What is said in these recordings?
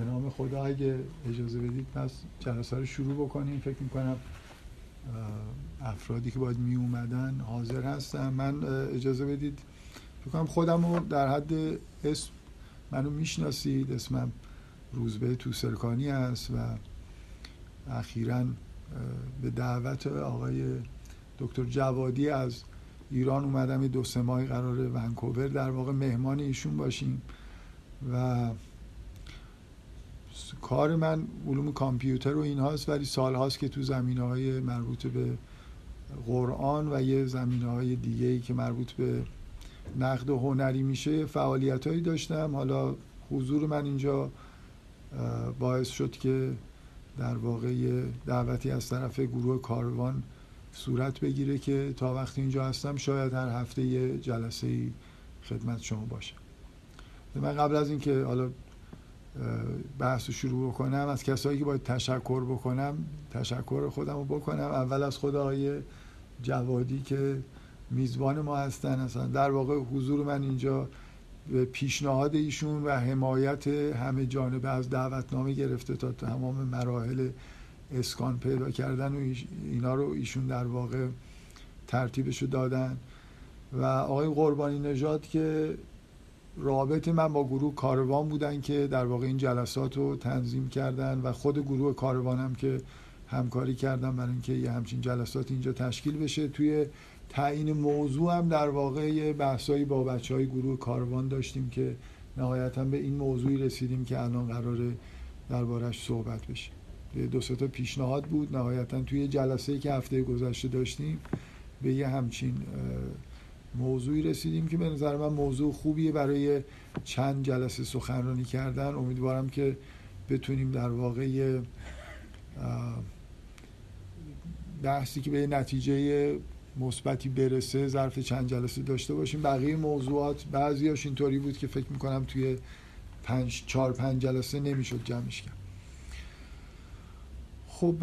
به نام خدا اگه اجازه بدید پس جلسه رو شروع بکنیم. فکر می‌کنم افرادی که باید می اومدن حاضر هستن. من اجازه بدید. فکر کنم خودم رو در حد اسم منو می‌شناسید. اسمم روزبه توسرکانی است و اخیرا به دعوت آقای دکتر جوادی از ایران اومدم. دو سه ماهی قرار ونکوور در واقع مهمان ایشون باشیم. و کار من علوم کامپیوتر و این هاست ولی سال هاست که تو زمینه های مربوط به قرآن و یه زمینه های دیگه ای که مربوط به نقد و هنری میشه فعالیت هایی داشتم. حالا حضور من اینجا باعث شد که در واقع دعوتی از طرف گروه کاروان صورت بگیره که تا وقتی اینجا هستم شاید هر هفته یه جلسه خدمت شما باشه. من قبل از اینکه حالا بحث رو شروع بکنم از کسایی که باید تشکر بکنم تشکر خودم رو بکنم. اول از خود آقای جوادی که میزبان ما هستن اصلا در واقع حضور من اینجا به پیشنهاد ایشون و حمایت همه جانبه از دعوتنامه گرفته تا تمام مراحل اسکان پیدا کردن و اینا رو ایشون در واقع ترتیبشو دادن. و آقای قربانی نژاد که رابط من با گروه کاروان بودن که در واقع این جلسات رو تنظیم کردن و خود گروه کاروان هم که همکاری کردن برای اینکه یه همچین جلسات اینجا تشکیل بشه. توی تعیین موضوع هم در واقع یه بحثایی با بچه های گروه کاروان داشتیم که نهایتا به این موضوعی رسیدیم که الان قراره دربارش صحبت بشه. دو تا پیشنهاد بود. نهایتا توی جلسه که هفته گذشته داشتیم به یه همچین موضوعی رسیدیم که به نظر من موضوع خوبیه برای چند جلسه سخنرانی کردن. امیدوارم که بتونیم در واقع بحثی که به نتیجه مثبتی برسه ظرف چند جلسه داشته باشیم. بقیه موضوعات بعضیاش اینطوری بود که فکر می‌کنم توی پنج چهار پنج جلسه نمی‌شد جمعش کرد. خب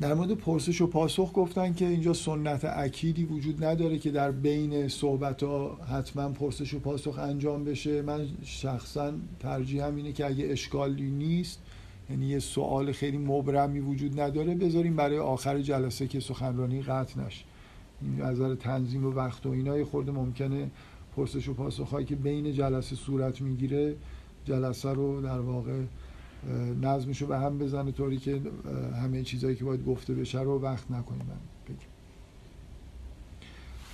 در مورد پرسش و پاسخ گفتن که اینجا سنت اکیدی وجود نداره که در بین صحبت ها حتما پرسش و پاسخ انجام بشه. من شخصا ترجیحم اینه که اگه اشکالی نیست یعنی یه سوال خیلی مبرمی وجود نداره بذاریم برای آخر جلسه که سخنرانی قطع نشه. این از تنظیم و وقت و اینا خورده ممکنه پرسش و پاسخ هایی که بین جلسه صورت می‌گیره جلسه رو در واقع نظمشو به هم بزنه طوری که همه چیزهایی که باید گفته بشه رو وقت نکنیم.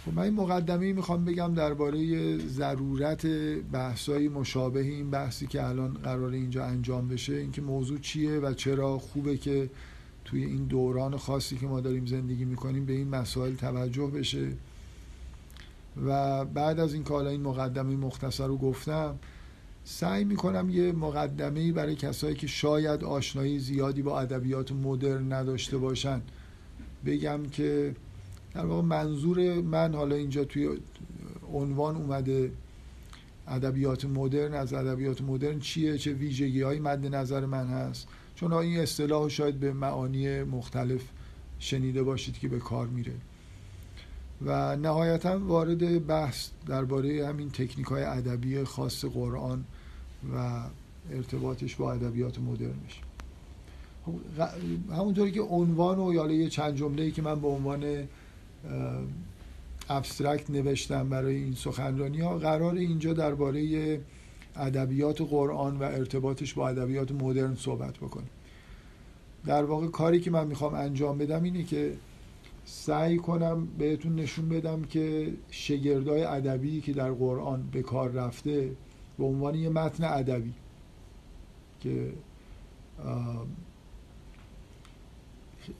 خب من این مقدمه می‌خوام بگم درباره ضرورت بحثای مشابه این بحثی که الان قرار اینجا انجام بشه. اینکه موضوع چیه و چرا خوبه که توی این دوران خاصی که ما داریم زندگی می‌کنیم به این مسائل توجه بشه. و بعد از این که این مقدمه مختصر رو گفتم. سعی می‌کنم یه مقدمه برای کسایی که شاید آشنایی زیادی با ادبیات مدرن نداشته باشن بگم که در واقع منظور من حالا اینجا توی عنوان اومده ادبیات مدرن از ادبیات مدرن چیه چه ویژگی های مد نظر من هست. چون این اصطلاح شاید به معانی مختلف شنیده باشید که به کار میره. و نهایتا وارد بحث درباره همین تکنیک های ادبی خاص قرآن و ارتباطش با ادبیات مدرن میشه. خب، همونطوری که عنوان و یا یه چند جمله که من به عنوان ابسترکت نوشتم برای این سخنرانی ها قرار اینجا درباره ادبیات قرآن و ارتباطش با ادبیات مدرن صحبت بکنیم در واقع کاری که من می‌خوام انجام بدم اینه که سعی کنم بهتون نشون بدم که شگردای ادبی که در قرآن به کار رفته به عنوان یه متن ادبی که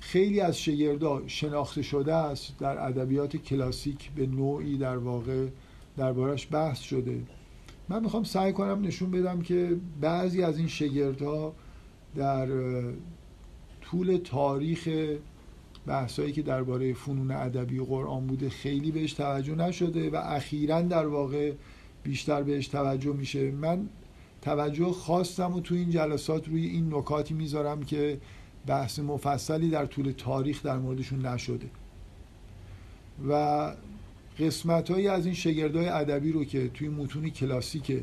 خیلی از شگردا شناخته شده است در ادبیات کلاسیک به نوعی در واقع دربارش بحث شده. من می‌خوام سعی کنم نشون بدم که بعضی از این شگردها در طول تاریخ بحثایی که درباره فنون ادبی قرآن بوده خیلی بهش توجه نشده و اخیرا در واقع بیشتر بهش توجه میشه. من توجه خواستم و تو این جلسات روی این نکاتی می‌ذارم که بحث مفصلی در طول تاریخ در موردشون نشده. و قسمت هایی از این شگردهای ادبی رو که توی متون کلاسیک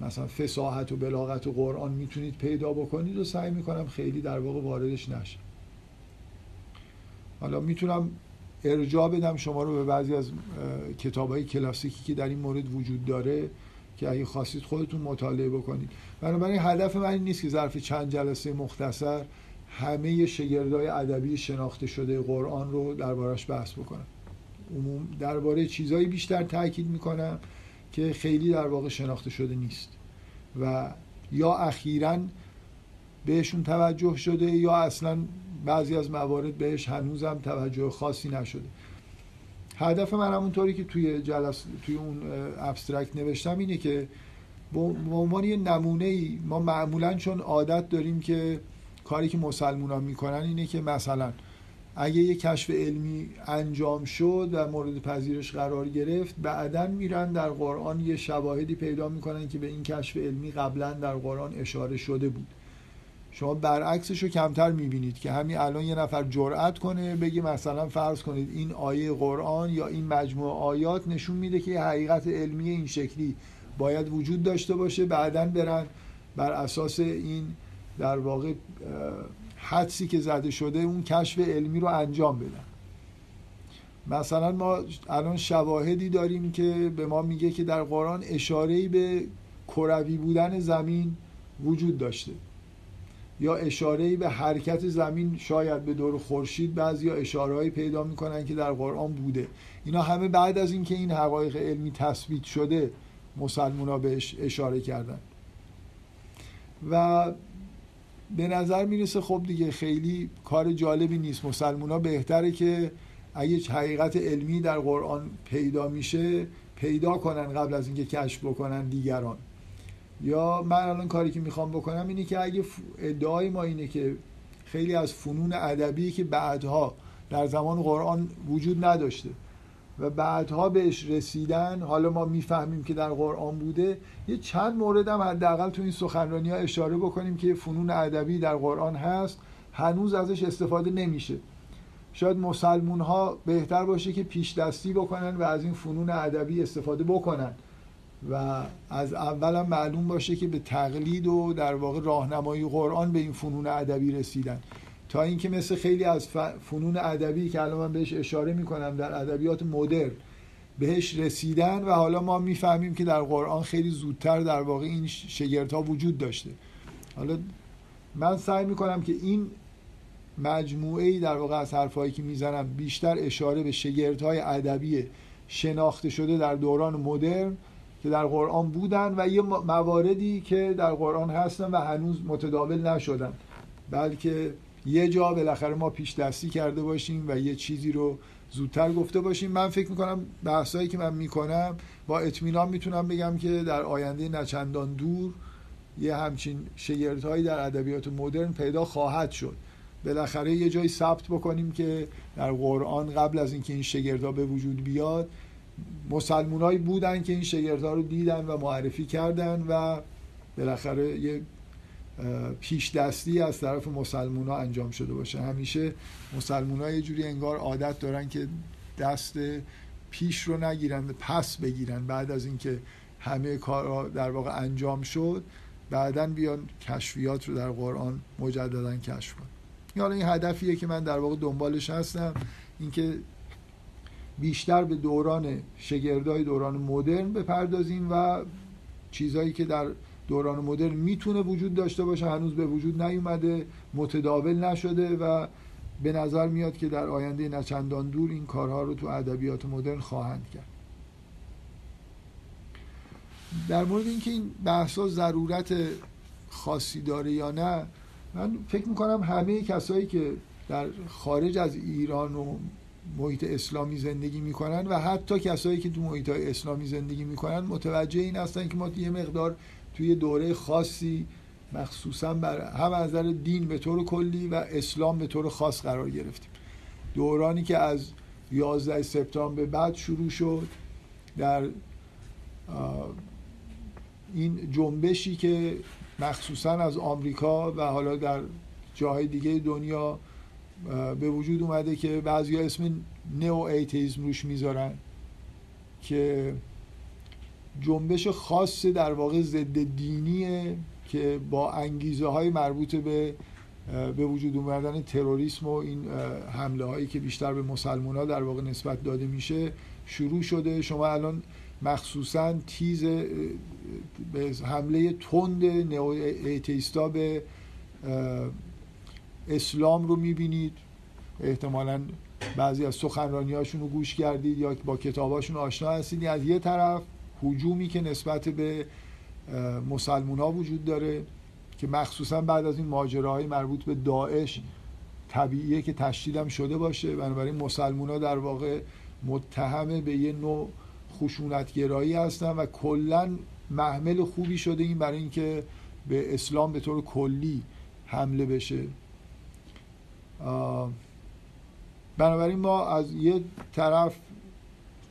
مثلا فساحت و بلاغت و قرآن می‌تونید پیدا بکنید و سعی می‌کنم خیلی در واقع واردش نشه. حالا می‌تونم ارجاع بدم شما رو به بعضی از کتاب های کلاسیکی که در این مورد وجود داره که اگه خواستید خودتون مطالعه بکنید. بنابراین هدف من این نیست که ظرف چند جلسه مختصر همه شگردهای ادبی شناخته شده قرآن رو دربارش بحث بکنم. عموم درباره چیزهایی بیشتر تاکید می‌کنم که خیلی در واقع شناخته شده نیست و یا اخیرا بهشون توجه شده یا اصلا بعضی از موارد بهش هنوزم توجه خاصی نشده. هدف من همونطوری که توی جلس توی اون ابسترکت نوشتم اینه که به عنوان یه نمونه ای ما معمولا چون عادت داریم که کاری که مسلمون ها می‌کنن اینه که مثلا اگه یه کشف علمی انجام شد و مورد پذیرش قرار گرفت بعدا میرن در قرآن یه شواهدی پیدا می‌کنن که به این کشف علمی قبلا در قرآن اشاره شده بود. شما برعکسش رو کمتر می‌بینید که همین الان یه نفر جرأت کنه بگی مثلا فرض کنید این آیه قرآن یا این مجموعه آیات نشون میده که حقیقت علمی این شکلی باید وجود داشته باشه بعدا برن بر اساس این در واقع حدسی که زده شده اون کشف علمی رو انجام بدن. مثلا ما الان شواهدی داریم که به ما میگه که در قرآن اشاره‌ای به کروی بودن زمین وجود داشته. یا اشاره‌ای به حرکت زمین شاید به دور خورشید بعضی یا اشارهایی پیدا می‌کنن که در قرآن بوده. اینا همه بعد از اینکه این حقایق علمی تثبیت شده مسلمونا بهش اشاره کردن. و به نظر می‌رسه خب دیگه خیلی کار جالبی نیست. مسلمونا بهتره که اگه حقیقت علمی در قرآن پیدا میشه پیدا کنن قبل از اینکه کشف بکنن دیگران. یا من الان کاری که می‌خوام بکنم اینه که اگه ادعای ما اینه که خیلی از فنون ادبی که بعدها در زمان قرآن وجود نداشته و بعدها بهش رسیدن حالا ما می‌فهمیم که در قرآن بوده یه چند مورد هم حداقل تو این سخنرانی ها اشاره بکنیم که فنون ادبی در قرآن هست هنوز ازش استفاده نمیشه. شاید مسلمون ها بهتر باشه که پیش دستی بکنن و از این فنون ادبی استفاده بکنن. و از اول هم معلوم باشه که به تقلید و در واقع راهنمایی قرآن به این فنون ادبی رسیدن. تا اینکه مثل خیلی از فنون ادبی که الان من بهش اشاره می‌کنم در ادبیات مدرن بهش رسیدن و حالا ما می‌فهمیم که در قرآن خیلی زودتر در واقع این شگردها وجود داشته. حالا من سعی می‌کنم که این مجموعه ای در واقع از حرفایی که می‌زنم بیشتر اشاره به شگردهای ادبی شناخته شده در دوران مدرن که در قرآن بودن و یه مواردی که در قرآن هستن و هنوز متداول نشدن. بلکه یه جا بالاخره ما پیش دستی کرده باشیم و یه چیزی رو زودتر گفته باشیم. من فکر می‌کنم بحثایی که من می‌کنم با اطمینان می‌تونم بگم که در آینده نچندان دور یه همچین شگردهایی در ادبیات مدرن پیدا خواهد شد. بالاخره یه جایی ثبت بکنیم که در قرآن قبل از اینکه این شگردها به وجود بیاد مسلمونایی بودن که این شگردها رو دیدن و معرفی کردن و بالاخره یه پیش دستی از طرف مسلمون انجام شده باشه. همیشه مسلمون یه جوری انگار عادت دارن که دست پیش رو نگیرن پس بگیرن. بعد از اینکه همه کار در واقع انجام شد بعدا بیان کشفیات رو در قرآن مجددا کشف کن حالا این هدفیه که من در واقع دنبالش هستم اینکه بیشتر به دوران شگردای دوران مدرن بپردازیم و چیزهایی که در دوران مدرن می‌تونه وجود داشته باشه هنوز به وجود نیومده متداول نشده و به نظر میاد که در آینده نچندان دور این کارها رو تو ادبیات مدرن خواهند کرد. در مورد اینکه این بحثا ضرورت خاصی داره یا نه من فکر می‌کنم همه کسایی که در خارج از ایران و محیط اسلامی زندگی می‌کنن و حتی کسایی که تو محیط اسلامی زندگی می‌کنن متوجه این هستن که ما یه مقدار توی دوره خاصی مخصوصا بر هم از نظر دین به طور کلی و اسلام به طور خاص قرار گرفتیم. دورانی که از 11 سپتامبر بعد شروع شد در این جنبشی که مخصوصا از آمریکا و حالا در جاهای دیگه دنیا به وجود اومده که بعضی اسم نئو ایتیزم روش می‌ذارن که جنبش خاص در واقع ضد دینیه که با انگیزه های مربوط به به وجود اومدن تروریسم و این حمله هایی که بیشتر به مسلمان ها در واقع نسبت داده میشه شروع شده. شما الان مخصوصا تیز به حمله تند ایتیستا به اسلام رو می‌بینید. احتمالا بعضی از سخنرانی هاشون رو گوش کردید یا با کتاباشون آشنا هستید. از یه طرف حجومی که نسبت به مسلمون ها وجود داره که مخصوصا بعد از این ماجراهای مربوط به داعش طبیعیه که تشدیدم شده باشه. بنابراین مسلمون ها در واقع متهم به یه نوع خشونتگرایی هستن و کلا محمل خوبی شده این برای اینکه به اسلام به طور کلی حمله بشه. بنابراین ما از یه طرف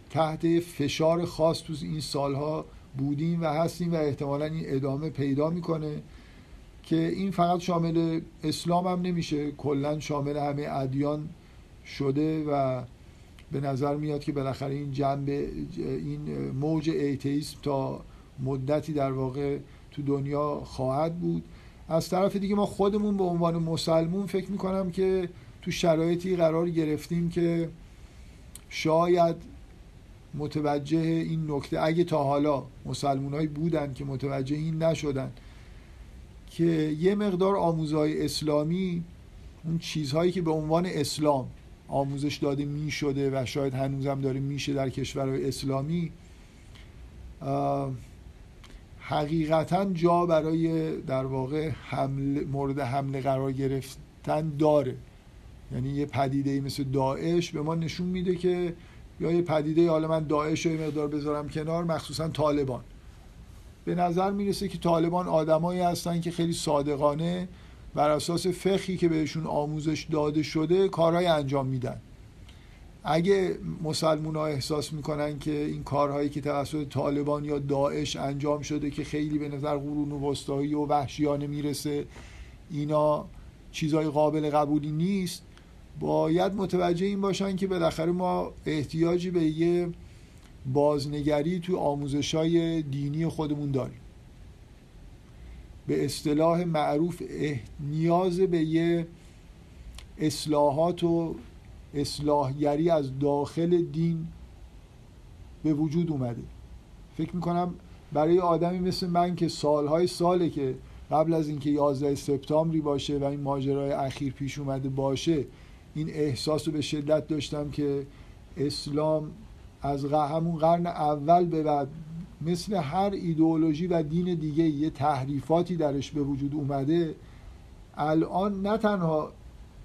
تحت فشار خاص تو این سالها بودیم و هستیم و احتمالا این ادامه پیدا می‌کنه که این فقط شامل اسلام هم نمیشه کلا شامل همه ادیان شده و به نظر میاد که بالاخره این جنب این موج ایتیسم تا مدتی در واقع تو دنیا خواهد بود. از طرف دیگه ما خودمون به عنوان مسلمون فکر می‌کنم که تو شرایطی قرار گرفتیم که شاید متوجه این نکته اگه تا حالا مسلمونایی بودن که متوجه این نشدن که یه مقدار آموزهای اسلامی اون چیزهایی که به عنوان اسلام آموزش داده می شده و شاید هنوزم داره میشه در کشورهای اسلامی حقیقتا جا برای در واقع حمل مورد حمله قرار گرفتن داره. یعنی یه پدیده مثل داعش به ما نشون میده که یا یه پدیده حالا من داعش رو یه مقدار بذارم کنار مخصوصا طالبان. به نظر می‌رسه که طالبان آدمایی هستن که خیلی صادقانه بر اساس فقهی که بهشون آموزش داده شده کارهای انجام میدن. اگه مسلمون ها احساس می‌کنن که این کارهایی که توسط طالبان یا داعش انجام شده که خیلی به نظر قرون و وسطایی و وحشیانه می‌رسه اینا چیزهای قابل قبولی نیست. باید متوجه این باشن که بالاخره ما احتیاجی به یه بازنگری تو آموزش های دینی خودمون داریم. به اصطلاح معروف نیاز به یه اصلاحات و اصلاحگری از داخل دین به وجود اومده. فکر می‌کنم برای آدمی مثل من که سالهای ساله که قبل از اینکه 11 سپتامبری باشه و این ماجرای اخیر پیش اومده باشه این احساس رو به شدت داشتم که اسلام از همون قرن اول به بعد مثل هر ایدئولوژی و دین دیگه یه تحریفاتی درش به وجود اومده الان نه تنها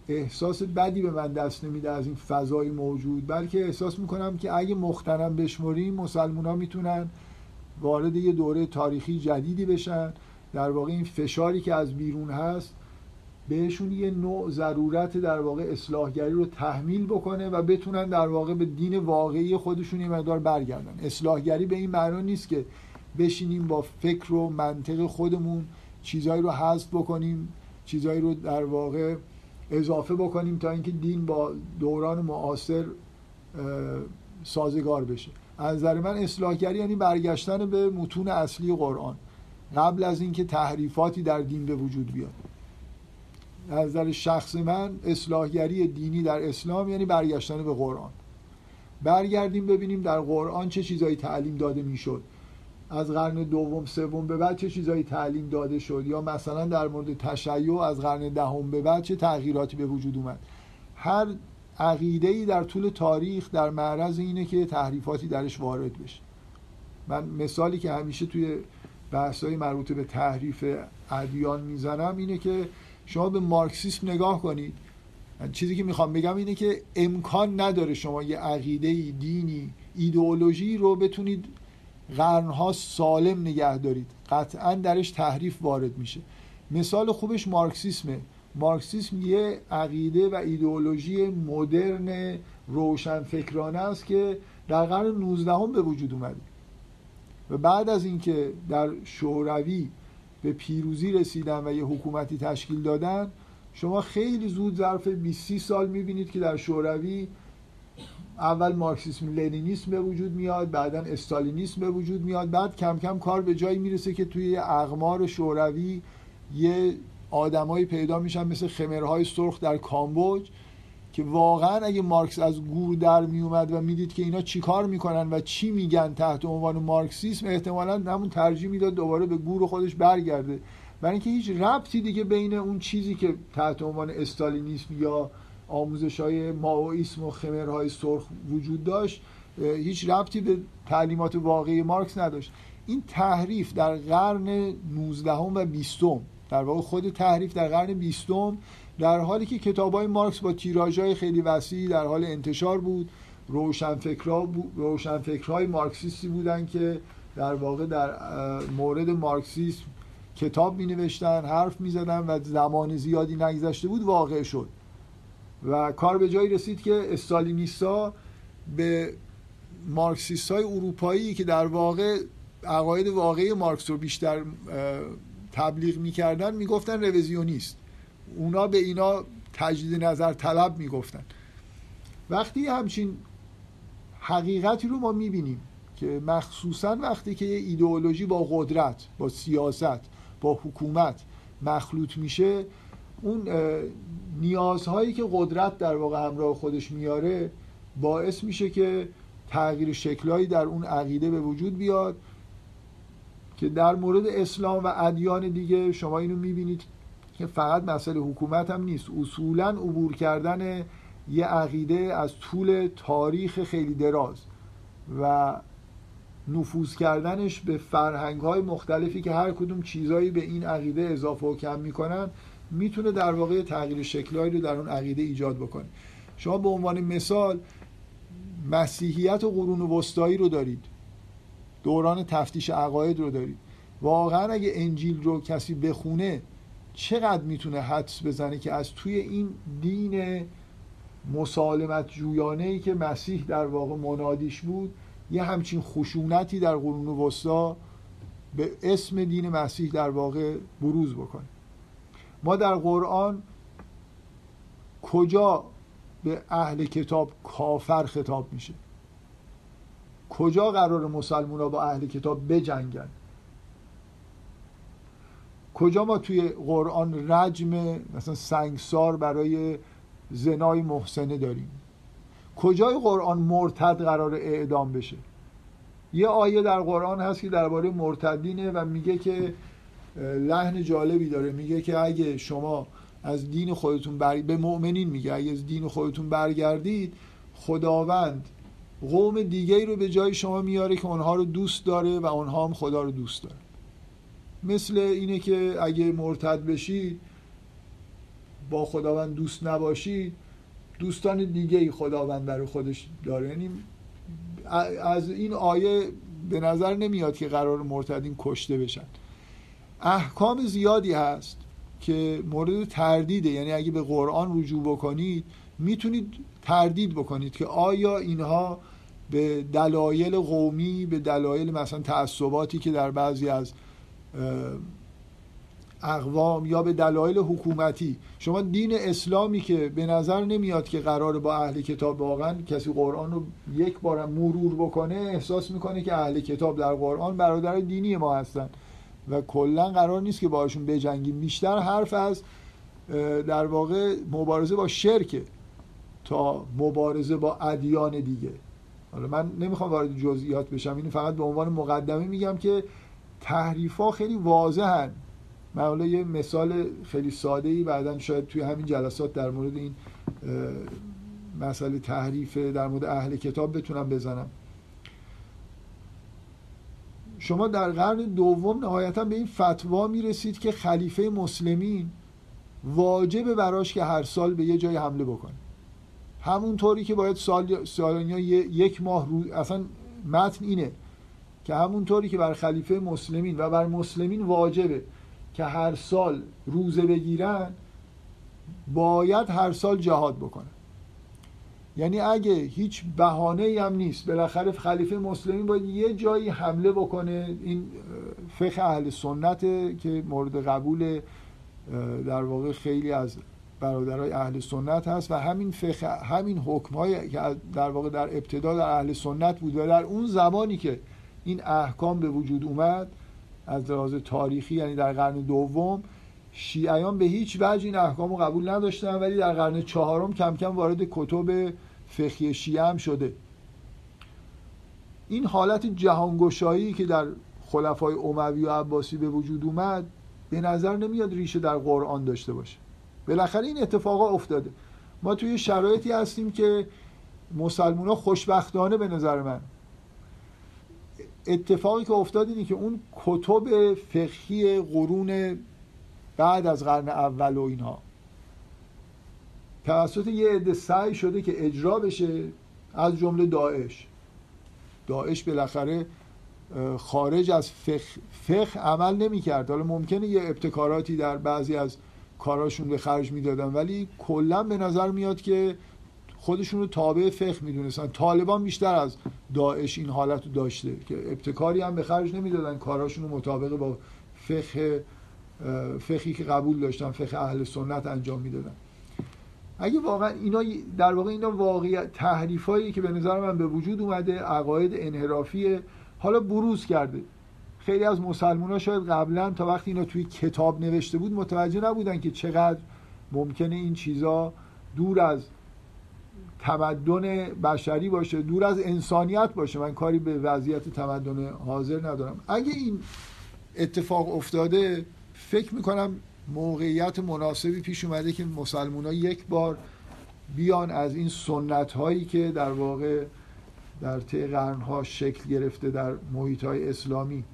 احساس بدی به من دست نمیده از این فضای موجود بلکه احساس می‌کنم که اگه مختنم بشمریم مسلمان ها می‌تونن وارد یه دوره تاریخی جدیدی بشن. در واقع این فشاری که از بیرون هست بهشون یه نوع ضرورت در واقع اصلاحگری رو تحمیل بکنه و بتونن در واقع به دین واقعی خودشون یه مقدار برگردن. اصلاحگری به این معنا نیست که بشینیم با فکر و منطق خودمون چیزایی رو حذف بکنیم چیزایی رو در واقع اضافه بکنیم تا اینکه دین با دوران معاصر سازگار بشه. از نظر من اصلاحگری یعنی برگشتن به متون اصلی قرآن. قبل از اینکه تحریفاتی در دین به وجود بیاد. از نظر شخص من اصلاحگری دینی در اسلام یعنی برگشتن به قرآن. برگردیم ببینیم در قرآن چه چیزایی تعلیم داده می‌شد. از قرن دوم سوم به بعد چه چیزایی تعلیم داده شد؟ یا مثلا در مورد تشیع از قرن دهم به بعد چه تغییراتی به وجود اومد؟ هر عقیده ای در طول تاریخ در معرض اینه که تحریفاتی درش وارد بشه. من مثالی که همیشه توی بحث‌های مربوط به تحریف ادیان می‌زنم اینه که شما به مارکسیسم نگاه کنید. چیزی که می‌خوام بگم اینه که امکان نداره شما یه عقیده دینی ایدئولوژی رو بتونید قرنها سالم نگه دارید. قطعا درش تحریف وارد میشه. مثال خوبش مارکسیسمه. مارکسیسم یه عقیده و ایدئولوژی مدرن روشنفکرانه است که در قرن 19 هم به وجود اومده. و بعد از اینکه در شوروی به پیروزی رسیدن و یه حکومتی تشکیل دادن شما خیلی زود ظرف 20 سال می‌بینید که در شوروی اول مارکسیسم لنینیسم به وجود میاد بعدا استالینیسم به وجود میاد بعد کم کم کار به جایی می‌رسه که توی اقمار شوروی یه آدمایی پیدا میشن مثل خمرهای سرخ در کامبوج که واقعا اگه مارکس از گور در میومد و می‌دید که اینا چیکار می‌کنن و چی میگن تحت عنوان مارکسیسم احتمالا همون ترجیح می‌داد دوباره به گور خودش برگرده. برای اینکه هیچ ربطی دیگه بین اون چیزی که تحت عنوان استالینیسم یا آموزش های ماویسم و خمرهای سرخ وجود داشت هیچ ربطی به تعلیمات واقعی مارکس نداشت. این تحریف در قرن 19 و 20 در واقع خود تحریف در قرن 20 در حالی که کتاب های مارکس با تیراژهای خیلی وسیعی در حال انتشار بود روشنفکرها روشنفکرهای مارکسیستی بودن که در واقع در مورد مارکسیسم کتاب می نوشتن حرف می زدن و زمان زیادی نگذشته بود واقع شد. و کار به جایی رسید که استالینیستا به مارکسیست های اروپایی که در واقع عقاید واقعی مارکس رو بیشتر تبلیغ می‌کردن می‌گفتن رویزیونیست اونا به اینا تجدید نظر طلب می‌گفتن. وقتی همچین حقیقتی رو ما می‌بینیم که مخصوصا وقتی که یه ایدئولوژی با قدرت با سیاست با حکومت مخلوط میشه اون نیازهایی که قدرت در واقع همراه خودش میاره باعث میشه که تغییر شکلهایی در اون عقیده به وجود بیاد که در مورد اسلام و ادیان دیگه شما اینو می‌بینید که فقط مسئله حکومت هم نیست. اصولا عبور کردن یه عقیده از طول تاریخ خیلی دراز و نفوذ کردنش به فرهنگ های مختلفی که هر کدوم چیزایی به این عقیده اضافه و کم می‌کنن می‌تونه در واقع تغییر شکلهایی رو در اون عقیده ایجاد بکنه. شما به عنوان مثال مسیحیت و قرون وسطایی رو دارید. دوران تفتیش عقاید رو دارید. واقعا اگه انجیل رو کسی بخونه چقدر می‌تونه حدس بزنه که از توی این دین مسالمت جویانه ای که مسیح در واقع منادیش بود یه همچین خشونتی در قرون وسطا به اسم دین مسیح در واقع بروز بکنه؟ ما در قرآن کجا به اهل کتاب کافر خطاب میشه؟ کجا قرار مسلمان ها با اهل کتاب بجنگن؟ کجا ما توی قرآن رجم مثلا سنگسار برای زنای محسنه داریم؟ کجای قرآن مرتد قرار اعدام بشه؟ یه آیه در قرآن هست که درباره مرتدینه و میگه که لحن جالبی داره. میگه که اگه شما از دین خودتون بر... به مؤمنین میگه اگه از دین خودتون برگردید خداوند قوم دیگه رو به جای شما میاره که اونها رو دوست داره و اونها هم خدا رو دوست داره. مثل اینه که اگه مرتد بشید با خداوند دوست نباشید دوستان دیگه ای خداوند برای خودش داره. یعنی از این آیه به نظر نمیاد که قرار مرتدین کشته بشن. احکام زیادی هست که مورد تردیده. یعنی اگه به قرآن رجوع بکنید می‌تونید تردید بکنید که آیا اینها به دلایل قومی به دلایل مثلا تعصباتی که در بعضی از اقوام یا به دلایل حکومتی. شما دین اسلامی که به نظر نمیاد که قرار با اهل کتاب واقعا کسی قرآن رو یک بار مرور بکنه احساس می‌کنه که اهل کتاب در قرآن برادر دینی ما هستن. و کلا قرار نیست که باشون بجنگیم. بیشتر حرف از در واقع مبارزه با شرکه تا مبارزه با ادیان دیگه. حالا من نمی‌خوام وارد جزئیات بشم اینو فقط به عنوان مقدمه میگم که تحریف ها خیلی واضحن. من حالا یه مثال خیلی ساده ای بعدا شاید توی همین جلسات در مورد این مسئله تحریف در مورد اهل کتاب بتونم بزنم. شما در قرن دوم نهایتا به این فتوا می‌رسید که خلیفه مسلمین واجب براش که هر سال به یه جای حمله بکنه. همونطوری که باید سال سالانیا یک ماه رو... اصلا متن اینه که همونطوری که بر خلیفه مسلمین و بر مسلمین واجبه که هر سال روزه بگیرن باید هر سال جهاد بکنن. یعنی اگه هیچ بهانه هم نیست بالاخره خلیفه مسلمین باید یه جایی حمله بکنه. این فقه اهل سنت که مورد قبول در واقع خیلی از برادرای اهل سنت هست و همین فقه همین حکم که در واقع در ابتدا در اهل سنت بود و در اون زمانی که این احکام به وجود اومد از لحاظ تاریخی یعنی در قرن دوم شیعیان به هیچ وجه این احکام رو قبول نداشتن ولی در قرن چهارم کم کم وارد کتب فقهی شیعه هم شده. این حالت جهانگشایی که در خلفای اموی و عباسی به وجود اومد به نظر نمیاد ریشه در قرآن داشته باشه. بالاخره این اتفاقا افتاده. ما توی شرایطی هستیم که مسلمان ها خوشبختانه به نظر من اتفاقی که افتاد اینه که اون کتب فقهی قرون بعد از قرن اول و اینها توسط یه عده سعی شده که اجرا بشه از جمله داعش. داعش بالاخره خارج از فقه, فقه عمل نمی کرد حالا ممکنه یه ابتکاراتی در بعضی از کاراشون به خرج می‌دادن ولی کلا به نظر میاد که خودشون رو تابع فقه می‌دونستن. طالبان بیشتر از داعش این حالت رو داشته که ابتکاری هم به خرج نمی‌دادن. کاراشون رو مطابق با فقه فقهی که قبول داشتن فقه اهل سنت انجام می‌دادن. اگه واقعا اینا در واقع اینا واقعیت تحریفایی که به نظر من به وجود اومده عقاید انحرافی حالا بروز کرده. خیلی از مسلمان ها شاید قبلا تا وقتی اینا توی کتاب نوشته بود متوجه نبودن که چقدر ممکنه این چیزا دور از تمدن بشری باشه دور از انسانیت باشه. من کاری به وضعیت تمدن حاضر ندارم. اگه این اتفاق افتاده فکر می‌کنم موقعیت مناسبی پیش اومده که مسلمان ها یک بار بیان از این سنت هایی که در واقع در طی قرنها شکل گرفته در محیط های اسلامی.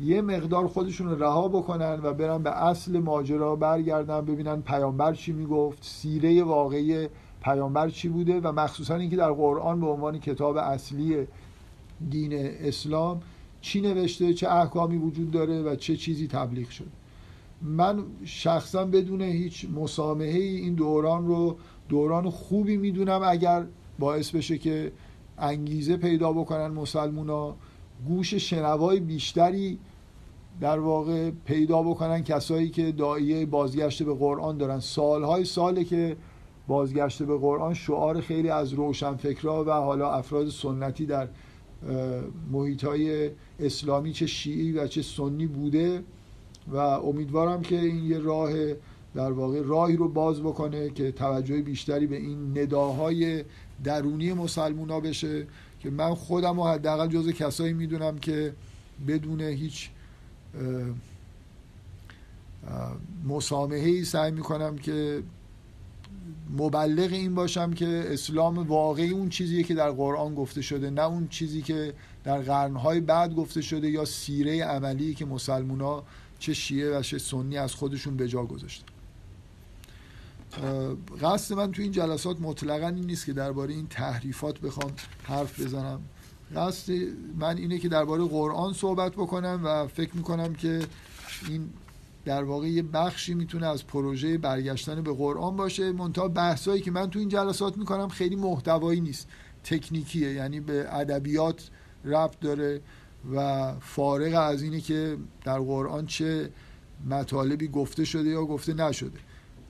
یه مقدار خودشون رها بکنن و برن به اصل ماجرا برگردن ببینن پیامبر چی می‌گفت سیره واقعی پیامبر چی بوده و مخصوصا اینکه در قرآن به عنوان کتاب اصلی دین اسلام چی نوشته چه احکامی وجود داره و چه چیزی تبلیغ شده. من شخصا بدون هیچ مسامحه این دوران رو دوران خوبی می‌دونم اگر باعث بشه که انگیزه پیدا بکنن مسلمونا. گوش شنوای بیشتری در واقع پیدا بکنن کسایی که دایه بازگشت به قرآن دارن. سالهای ساله که بازگشت به قرآن شعار خیلی از روشنفکرها و حالا افراد سنتی در محیط های اسلامی چه شیعی و چه سنی بوده. و امیدوارم که این یه راه در واقع راهی رو باز بکنه که توجه بیشتری به این نداهای درونی مسلمونا بشه که من خودم و حداقل جز کسایی می‌دونم که بدون هیچ مسامحه ای سعی می‌کنم که مبلغ این باشم که اسلام واقعی اون چیزیه که در قرآن گفته شده نه اون چیزی که در قرنهای بعد گفته شده یا سیره عملی که مسلمونا چه شیعه و چه سنی از خودشون به جا گذاشتن. قصد من تو این جلسات مطلقا این نیست که درباره این تحریفات بخوام حرف بزنم. قصد من اینه که درباره قرآن صحبت بکنم و فکر می‌کنم که این در واقع یه بخشی می‌تونه از پروژه برگشتن به قرآن باشه. منتها بحثایی که من تو این جلسات می‌کنم خیلی محتوایی نیست. تکنیکیه یعنی به ادبیات ربط داره. و فارغ از اینه که در قرآن چه مطالبی گفته شده یا گفته نشده.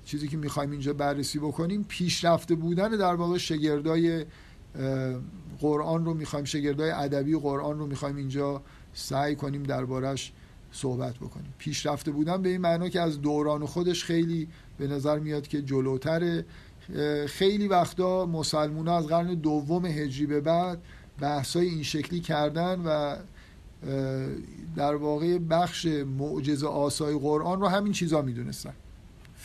چیزی که می‌خوایم اینجا بررسی بکنیم پیشرفته بودن در واقع شگردای قرآن رو می‌خوایم شگردای ادبی قرآن رو می‌خوایم اینجا سعی کنیم دربارش صحبت بکنیم. پیشرفته بودن به این معنا که از دوران خودش خیلی به نظر میاد که جلوتره. خیلی وقتا مسلمون از قرن دوم هجری به بعد بحثای این شکلی کردن و در واقع بخش معجزه آسای قرآن رو همین چیزا می‌دونستن.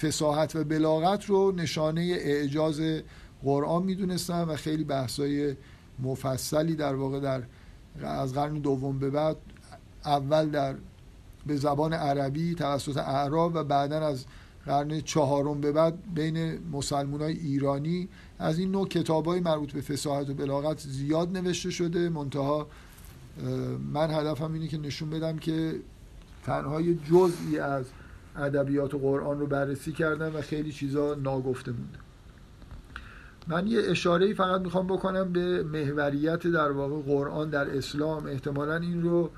فساحت و بلاغت رو نشانه اعجاز قرآن می‌دونستن و خیلی بحثای مفصلی در واقع در از قرن دوم به بعد اول در به زبان عربی توسط اعراب و بعدا از قرن چهارم به بعد بین مسلمان های ایرانی. از این نوع کتاب های مربوط به فساحت و بلاغت زیاد نوشته شده منتها من هدفم اینه که نشون بدم که تنها یه جزئی از ادبیات قرآن رو بررسی کردم و خیلی چیزا ناگفته مونده. من یه اشاره فقط می‌خوام بکنم به محوریت در واقع قرآن در اسلام. احتمالا این رو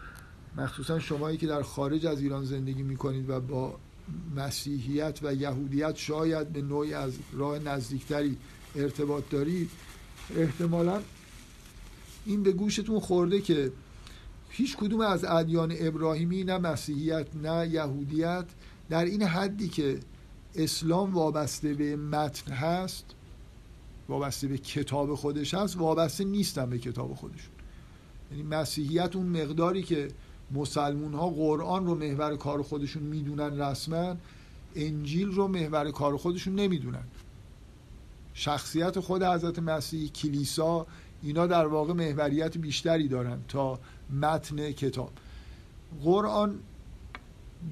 مخصوصا شمایی که در خارج از ایران زندگی می‌کنید و با مسیحیت و یهودیت شاید به نوعی از راه نزدیکتری ارتباط دارید احتمالا این به گوشتون خورده که هیچ کدوم از ادیان ابراهیمی نه مسیحیت نه یهودیت در این حدی که اسلام وابسته به متن هست وابسته به کتاب خودش هست وابسته نیستن به کتاب خودشون. یعنی مسیحیت اون مقداری که مسلمون ها قرآن رو محور کار خودشون می‌دونن رسما انجیل رو محور کار خودشون نمی‌دونن. شخصیت خود حضرت مسیح کلیسا اینا در واقع محوریت بیشتری دارن تا متن کتاب. قرآن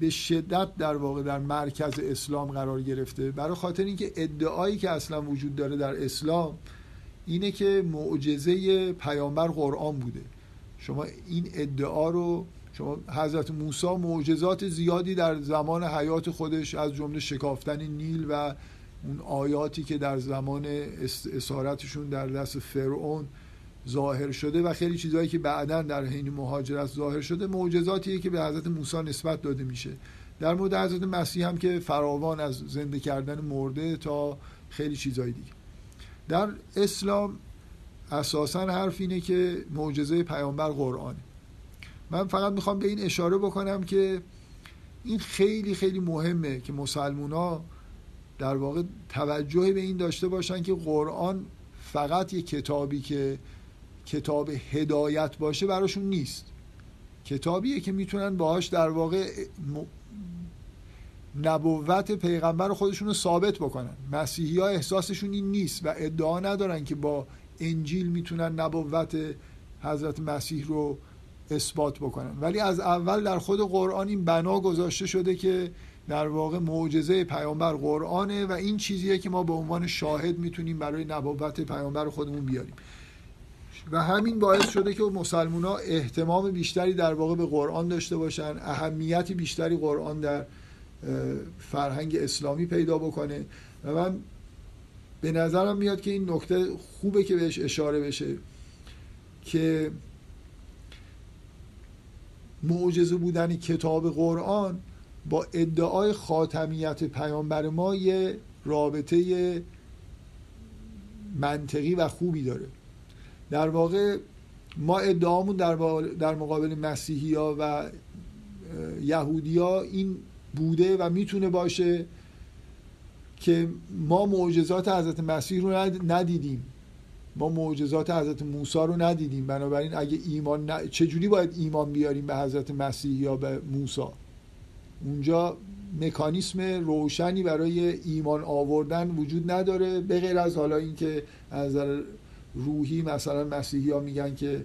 به شدت در واقع در مرکز اسلام قرار گرفته. برای خاطر اینکه ادعایی که اصلا وجود داره در اسلام اینه که معجزه پیامبر قرآن بوده. شما این ادعا رو شما حضرت موسی معجزات زیادی در زمان حیات خودش از جمله شکافتن نیل و اون آیاتی که در زمان اسارتشون در دست فرعون ظاهر شده و خیلی چیزهایی که بعدا در حین مهاجرت ظاهر شده معجزاتیه که به حضرت موسی نسبت داده میشه. در مورد حضرت مسیح هم که فراوان از زنده کردن مرده تا خیلی چیزهای دیگه. در اسلام اساسا حرف اینه که معجزه پیامبر قرآنه. من فقط می‌خوام به این اشاره بکنم که این خیلی خیلی مهمه که مسلمونا در واقع توجه به این داشته باشن که قرآن فقط یه کتابی که کتاب هدایت باشه براشون نیست. کتابیه که می‌تونن باهاش در واقع نبوت پیغمبر خودشون رو ثابت بکنن. مسیحی ها احساسشون این نیست و ادعا ندارن که با انجیل می‌تونن نبوت حضرت مسیح رو اثبات بکنن. ولی از اول در خود قرآن این بنا گذاشته شده که در واقع معجزه پیامبر قرآنه و این چیزیه که ما به عنوان شاهد می‌تونیم برای نبوت پیامبر خودمون بیاریم. و همین باعث شده که مسلمان ها احتمام بیشتری در واقع به قرآن داشته باشن اهمیت بیشتری قرآن در فرهنگ اسلامی پیدا بکنه. و من به نظرم میاد که این نکته خوبه که بهش اشاره بشه که معجزه بودن کتاب قرآن با ادعای خاتمیت پیامبر ما یه رابطه منطقی و خوبی داره. در واقع ما ادعامون در, در مقابل مسیحی ها و یهودی ها این بوده و می‌تونه باشه که ما معجزات حضرت مسیح رو ندیدیم. ما معجزات حضرت موسی رو ندیدیم. بنابراین اگه ایمان ن... چجوری باید ایمان بیاریم به حضرت مسیح یا به موسی؟ اونجا مکانیسم روشنی برای ایمان آوردن وجود نداره به غیر از حالا اینکه از روحی مثلا مسیحی ها میگن که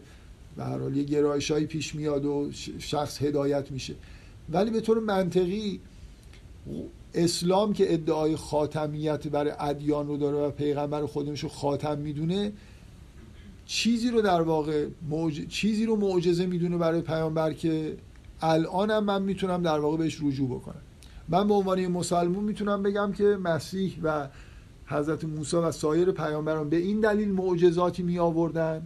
به هر حال یه گرایش پیش میاد و شخص هدایت میشه. ولی به طور منطقی اسلام که ادعای خاتمیت برای ادیان رو داره و پیغمبر خودش رو خاتم می‌دونه چیزی رو در واقع چیزی رو معجزه می‌دونه برای پیامبر که الان هم من می‌تونم در واقع بهش رجوع بکنم. من به عنوان مسلمون می‌تونم بگم که مسیح و حضرت موسی و سایر پیامبران به این دلیل معجزاتی می آوردن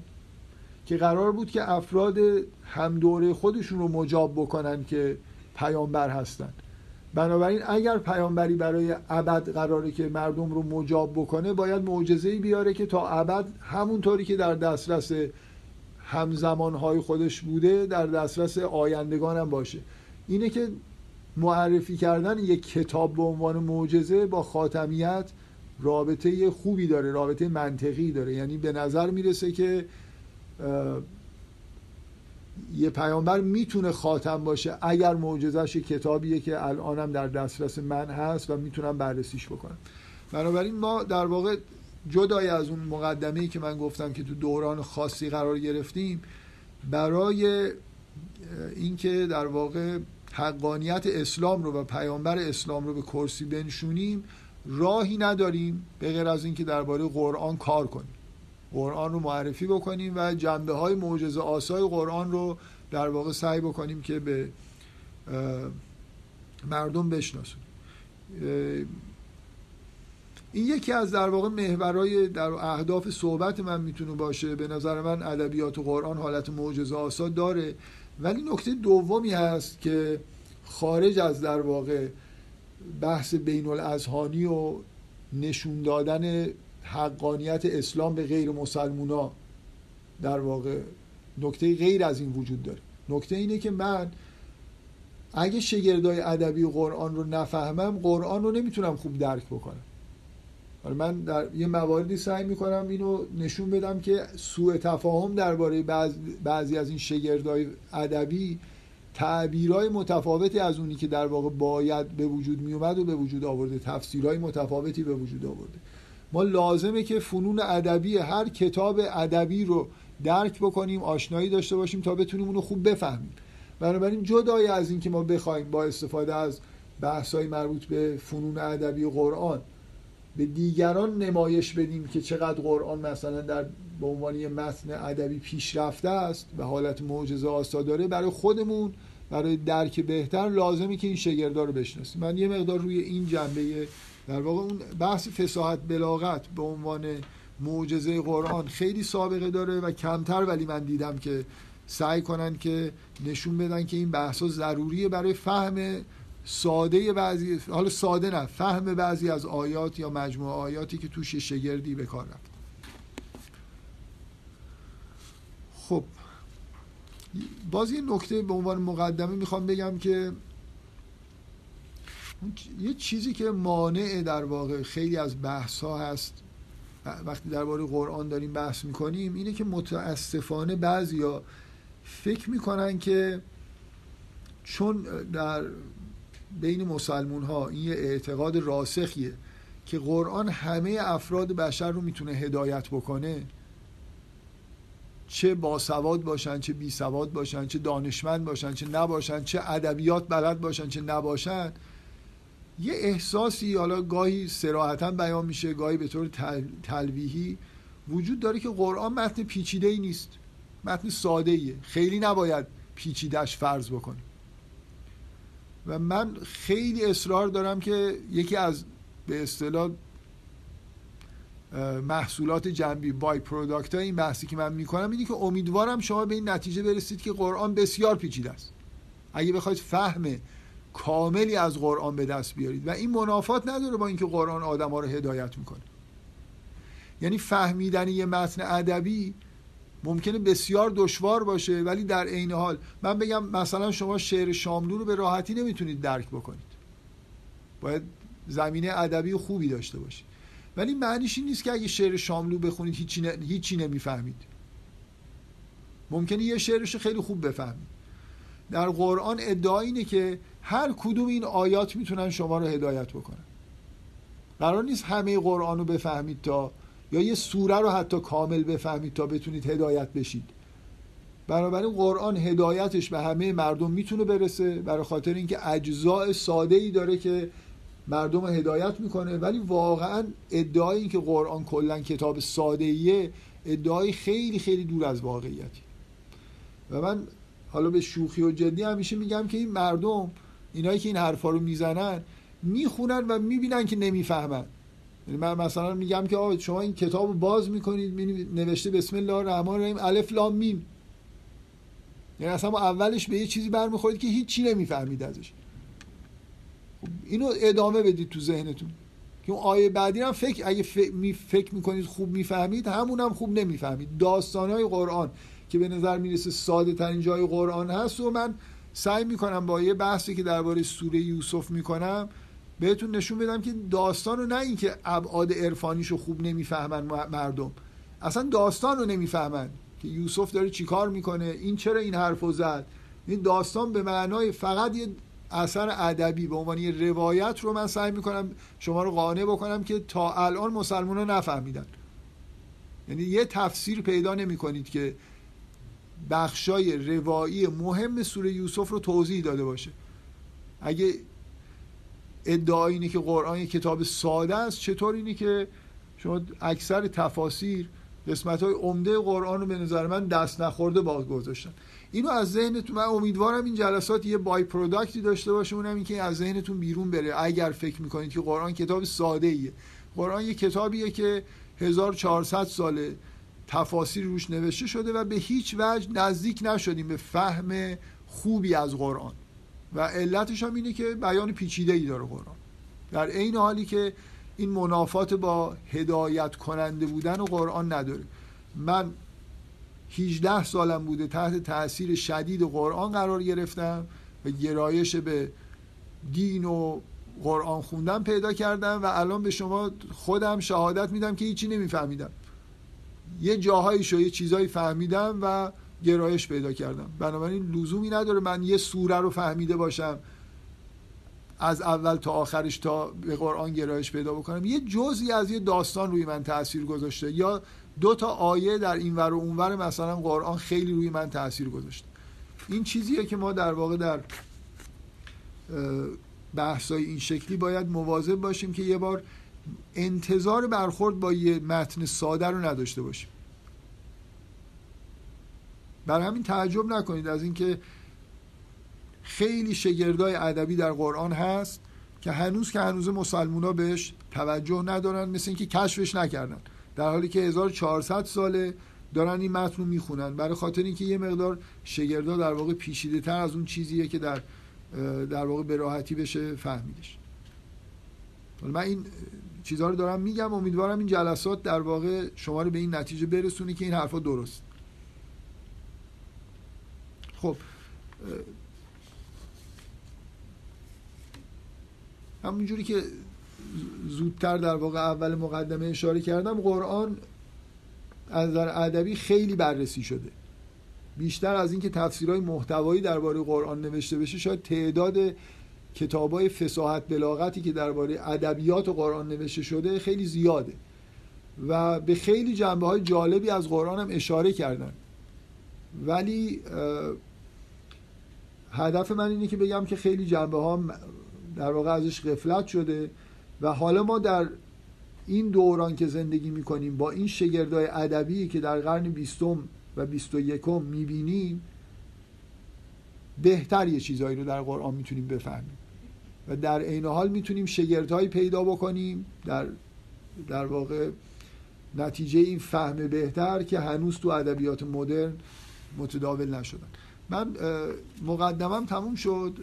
که قرار بود که افراد هم دوره خودشون رو مجاب بکنن که پیامبر هستن. بنابراین اگر پیامبری برای ابد قراره که مردم رو مجاب بکنه باید معجزه‌ای بیاره که تا ابد همونطوری که در دسترس همزمانهای خودش بوده در دسترس آیندگان هم باشه. اینه که معرفی کردن یک کتاب به عنوان معجزه با خاتمیت رابطه خوبی داره رابطه منطقی داره. یعنی به نظر می‌رسه که یه پیامبر می‌تونه خاتم باشه اگر معجزش کتابیه که الانم در دسترس من هست و می‌تونم بررسیش بکنم. بنابراین ما در واقع جدای از اون مقدمه که من گفتم که تو دوران خاصی قرار گرفتیم برای اینکه در واقع حقانیت اسلام رو و پیامبر اسلام رو به کرسی بنشونیم راهی نداریم به غیر از اینکه درباره قرآن کار کنیم. قرآن رو معرفی بکنیم و جنبه های معجزه آسای قرآن رو در واقع سعی بکنیم که به مردم بشناسونیم این یکی از در واقع محورهای در اهداف صحبت من می‌تونه باشه. به نظر من ادبیات قرآن حالت معجزه آسا داره. ولی نکته دومی هست که خارج از در واقع بحث بین الاذهانی و نشون دادن حقانیت اسلام به غیر مسلمونا در واقع نکته غیر از این وجود داره. نکته اینه که من اگه شگردای ادبی قرآن رو نفهمم قرآن رو نمی‌تونم خوب درک بکنم. حالا من در یه مواردی سعی می‌کنم اینو نشون بدم که سوء تفاهم درباره بعض بعضی از این شگردای ادبی تعبیرهای متفاوتی از اونی که در واقع باید به وجود میومد و به وجود آورده. تفسیرهای متفاوتی به وجود آورده. ما لازمه که فنون ادبی هر کتاب ادبی رو درک بکنیم آشنایی داشته باشیم تا بتونیم اونو خوب بفهمیم. بنابراین جدای از اینکه ما بخوایم با استفاده از بحث‌های مربوط به فنون ادبی قرآن به دیگران نمایش بدیم که چقدر قرآن مثلا در به عنوان یه متن ادبی پیشرفته است به حالت معجزه آسا داره برای خودمون برای درک بهتر لازمه که این شگردا رو بشناسیم. من یه مقدار روی این جنبه در واقع اون بحث فساحت بلاغت به عنوان معجزه قرآن خیلی سابقه داره و کمتر ولی من دیدم که سعی کنن که نشون بدن که این بحث ضروریه برای فهم ساده بعضی حالا ساده نه فهم بعضی از آیات یا مجموعه آیاتی که توش شگردی به کار رفت. خب باز یه نکته به عنوان مقدمه می‌خوام بگم که یه چیزی که مانع در واقع خیلی از بحث ها هست وقتی درباره قرآن داریم بحث می‌کنیم اینه که متاسفانه بعضیا فکر می‌کنن که چون در بین مسلمون ها این یه اعتقاد راسخیه که قرآن همه افراد بشر رو می‌تونه هدایت بکنه. چه باسواد باشن چه بی سواد باشن چه دانشمند باشن چه نباشن چه ادبیات بلد باشن چه نباشن. یه احساسی حالا گاهی سراحتا بیان میشه گاهی به طور تلویحی وجود داره که قرآن متن پیچیده ای نیست. متن ساده ایه خیلی نباید پیچیدش فرض بکنیم. و من خیلی اصرار دارم که یکی از به اصطلاح محصولات جنبی بای پروداکت این بحثی که من می‌کنم اینه که امیدوارم شما به این نتیجه برسید که قرآن بسیار پیچیده است. اگه بخواید فهم کاملی از قرآن به دست بیارید. و این منافات نداره با اینکه قرآن آدم ها رو هدایت می‌کنه. یعنی فهمیدن یه متن ادبی ممکنه بسیار دشوار باشه ولی در عین حال من بگم مثلا شما شعر شاملو رو به راحتی نمی‌تونید درک بکنید. باید زمینه ادبی خوبی داشته باشید. ولی معنیش این نیست که اگه شعر شاملو بخونید هیچی, ن... هیچی نمی‌فهمید. ممکنه یه شعرش خیلی خوب بفهمید. در قرآن ادعا اینه که هر کدوم این آیات می‌تونن شما رو هدایت بکنن. قرار نیست همه قرآن رو بفهمید تا یا یه سوره رو حتی کامل بفهمید تا بتونید هدایت بشید. بنابراین قرآن هدایتش به همه مردم می‌تونه برسه برای خاطر اینکه اجزاء ساده ای داره که مردم رو هدایت می‌کنه. ولی واقعا ادعای اینکه قرآن کلا کتاب ساده ایه ادعای خیلی خیلی دور از واقعیتی. و من حالا به شوخی و جدی همیشه میگم که این مردم اینایی که این حرفا رو می‌زنن می‌خونن و می‌بینن که نمی‌فهمن. من مثلا میگم که آقا شما این کتاب رو باز می‌کنید نوشته بسم الله الرحمن الرحیم الف لام میم. یعنی اصلا اولش به یه چیزی برمیخورید که هیچی نمی‌فهمید ازش. خب اینو ادامه بدید تو ذهنتون. که اون آیه بعدی هم فکر اگه فکر می‌کنید خوب می‌فهمید همون هم خوب نمی‌فهمید. داستانهای قرآن که به نظر می‌رسه ساده ترین جای قرآن هست و من سعی می‌کنم با یه بحثی که درباره سوره یوسف می‌کنم بهتون نشون بدم که داستان رو نه اینکه ابعاد عرفانیش رو خوب نمی‌فهمن مردم. اصلا داستان رو نمی‌فهمن که یوسف داره چیکار می‌کنه این چرا این حرف زد. این داستان به معنای فقط یه اثر ادبی به عنوان یه روایت رو من سعی می‌کنم شما رو قانع بکنم که تا الان مسلمان ها نفهمیدن. یعنی یه تفسیر پیدا نمی کنید که بخشای روایی مهم سوره یوسف رو توضیح داده باشه. اگه ادعا اینه که قرآن یک کتاب ساده است. چطور اینه که شما اکثر تفاسیر قسمت های عمده قرآن رو به نظر من دست نخورده باز گذاشتن. اینو از ذهنتون من امیدوارم این جلسات یه بای پروداکتی داشته باشه. اونم این که از ذهنتون بیرون بره. اگر فکر می‌کنید که قرآن کتاب ساده ایه. قرآن یه کتابیه که 1400 ساله تفاسیر روش نوشته شده و به هیچ وجه نزدیک نشدیم به فهم خوبی از قرآن. و علتش هم اینه که بیان پیچیده ای داره قرآن. در عین حالی که این منافات با هدایت کننده بودن و قرآن نداره. من 18 سالم بوده تحت تاثیر شدید قرآن قرار گرفتم و گرایش به دین و قرآن خوندن پیدا کردم و الان به شما خودم شهادت میدم که هیچی نمیفهمیدم. یه جاهایی شو یه چیزایی فهمیدم و گرایش پیدا کردم. بنابراین لزومی نداره من یه سوره رو فهمیده باشم. از اول تا آخرش تا به قرآن گرایش پیدا بکنم. یه جزئی از یه داستان روی من تاثیر گذاشته. یا دو تا آیه در این ور و اونور مثلا قرآن خیلی روی من تاثیر گذاشته. این چیزیه که ما در واقع در بحثای این شکلی باید مواظب باشیم که یه بار انتظار برخورد با یه متن ساده رو نداشته باشیم. برای همین تعجب نکنید از اینکه خیلی شگردای ادبی در قرآن هست که هنوز که هنوز مسلمونا بهش توجه ندارن مثل اینکه کشفش نکردن. در حالی که 1400 ساله دارن این متن رو می‌خونن. برای خاطر اینکه یه مقدار شگردا در واقع پیشیده تر از اون چیزیه که در در واقع به راحتی بشه فهمیدش. من این چیزها رو دارم میگم. امیدوارم این جلسات در واقع شما رو به این نتیجه برسونه که این حرفا درست. خب همونجوری که زودتر در واقع اول مقدمه اشاره کردم قرآن از نظر ادبی خیلی بررسی شده. بیشتر از اینکه تفسیرهای محتوایی درباره قرآن نوشته بشه شاید تعداد کتابای فساحت بلاغتی که درباره ادبیات قرآن نوشته شده خیلی زیاده. و به خیلی جنبه های جالبی از قرآن هم اشاره کردن. ولی هدف من اینه که بگم که خیلی جنبه ها در واقع ازش غفلت شده و حالا ما در این دوران که زندگی می‌کنیم با این شگردای ادبی که در قرن بیستم و بیست و یکم می‌بینیم بهتر یه چیزهایی رو در قرآن می‌تونیم بفهمیم. و در عین حال می‌تونیم شگردهایی پیدا بکنیم در در واقع نتیجه این فهم بهتر که هنوز تو ادبیات مدرن متداول نشدن. من مقدمم تموم شد.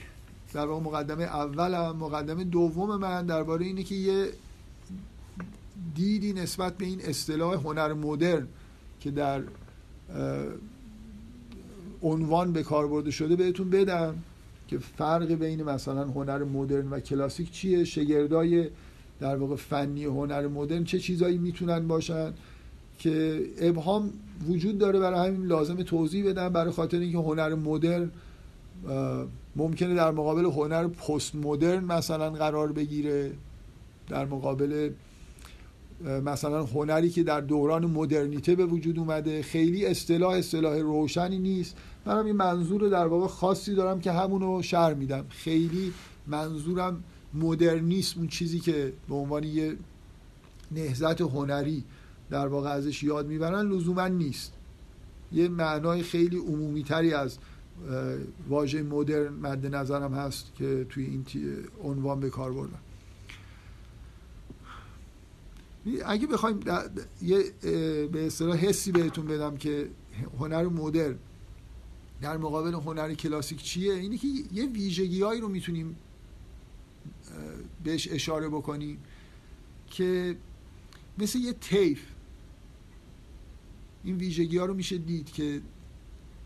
در واقع مقدمه اولم مقدمه دوم من درباره اینه که یه دیدی نسبت به این اصطلاح هنر مدرن که در عنوان به کار برده شده بهتون بدم که فرق بین مثلا هنر مدرن و کلاسیک چیه؟ شگردای در واقع فنی هنر مدرن چه چیزایی می‌تونن باشن؟ که ابهام وجود داره برای همین لازم توضیح بدم برای خاطر اینکه هنر مدرن ممکنه در مقابل هنر پست مدرن مثلا قرار بگیره در مقابل مثلا هنری که در دوران مدرنیته به وجود اومده. خیلی اصطلاح اصطلاح روشنی نیست. من این منظور در واقع خاصی دارم که همونو شر میدم. خیلی منظورم مدرنیسم اون چیزی که به عنوان یه نهزت هنری در واقع ازش یاد می‌برن لزوما نیست. یه معنای خیلی عمومی تری از واژه مدرن مد نظرم هست که توی این عنوان به کار بردم اگه بخوایم یه به اصطلاح حسی بهتون بدم که هنر مدرن در مقابل هنر کلاسیک چیه؟ اینه که یه ویژگیهایی رو می‌تونیم بهش اشاره بکنیم که مثل یه تیف این ویژگی ها رو میشه دید که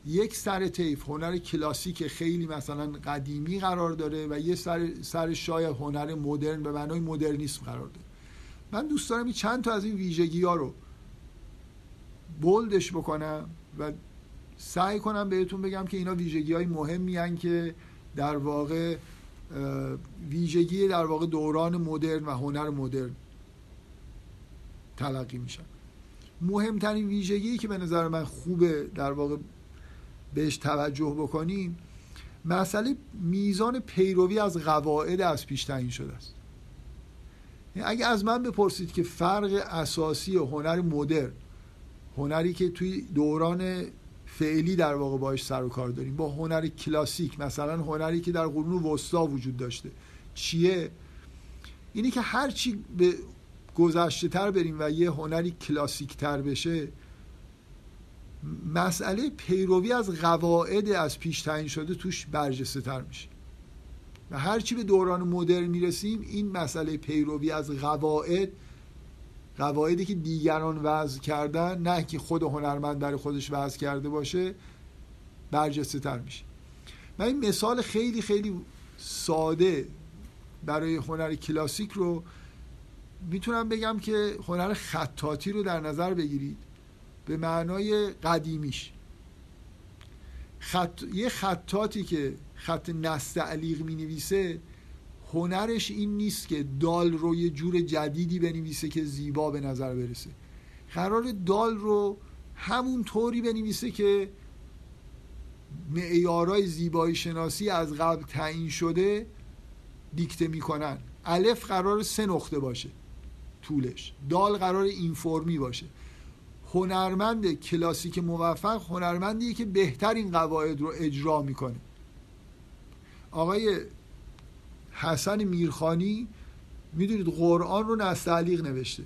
یک سر تیف هنر کلاسیک خیلی مثلا قدیمی قرار داره و یه سر, سر شاید هنر مدرن به معنای مدرنیسم قرار داره. من دوست دارم این چند تا از این ویژگی ها رو بولدش بکنم و سعی کنم بهتون بگم که اینا ویژگی های مهمی که در واقع ویژگی در واقع دوران مدرن و هنر مدرن تلقی میشن. مهمترین ویژگی که به نظر من خوبه در واقع بهش توجه بکنیم مسئله میزان پیروی از قواعد از پیش تعیین شده است. یعنی اگه از من بپرسید که فرق اساسی هنر مدرن هنری که توی دوران فعلی در واقع باش سر و کار داریم با هنر کلاسیک مثلا هنری که در قرون وسطا وجود داشته چیه؟ اینی که هرچی به گذشته تر بریم و یه هنری کلاسیک تر بشه مسئله پیروی از قواعد از پیش تعیین شده توش برجسته تر میشه. و هرچی به دوران مدرن می‌رسیم این مسئله پیروی از قواعد قواعدی که دیگران وضع کردن نه که خود هنرمند در خودش وضع کرده باشه برجسته تر میشه. من این مثال خیلی خیلی ساده برای هنر کلاسیک رو می‌تونم بگم که هنر خطاطی رو در نظر بگیرید به معنای قدیمیش. خط... یه خطاطی که خط نستعلیق می نویسه هنرش این نیست که دال رو یه جور جدیدی بنویسه که زیبا به نظر برسه. قرار دال رو همون طوری بنویسه که معیارای زیبایی شناسی از قبل تعیین شده دیکته می‌کنن. الف قرار سه نقطه باشه. طولش. دال قرار این فرمی باشه. هنرمند کلاسیک موفق هنرمندیه که بهتر این قواعد رو اجرا می‌کنه. آقای حسن میرخانی می‌دونید قرآن رو نستعلیق نوشته.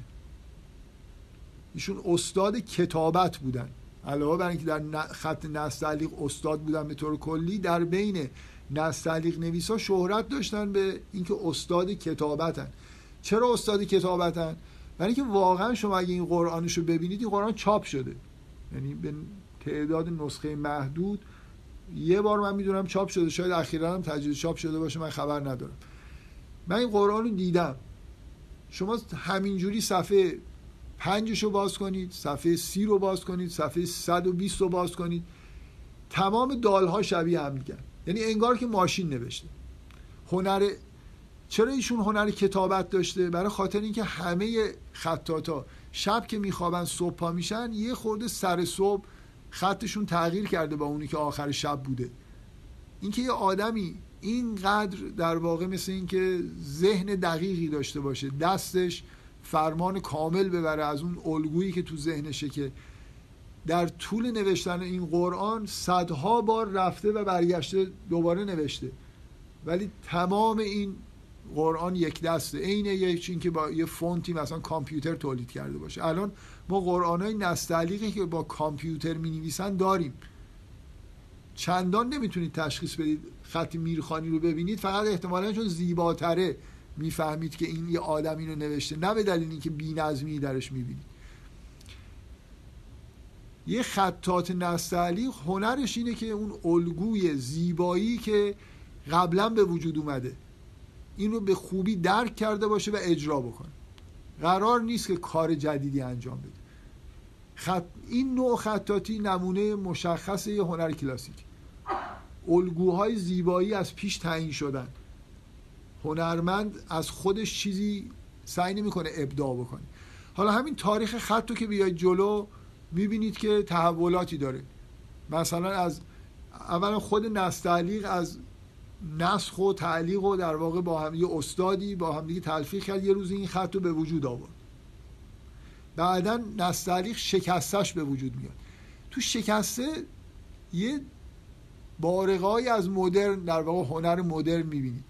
ایشون استاد کتابت بودن. علاوه بر اینکه در خط نستعلیق استاد بودن به طور کلی در بین نستعلیق نویسا شهرت داشتن به اینکه استاد کتابتن. چرا استاد کتابتن؟ برای اینکه واقعا شما اگه این قرآنش رو ببینید این قرآن چاپ شده. یعنی به تعداد نسخه محدود یه بار من می‌دونم چاپ شده. شاید اخیرا هم تجدید چاپ شده باشه من خبر ندارم. من این قرآن رو دیدم. شما همینجوری صفحه پنجش رو باز کنید صفحه سی رو باز کنید صفحه 120 رو باز کنید. تمام دالها شبیه هم میگن یعنی انگار که ماشین نوشته. هنر چرا ایشون هنر کتابت داشته؟ برای خاطر اینکه همه خطاتا شب که میخوابن صبح پا میشن یه خورده سر صبح خطشون تغییر کرده با اونی که آخر شب بوده. اینکه یه آدمی اینقدر در واقع مثل اینکه ذهن دقیقی داشته باشه دستش فرمان کامل ببره از اون الگویی که تو ذهنشه که در طول نوشتن این قرآن صدها بار رفته و برگشته دوباره نوشته. ولی تمام این قرآن یک دسته. عین یک این که با یه فونتی مثلا کامپیوتر تولید کرده باشه. الان ما قرآن های نستعلیقی که با کامپیوتر می نویسن داریم. چندان نمی‌تونید تشخیص بدید خط میرخانی رو ببینید. فقط احتمالا چون زیباتره می‌فهمید که این یه آدم اینو نوشته. نه به دلیل اینکه بی‌نظمی درش می‌بینید. یه خطات نستعلیق هنرش اینه که اون الگوی زیبایی که قبلا به وجود اومده. این رو به خوبی درک کرده باشه و اجرا بکنه. قرار نیست که کار جدیدی انجام بده. خط... این نوع خطاتی نمونه مشخص یه هنر کلاسیک. الگوهای زیبایی از پیش تعیین شدن. هنرمند از خودش چیزی سعی نمی‌کنه ابداع بکنه. حالا همین تاریخ خط رو که بیاید جلو می‌بینید که تحولاتی داره. مثلا از اولا خود نستعلیق از نسخ و تعلیق و در واقع با هم یه استادی با هم دیگه تلفیق کرد. یه روز این خط رو به وجود آورد. بعدا نستعلیق شکستش به وجود میاد. تو شکسته یه بارقایی از مدرن در واقع هنر مدرن می‌بینید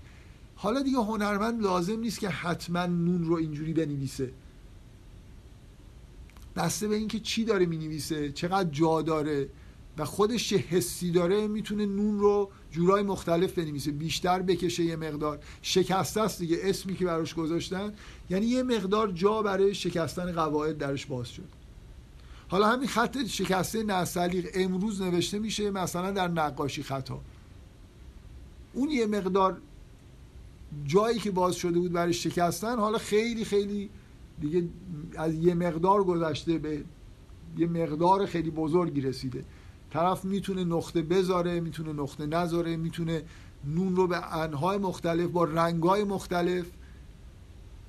حالا دیگه هنرمند لازم نیست که حتما نون رو اینجوری بنویسه. بسته به اینکه چی داره می‌نویسه چقدر جا داره و خودش چه حسی داره می‌تونه نون رو جورای مختلف بنویسه بیشتر بکشه یه مقدار. شکسته است دیگه اسمی که براش گذاشتن. یعنی یه مقدار جا برای شکستن قواعد درش باز شد. حالا همین خط شکسته نستعلیق امروز نوشته میشه مثلا در نقاشی خطا. اون یه مقدار جایی که باز شده بود برای شکستن حالا خیلی خیلی دیگه از یه مقدار گذشته به یه مقدار خیلی بزرگی رسیده. طرف می‌تونه نقطه بذاره می‌تونه نقطه نذاره می‌تونه نون رو به انهای مختلف با رنگای مختلف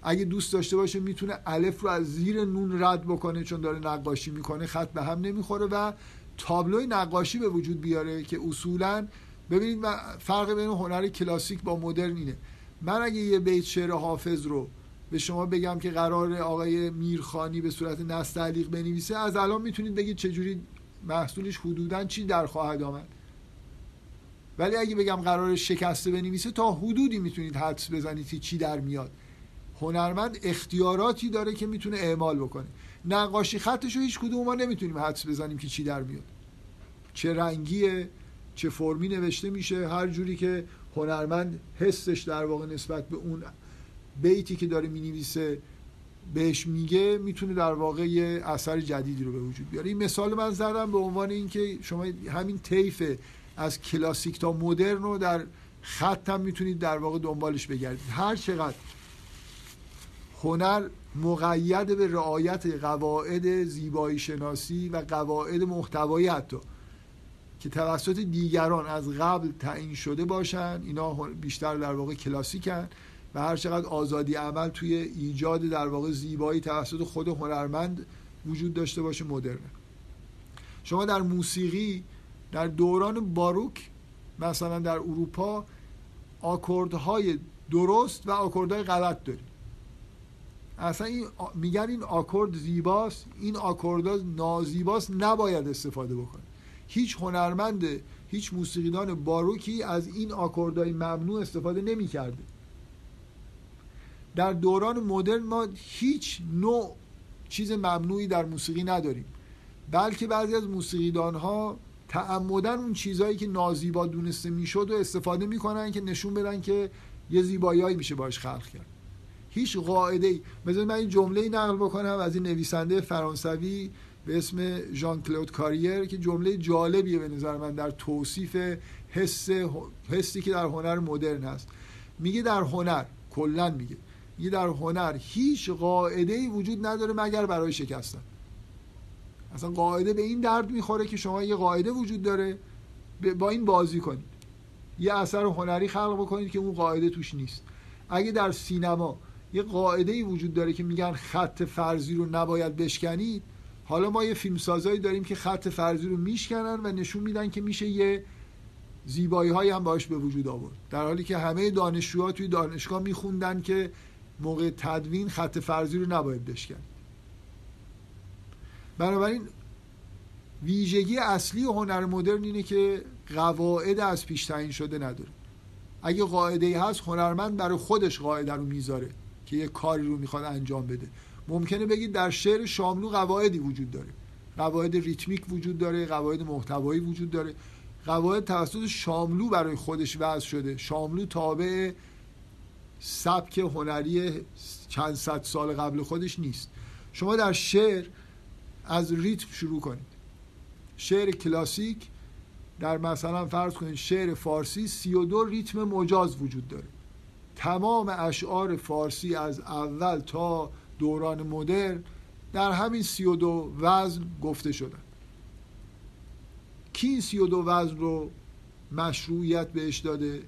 اگه دوست داشته باشه می‌تونه الف رو از زیر نون رد بکنه چون داره نقاشی می‌کنه خط به هم نمی‌خوره و تابلوی نقاشی به وجود بیاره که اصولا ببینید فرق بین هنر کلاسیک با مدرن اینه. من اگه یه بیت شعر حافظ رو به شما بگم که قرار آقای میرخانی به صورت نستعلیق بنویسه از الان می‌تونید بگید چجوری محصولش حدودا چی در خواهد آمد؟ ولی اگه بگم قرار شکسته بنویسه تا حدودی می‌تونید حدس بزنید که چی در میاد. هنرمند اختیاراتی داره که می‌تونه اعمال بکنه. نقاشی خطش رو هیچ کدوم ما نمی‌تونیم حدس بزنیم که چی در میاد. چه رنگیه چه فرمی نوشته میشه هر جوری که هنرمند حسش در واقع نسبت به اون بیتی که داره می‌نویسه بهش میگه می‌تونه در واقع یه اثر جدیدی رو به وجود بیاره. این مثال من زدم به عنوان اینکه شما همین طیف از کلاسیک تا مدرن رو در خط هم می‌تونید در واقع دنبالش بگردید. هر چقدر هنر مقید به رعایت قواعد زیبایی شناسی و قواعد محتوایی حتی که توسط دیگران از قبل تعیین شده باشن اینا بیشتر در واقع کلاسیکن. و هر چقدر آزادی عمل توی ایجاد در واقع زیبایی توسط خود هنرمند وجود داشته باشه مدرنه. شما در موسیقی در دوران باروک مثلا در اروپا آکوردهای درست و آکوردهای غلط داریم اصلا این میگن این آکورد زیباست این آکوردها نازیباست نباید استفاده بکنه. هیچ هنرمند هیچ موسیقیدان باروکی از این آکوردهای ممنوع استفاده نمی‌کرده. در دوران مدرن ما هیچ نوع چیز ممنوعی در موسیقی نداریم. بلکه بعضی از موسیقیدان ها تعمدن اون چیزهایی که نازیبا دونسته می‌شد و استفاده می‌کنن که نشون بدن که یه زیبایی میشه باش خلق کرد. هیچ قاعده ای مثلا من این جمله نقل بکنم از این نویسنده فرانسوی به اسم ژان کلود کاریر که جمله جالبیه به نظر من در توصیف حس حسی که در هنر مدرن هست. میگه در هنر کلا میگه میگه در هنر هیچ قاعده ای وجود نداره مگر برای شکستن. اصلا قاعده به این درد می‌خوره که شما یه قاعده وجود داره با این بازی کنید. یه اثر هنری خلق بکنید که اون قاعده توش نیست. اگه در سینما یه قاعده ای وجود داره که میگن خط فرضی رو نباید بشکنید حالا ما یه فیلمسازایی داریم که خط فرضی رو میشکنن و نشون میدن که میشه یه زیبایی های هم باش به وجود آورد. در حالی که همه دانشجوها توی دانشگاه میخوندن که موقع تدوین خط فرضی رو نباید بشکن بنابراین ویژگی اصلی هنر مدرن اینه که قواعد از پیش تعیین شده نداره. اگه قاعده ای هست هنرمند برای خودش قاعده رو می‌ذاره که یه کاری رو می‌خواد انجام بده. ممکنه بگید در شعر شاملو قواعدی وجود داره. قواعد ریتمیک وجود داره قواعد محتوایی وجود داره. قواعد توسط شاملو برای خودش وضع شده. شاملو تابع سبک هنری چند صد سال قبل خودش نیست. شما در شعر از ریتم شروع کنید. شعر کلاسیک در مثلا فرض کنید شعر فارسی سی و دو ریتم مجاز وجود داره. تمام اشعار فارسی از اول تا دوران مدرن در همین سی و دو وزن گفته شدن. کی این سی و دو وزن رو مشروعیت بهش داده؟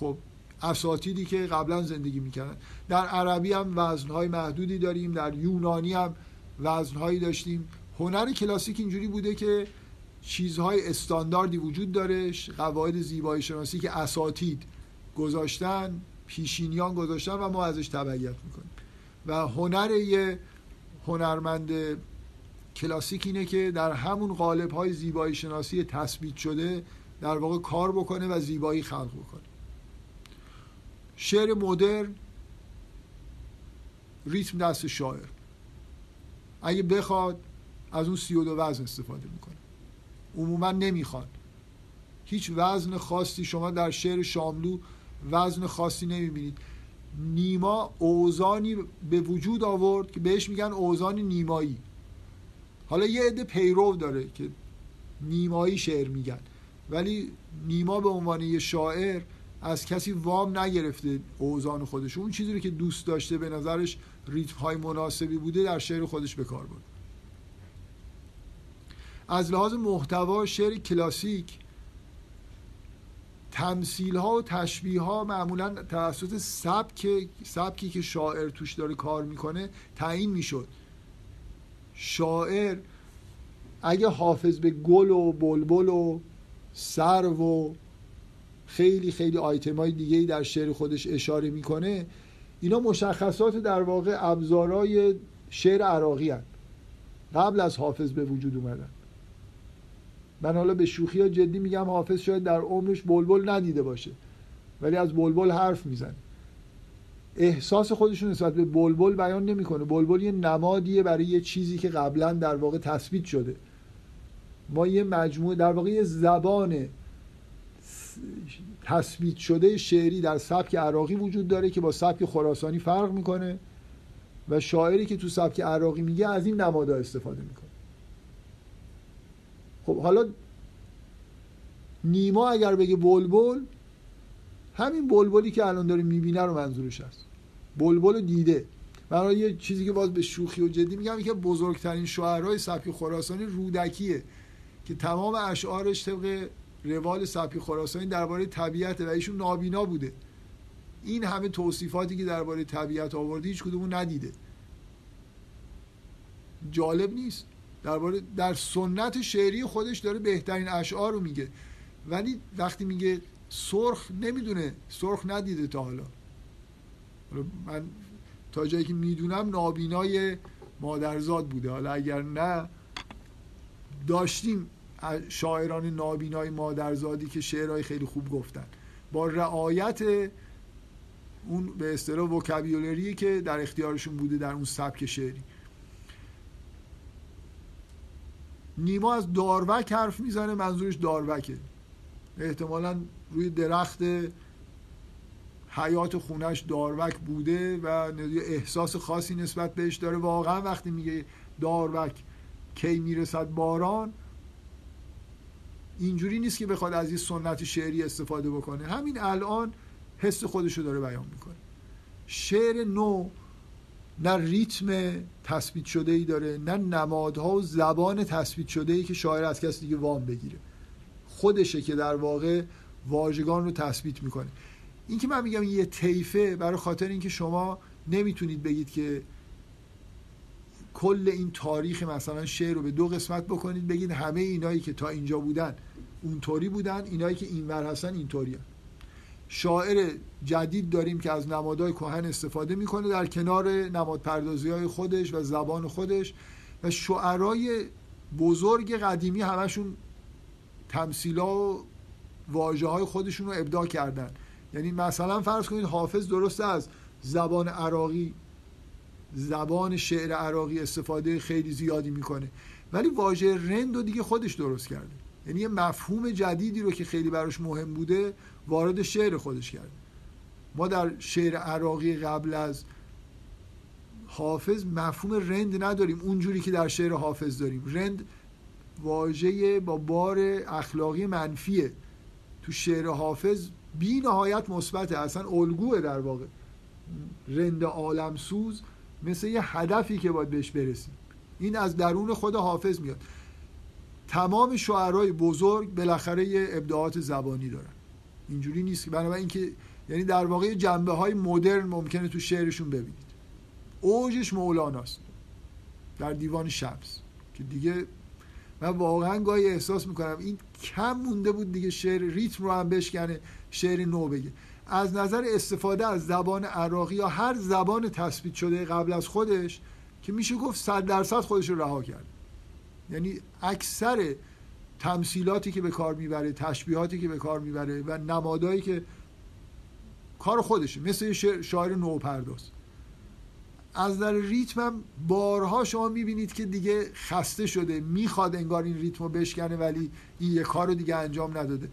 خب اساتیدی که قبلا زندگی می‌کردن. در عربی هم وزنهای محدودی داریم در یونانی هم وزنهایی داشتیم. هنر کلاسیک اینجوری بوده که چیزهای استانداردی وجود داره قواعد زیبایی شناسی که اساتید گذاشتن پیشینیان گذاشتن و ما ازش تبعیت می‌کنیم. و هنر یه هنرمند کلاسیک اینه که در همون قالب های زیبایی شناسی تثبیت شده در واقع کار بکنه و زیبایی خلق بکنه. شعر مدرن ریتم دست شاعر. اگه بخواد از اون سی و دو وزن استفاده می‌کنه. عموما نمی‌خواد. هیچ وزن خاصی شما در شعر شاملو وزن خاصی نمی‌بینید. نیما اوزانی به وجود آورد که بهش میگن اوزان نیمایی. حالا یه عده پیرو داره که نیمایی شعر میگن. ولی نیما به عنوان یه شاعر از کسی وام نگرفته اوزان خودش. اون چیزی رو که دوست داشته به نظرش ریتم های مناسبی بوده در شعر خودش به کار برد. از لحاظ محتوا شعر کلاسیک تمثیل ها و تشبیه ها معمولا توسط سبک سبکی که شاعر توش داره کار می‌کنه تعیین می‌شد. شاعر اگه حافظ به گل و بلبل و سر و خیلی خیلی آیتم های دیگه در شعر خودش اشاره می‌کنه. اینا مشخصات در واقع ابزارهای شعر عراقی هست قبل از حافظ به وجود اومدن. من حالا به شوخی ها جدی میگم حافظ شاید در عمرش بلبل ندیده باشه ولی از بلبل حرف می‌زنه. احساس خودشون نسبت به بلبل بیان نمی‌کنه. بلبل یه نمادیه برای یه چیزی که قبلا در واقع تثبیت شده. ما یه مجموعه در واقع یه زبان تثبیت شده شعری در سبک عراقی وجود داره که با سبک خراسانی فرق می‌کنه و شاعری که تو سبک عراقی میگه از این نمادها استفاده می‌کنه. خب حالا نیما اگر بگه بلبل همین بلبلی که الان داره می‌بینه رو منظورش هست. بلبل دیده. برای یه چیزی که باز به شوخی و جدی میگم که بزرگترین شاعرای سبک خراسانی رودکیه که تمام اشعارش طبق روال سبک خراسانی درباره طبیعت و ایشون نابینا بوده. این همه توصیفاتی که درباره طبیعت آورده هیچ کدومو ندیده. جالب نیست. درباره در سنت شعری خودش داره بهترین اشعار رو میگه. ولی وقتی میگه سرخ نمی‌دونه سرخ ندیده تا حالا من تا جایی که می‌دونم نابینای مادرزاد بوده. حالا اگر نه داشتیم شاعران نابینای مادرزادی که شعرهای خیلی خوب گفتن. با رعایت اون به اصطلاح وکابیولری که در اختیارشون بوده در اون سبک شعری. نیما از داروک حرف می‌زنه منظورش داروکه. احتمالا روی درخت حیات خونش داروک بوده و احساس خاصی نسبت بهش داره. واقعا وقتی میگه داروک کی می‌رسد باران اینجوری نیست که بخواد از این سنت شعری استفاده بکنه. همین الان حس خودش رو داره بیان می‌کنه. شعر نو نه ریتم تثبیت شده ای داره نه نمادها و زبان تثبیت شده ای که شاعر از کسی دیگه وام بگیره. خودشه که در واقع واژگان رو تثبیت می‌کنه. این که من میگم یه طیفه برای خاطر اینکه شما نمی‌تونید بگید که کل این تاریخ مثلا شعر رو به دو قسمت بکنید بگید همه اینایی که تا اینجا بودن اونطوری بودن اینایی که اینور هستن اینطوری شاعر جدید داریم که از نمادهای کهن استفاده می‌کنه در کنار نماد پردازی های خودش و زبان خودش و شعرای بزرگ قدیمی همشون تمثیلا و واجه های خودشون رو ابداع کردن. یعنی مثلا فرض کنید حافظ درسته از زبان عراقی زبان شعر عراقی استفاده خیلی زیادی می‌کنه. ولی واژه رند رو دیگه خودش درست کرده. یعنی یه مفهوم جدیدی رو که خیلی براش مهم بوده وارد شعر خودش کرده ما در شعر عراقی قبل از حافظ مفهوم رند نداریم. اونجوری که در شعر حافظ داریم. رند واژه با بار اخلاقی منفیه. تو شعر حافظ بی نهایت مثبته. اصلا الگوه در واقع. رند عالم سوز مثل یه هدفی که باید بهش برسیم. این از درون خود حافظ میاد. تمام شعرهای بزرگ بالاخره یه ابداعات زبانی دارن. اینجوری نیست که بنابراین که یعنی در واقع جنبه های مدرن ممکنه تو شعرشون ببینید. اوجش مولاناست. در دیوان شمس. که دیگه من واقعا گاهی احساس می‌کنم این کم مونده بود دیگه شعر ریتم رو هم بشکنه شعر نو بگه. از نظر استفاده از زبان عراقی یا هر زبان تثبیت شده قبل از خودش که میشه گفت صد درصد خودش رو رها کرد یعنی اکثر تمثیلاتی که به کار می‌بره تشبیهاتی که به کار می‌بره و نمادایی که کار خودشه مثل شاعر نوپرداز. از نظر ریتم هم بارها شما می‌بینید که دیگه خسته شده می‌خواد انگار این ریتم رو بشکنه ولی این یه کار رو دیگه انجام نداده.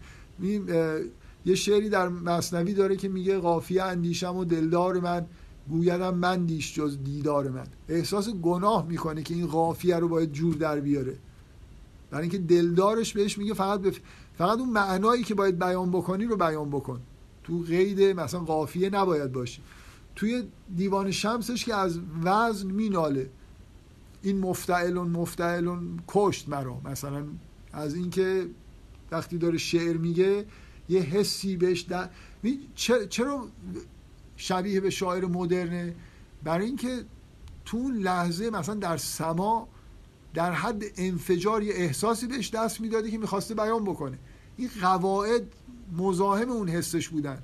یه شعری در مصنوی داره که میگه قافیه اندیشم و دلدار من. گویدم من دیش جز دیدار من. احساس گناه می‌کنه که این قافیه رو باید جور در بیاره. برای اینکه دلدارش بهش میگه فقط فقط اون معنایی که باید بیان بکنی رو بیان بکن. تو قید مثلا قافیه نباید باشی. توی دیوان شمسش که از وزن میناله. این مفتعلون مفتعلون کشت مرا. مثلا از اینکه وقتی داره شعر میگه یه حسی بهش در... چرا شبیه به شاعر مدرنه. برای اینکه تو اون لحظه مثلا در سما در حد انفجار یه احساسی بهش دست می‌داده که می‌خواسته بیان بکنه. این قواعد مزاحم اون حسش بودن.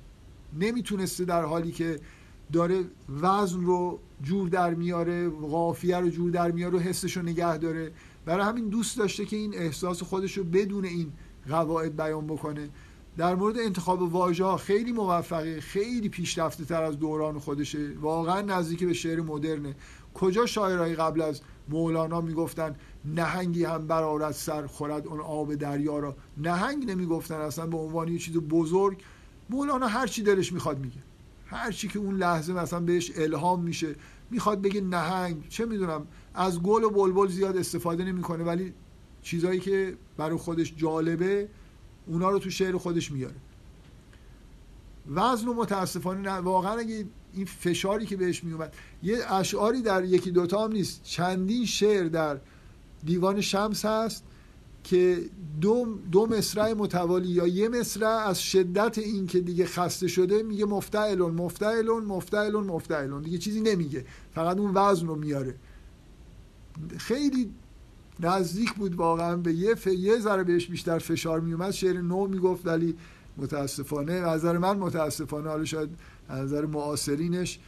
نمی‌تونسته در حالی که داره وزن رو جور در میاره قافیه رو جور در میاره و حسش رو نگه داره. برای همین دوست داشته که این احساس خودش رو بدون این قواعد بیان بکنه. در مورد انتخاب واژه ها خیلی موفقه خیلی پیشرفته تر از دوران خودشه. واقعا نزدیک به شعر مدرنه. کجا شاعرای قبل از مولانا می‌گفتن نهنگی هم برارد سر خورد اون آب دریا را. نهنگ نمی‌گفتن اصلا به عنوان یه چیز بزرگ. مولانا هر چی دلش می‌خواد میگه. هر چی که اون لحظه مثلا بهش الهام میشه می‌خواد بگه نهنگ. چه می‌دونم از گل و بلبل زیاد استفاده نمی‌کنه ولی چیزایی که برای خودش جالبه اونا رو تو شعر خودش میاره. وزن و متاسفانه نه واقعا اگه این فشاری که بهش میومد یه اشعاری در یکی دوتا هم نیست. چندین شعر در دیوان شمس هست که دو, دو مصرع متوالی یا یه مصرع از شدت این که دیگه خسته شده میگه مفتعلون مفتعلون مفتعلون مفتعلون. دیگه چیزی نمیگه. فقط اون وزن رو میاره. خیلی نزدیک بود واقعا به یه ف... یه ذره بهش بیشتر فشار میومد شعر نو می‌گفت ولی متاسفانه نظر من متاسفانه حالا شاید نظر معاصرینش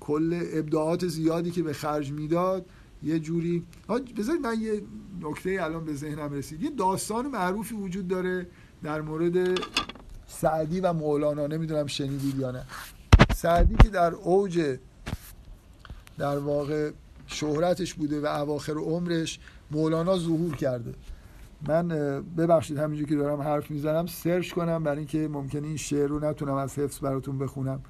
کل ابداعات زیادی که به خرج می‌داد یه جوری بذارید من یه نکته الان به ذهنم رسید. یه داستان معروفی وجود داره در مورد سعدی و مولانا. نمی‌دونم شنیدید یا نه. سعدی که در اوج در واقع شهرتش بوده و اواخر عمرش مولانا ظهور کرده. من ببخشید همینجور که دارم حرف می‌زنم سرچ کنم برای اینکه ممکنه این شعر رو نتونم از حفظ براتون بخونم.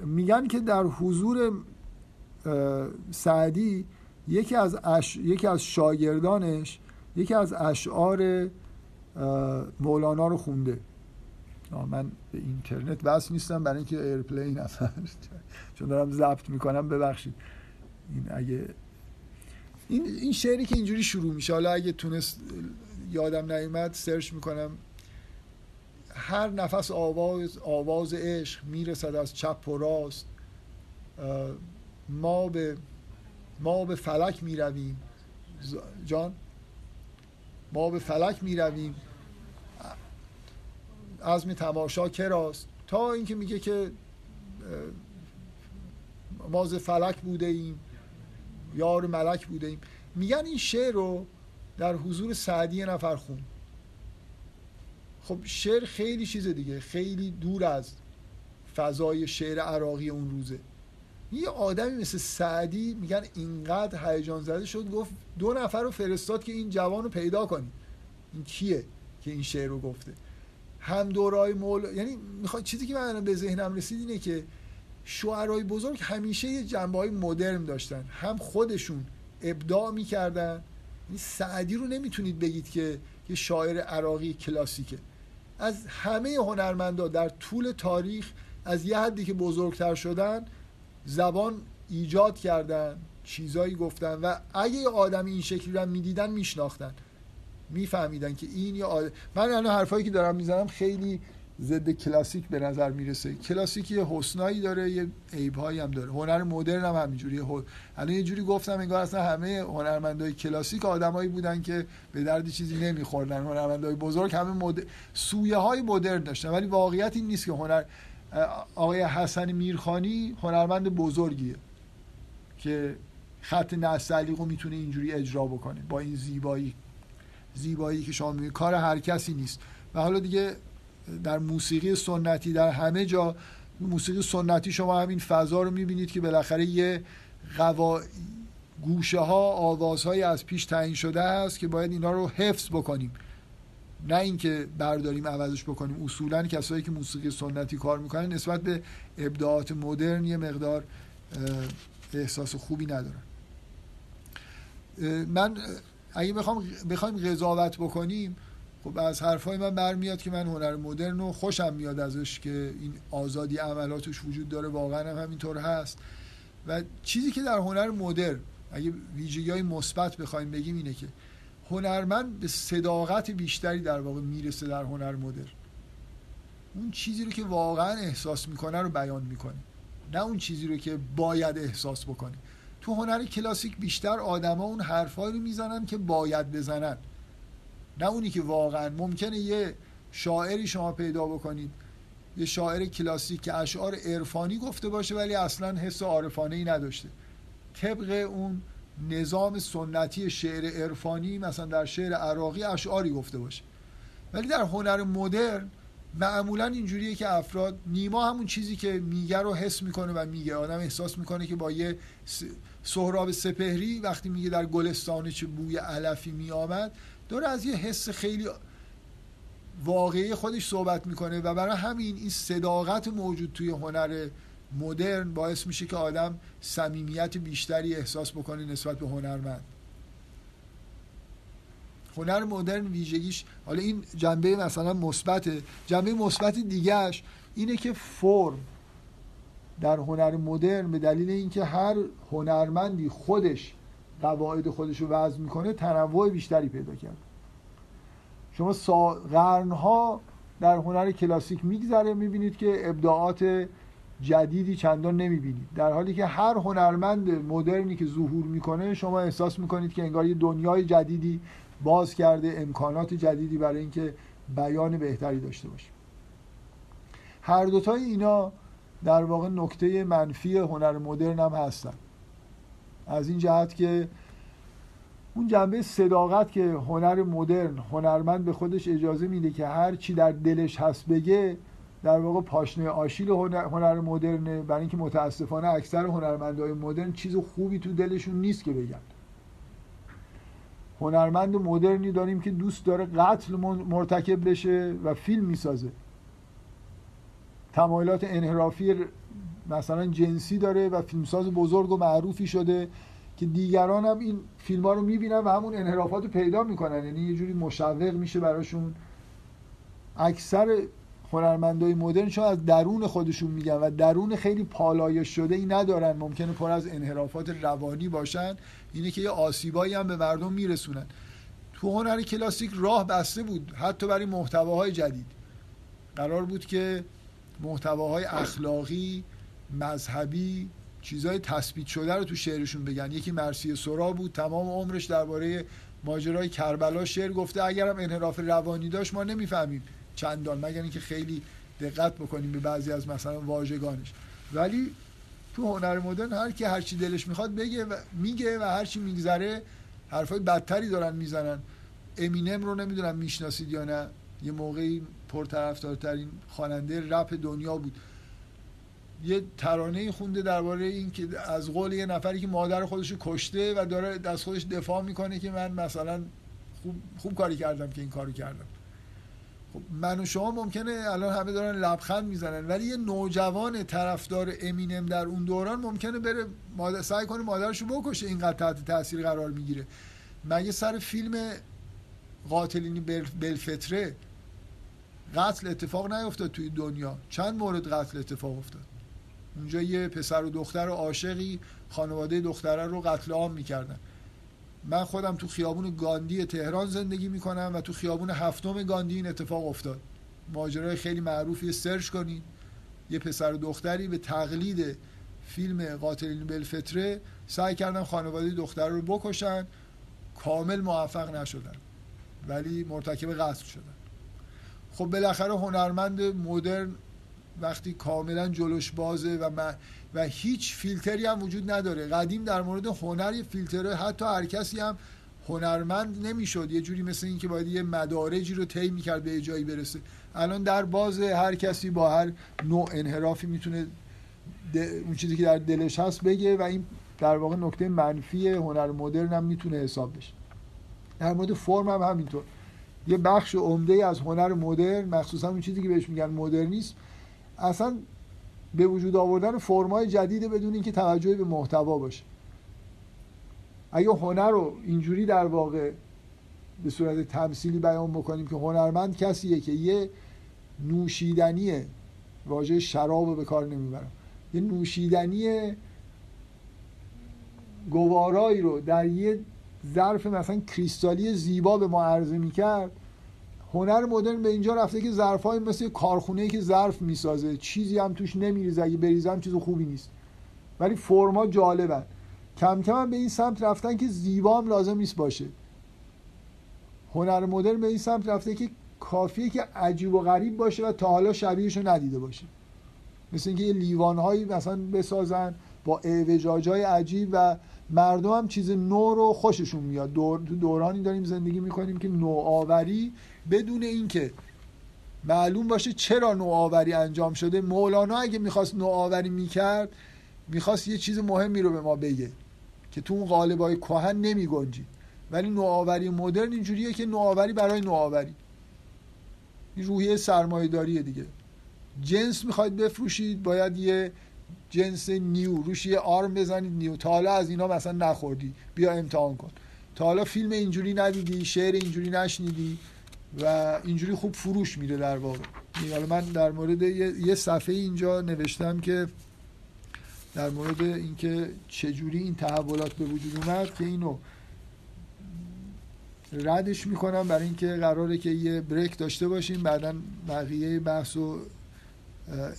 میگن که در حضور سعدی یکی از, اش... یکی از شاگردانش یکی از اشعار مولانا رو خونده. من به اینترنت وصل نیستم برای اینکه airplane اصلا چون دارم ضبط می‌کنم ببخشید. این اگه این, این شعری که اینجوری شروع میشه حالا اگه تونست یادم نیومد search می‌کنم. هر نفس آواز آواز عشق می‌رسد از چپ و راست. ما به ما به فلک می‌رویم. جان؟ ما به فلک می‌رویم. عزم تماشا کراست تا اینکه میگه که ما ز فلک بوده ایم یار ملک بوده ایم. میگن این شعر رو در حضور سعدی نفر خون. خب شعر خیلی چیز دیگه خیلی دور از فضای شعر عراقی اون روزه. یه آدمی مثل سعدی میگن اینقدر هیجان زده شد گفت دو نفر رو فرستاد که این جوان رو پیدا کنی. این کیه که این شعر رو گفته؟ هم دورای مول یعنی می‌خواد چیزی که من به ذهنم رسید اینه که شعرهای بزرگ همیشه یه جنبه های مدرن داشتن. هم خودشون ابداع می‌کردن. یعنی سعدی رو نمی‌تونید بگید که یه شاعر عراقی کلاسیکه. از همه هنرمندا در طول تاریخ از یه حدی که بزرگتر شدن زبان ایجاد کردن چیزایی گفتن و اگه آدمی این شکلی رو می‌دیدن میشناختن. میفهمیدن که این یا آد... من الان حرفایی که دارم می‌زنم خیلی ضد کلاسیک به نظر می‌رسه. کلاسیک یه حسنایی داره یه عیبهایی هم داره. هنر مدرن هم همینجوری الان یه جوری گفتم انگار اصلا همه هنرمندای کلاسیک آدمایی بودن که به درد چیزی نمیخوردن. هنرمندای بزرگ همه مد... سویه های مدرن داشتن. ولی واقعیت این نیست که هنر آقای حسن میرخانی هنرمند بزرگیه که خط نستعلیق رو می‌تونه اینجوری اجرا بکنه با این زیبایی. زیبایی که شما می‌بینید. کار هر کسی نیست. و حالا دیگه در موسیقی سنتی در همه جا موسیقی سنتی شما همین فضا رو می‌بینید که بالاخره یه قوا... گوشه ها آوازهایی از پیش تعیین شده است که باید اینا رو حفظ بکنیم. نه اینکه برداریم عوضش بکنیم. اصولا کسایی که موسیقی سنتی کار می‌کنن نسبت به ابداعات مدرن یه مقدار احساس خوبی ندارن. من اگه بخوام بخوایم قضاوت بکنیم خب از حرفای من برمیاد که من هنر مدرن و خوشم میاد ازش که این آزادی عملاتش وجود داره واقعا هم همینطور هست. و چیزی که در هنر مدرن اگه ویژگی های مثبت بخوایم بگیم اینه که هنرمند به صداقت بیشتری در واقع می‌رسه در هنر مدرن. اون چیزی رو که واقعا احساس می‌کنه رو بیان می‌کنه. نه اون چیزی رو که باید احساس بکنه. تو هنر کلاسیک بیشتر آدما اون حرفایی رو می‌زنن که باید بزنن. نه اونی که واقعا ممکنه یه شاعری شما پیدا بکنید یه شاعر کلاسیک که اشعار عرفانی گفته باشه ولی اصلا حس عارفانه ای نداشته. طبق اون نظام سنتی شعر عرفانی مثلا در شعر عراقی اشعاری گفته باشه. ولی در هنر مدرن معمولا اینجوریه که افراد نیما همون چیزی که میگه رو حس می‌کنه و میگه. آدم احساس می‌کنه که با یه سهراب سپهری وقتی میگه در گلستان چه بوی علفی میآمد داره از یه حس خیلی واقعی خودش صحبت می‌کنه و برای همین این صداقت موجود توی هنر مدرن باعث میشه که آدم صمیمیت بیشتری احساس بکنه نسبت به هنرمند. هنر مدرن ویژگیش حالا این جنبه مثلا مثبت جنبه مثبت دیگهش اینه که فرم در هنر مدرن به دلیل اینکه هر هنرمندی خودش قواعد خودش رو وضع می‌کنه تنوع بیشتری پیدا کرد. شما سا... قرنها در هنر کلاسیک میگذره می‌بینید که ابداعات جدیدی چندان نمی‌بینید. در حالی که هر هنرمند مدرنی که ظهور می‌کنه شما احساس می‌کنید که انگار یه دنیای جدیدی باز کرده امکانات جدیدی برای اینکه بیان بهتری داشته باشه هر دوتای اینا در واقع نکته منفی هنر مدرن هم هستن. از این جهت که اون جنبه صداقت که هنر مدرن هنرمند به خودش اجازه میده که هر چی در دلش هست بگه در واقع پاشنه آشیل هنر, هنر مدرنه. برای اینکه متاسفانه اکثر هنرمندهای مدرن چیز خوبی تو دلشون نیست که بگن. هنرمند مدرنی داریم که دوست داره قتل مرتکب بشه و فیلم می‌سازه. تمایلات انحرافی مثلا جنسی داره و فیلمساز بزرگ و معروفی شده که دیگران هم این فیلم ها رو می‌بینن و همون انحرافات رو پیدا می‌کنن. یعنی یه جوری مشوق میشه براشون. اکثر هنرمندای مدرن چون از درون خودشون میگن و درون خیلی پالایش شده ای ندارن. ممکنه پر از انحرافات روانی باشن. اینه که یه آسیبایی هم به مردم میرسونن. تو هنر کلاسیک راه بسته بود. حتی برای محتواهای جدید. قرار بود که محتواهای اخلاقی مذهبی چیزهای تثبیت شده رو تو شعرشون بگن. یکی مرسی سرا بود تمام عمرش درباره ماجرای کربلا شعر گفته. اگرم انحراف روانی داشت ما نمی‌فهمیم چندان مگر اینکه خیلی دقت بکنیم به بعضی از مثلا واژگانش. ولی تو هنر مدرن هر کی هر چی دلش می‌خواد بگه و میگه و هر چی میگذره حرفای بدتری دارن می‌زنن. امینم رو نمی‌دونم می‌شناسید یا نه. یه موقعی پرطرفدارترین خواننده رپ دنیا بود. یه ترانه خونده درباره این که از قول یه نفری که مادر خودش رو کشته و داره از خودش دفاع می‌کنه که من مثلا خوب, خوب کاری کردم که این کارو کردم. خب من و شما ممکنه الان همه دارن لبخند می‌زنن ولی یه نوجوان طرفدار امینم در اون دوران ممکنه بره مادر سعی کنه مادرش رو بکشه اینقدر تحت تاثیر قرار می‌گیره. مگه سر فیلم قاتلینی بلفتره قتل اتفاق نیفتاد توی دنیا. چند مورد قتل اتفاق افتاد؟ اونجا یه پسر و دختر و عاشقی خانواده دختره رو قتل عام می‌کردن. من خودم تو خیابون گاندی تهران زندگی می‌کنم و تو خیابون هفتم گاندی این اتفاق افتاد. ماجرای خیلی معروفی سرچ کنید یه پسر و دختری به تقلید فیلم قاتلین بلفتره سعی کردن خانواده دختر رو بکشن. کامل موفق نشدن. ولی مرتکب قتل شدن. خب بالاخره هنرمند مدرن وقتی کاملا جلوش بازه و و هیچ فیلتری هم وجود نداره. قدیم در مورد هنر فیلتره حتی هر کسی هم هنرمند نمی‌شد. یه جوری مثل این که باید یه مدارجی رو طی می‌کرد به جایی برسه. الان در باز هر کسی با هر نوع انحرافی می‌تونه اون چیزی که در دلش هست بگه و این در واقع نکته منفی هنر مدرن هم می‌تونه حساب بشه. در مورد فرم هم همینطور. یه بخش عمده از هنر مدرن مخصوصا اون چیزی که بهش میگن مدرنیسم اصلا به وجود آوردن فرمای جدید بدون اینکه توجهی به محتوا باشه. اگه هنر رو اینجوری در واقع به صورت تمثیلی بیان بکنیم که هنرمند کسیه که یه نوشیدنی واژه شراب به کار نمی‌برم یه نوشیدنی گوارایی رو در یه ظرف مثلا کریستالی زیبا به ما عرضه می‌کرد. هنر مدرن به اینجا رفته که های مثل کارخونه که ظرف می‌سازه چیزی هم توش نمیریزه. اگه بریزم چیز خوبی نیست. ولی فرما جالبن کم کم به این سمت رفتن که زیبا هم لازم نیست باشه. هنر مدرن به این سمت رفته که کافیه که عجیب و غریب باشه و تا حالا شبیهش رو ندیده باشه. مثل اینکه یه لیوانهایی مثلا بسازن با اعوجاجای عجیب و مردم هم چیز نو رو خوششون میاد. دور، دورانی داریم زندگی می‌کنیم که نوآوری بدون اینکه معلوم باشه چرا نوآوری انجام شده. مولانا اگه می‌خواست نوآوری می‌کرد می‌خواست یه چیز مهمی رو به ما بگه که تو اون قالبای کهن نمی گنجی ولی نوآوری مدرن اینجوریه که نوآوری برای نوآوری. این روحیه سرمایه دیگه. جنس می‌خواید بفروشید باید یه جنس نیو روش یه آرم بزنید نیو. تا حالا از اینا مثلا نخوردی. بیا امتحان کن. تا حالا فیلم اینجوری ندیدی شعر اینجوری نشنیدی و اینجوری خوب فروش میره در واقع. حالا من در مورد یه صفحه اینجا نوشتم که در مورد اینکه چجوری این تحولات به وجود اومد که اینو ردش می‌کنم برای اینکه قراره که یه بریک داشته باشیم بعدا بقیه بحث رو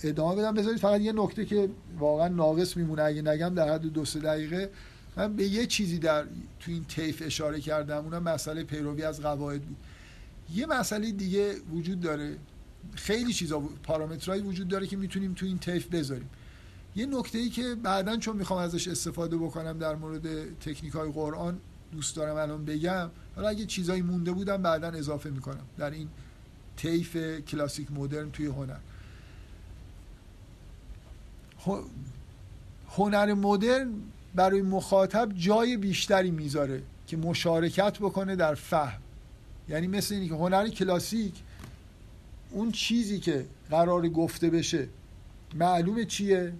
ادامه بدم. بذارید فقط یه نکته که واقعا ناقص میمونه. اگه نگم در حد دو سه دقیقه من به یه چیزی در تو این طیف اشاره کردم. اونم مسئله پیروی از قواعد بود. یه مسئله دیگه وجود داره. خیلی چیزا پارامترهایی وجود داره که می‌تونیم تو این طیف بذاریم. یه نکته ای که بعدا چون می‌خوام ازش استفاده بکنم در مورد تکنیک های قرآن دوست دارم الان بگم. حالا اگه چیزایی مونده بودم بعدا اضافه می‌کنم. در این طیف کلاسیک مدرن توی هنر. هنر مدرن برای مخاطب جای بیشتری می‌ذاره که مشارکت بکنه در فهم. یعنی مثل اینکه که هنر کلاسیک اون چیزی که قرار گفته بشه معلومه چیه؟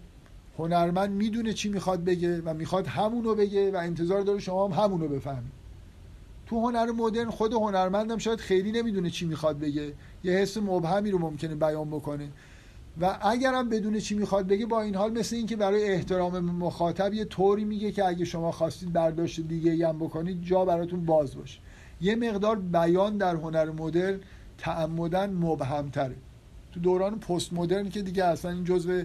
هنرمند می‌دونه چی می‌خواد بگه و می‌خواد همونو بگه و انتظار داره شما هم همونو بفهمید. تو هنر مدرن خود هنرمندم شاید خیلی نمی‌دونه چی می‌خواد بگه. یه حس مبهمی رو ممکنه بیان بکنه. و اگرم بدون چی می‌خواد بگه با این حال مثل اینکه برای احترام مخاطب یه طوری میگه که اگه شما خواستید برداشت دیگه هم بکنید جا براتون باز باشه. یه مقدار بیان در هنر مدرن تعمدن مبهمتره. تو دوران پست مدرن که دیگه اصلا این جزء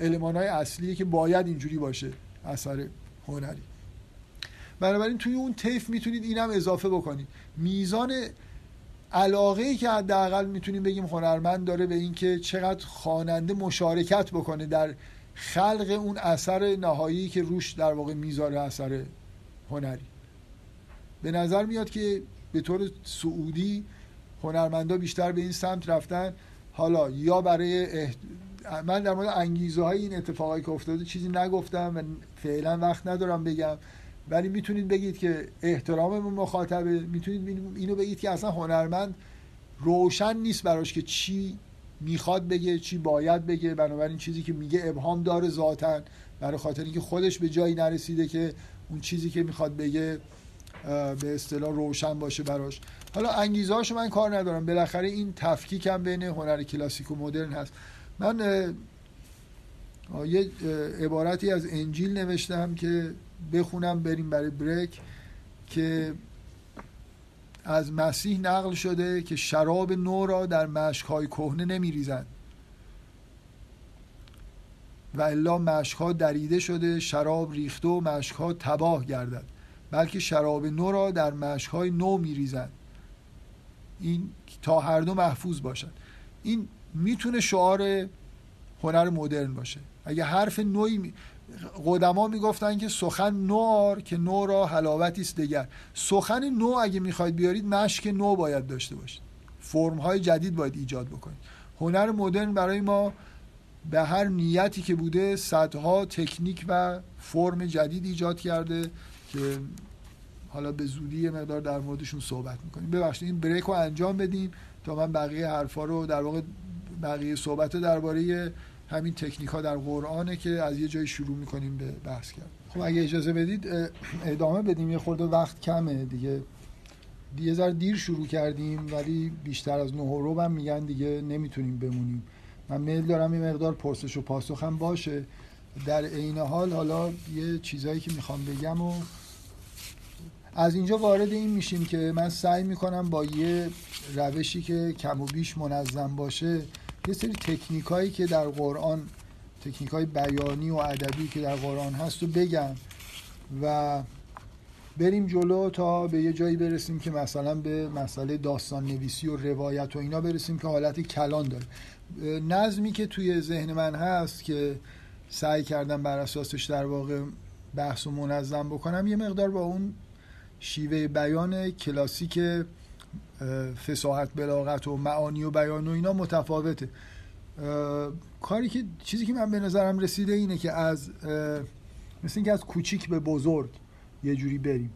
علمان های اصلیه که باید اینجوری باشه اثر هنری. بنابراین توی اون طیف می‌تونید اینم اضافه بکنید. میزان علاقه ای که حداقل می‌تونیم بگیم هنرمند داره به اینکه چقدر خواننده مشارکت بکنه در خلق اون اثر نهایی که روش در واقع می‌ذاره اثر هنری. به نظر میاد که به طور سعودی هنرمندا بیشتر به این سمت رفتن. حالا یا برای من در مورد انگیزه های این اتفاقایی که افتاده چیزی نگفتم و فعلا وقت ندارم بگم. ولی می‌تونید بگید که احترام مخاطبه می‌تونید اینو بگید که اصلا هنرمند روشن نیست براش که چی می‌خواد بگه چی باید بگه. بنابراین چیزی که میگه ابهام داره ذاتا برای خاطر اینکه خودش به جایی نرسیده که اون چیزی که می‌خواد بگه به اصطلاح روشن باشه براش. حالا انگیزه من کار ندارم. بالاخره این تفکیک هم بین هنر کلاسیک و مدرن هست. من یه عبارتی از انجیل نوشتم که بخونم بریم برای بریک که از مسیح نقل شده که شراب نو را در مشکهای کهنه نمیریزند و الا مشکها دریده شده شراب ریخته و مشکها تباه گردد بلکه شراب نو را در مشکهای نو میریزند این تا هر دو محفوظ باشد. این می‌تونه شعار هنر مدرن باشه. اگه حرف نوعی قدما می‌گفتن که سخن نوار که نو را حلاوتی است دگر. سخن نو اگه می‌خواید بیارید مشک نو باید داشته باشید. فرم های جدید باید ایجاد بکنید. هنر مدرن برای ما به هر نیتی که بوده صدها تکنیک و فرم جدید ایجاد کرده که حالا به زودی یه مقدار در موردشون صحبت می‌کنیم. ببخشید این بریک رو انجام بدیم تا من بقیه حرفا رو در واقع بقیه صحبت درباره همین تکنیک ها در قرآنه که از یه جایی شروع می‌کنیم به بحث کرد. خب اگه اجازه بدید ادامه بدیم. یه خورده وقت کمه دیگه. یه ذره دیر شروع کردیم ولی بیشتر از نه رو هم میگن دیگه نمی‌تونیم بمونیم. من میل دارم یه مقدار پرسش و پاسخ هم باشه. در عین حال حالا یه چیزایی که می‌خوام بگم و از اینجا وارد این میشیم که من سعی می‌کنم با یه روشی که کم و بیش منظم باشه یه سری تکنیک هایی که در قرآن تکنیک های بیانی و ادبی که در قرآن هست رو بگم و بریم جلو تا به یه جایی برسیم که مثلا به مسئله داستان نویسی و روایت و اینا برسیم که حالت کلان داره. نظمی که توی ذهن من هست که سعی کردم بر اساسش در واقع بحث و منظم بکنم یه مقدار با اون شیوه بیان کلاسیک فساحت بلاغت و معانی و بیان و اینا متفاوته. کاری که چیزی که من به نظرم رسیده اینه که از مثل اینکه از کوچیک به بزرگ یه جوری بریم.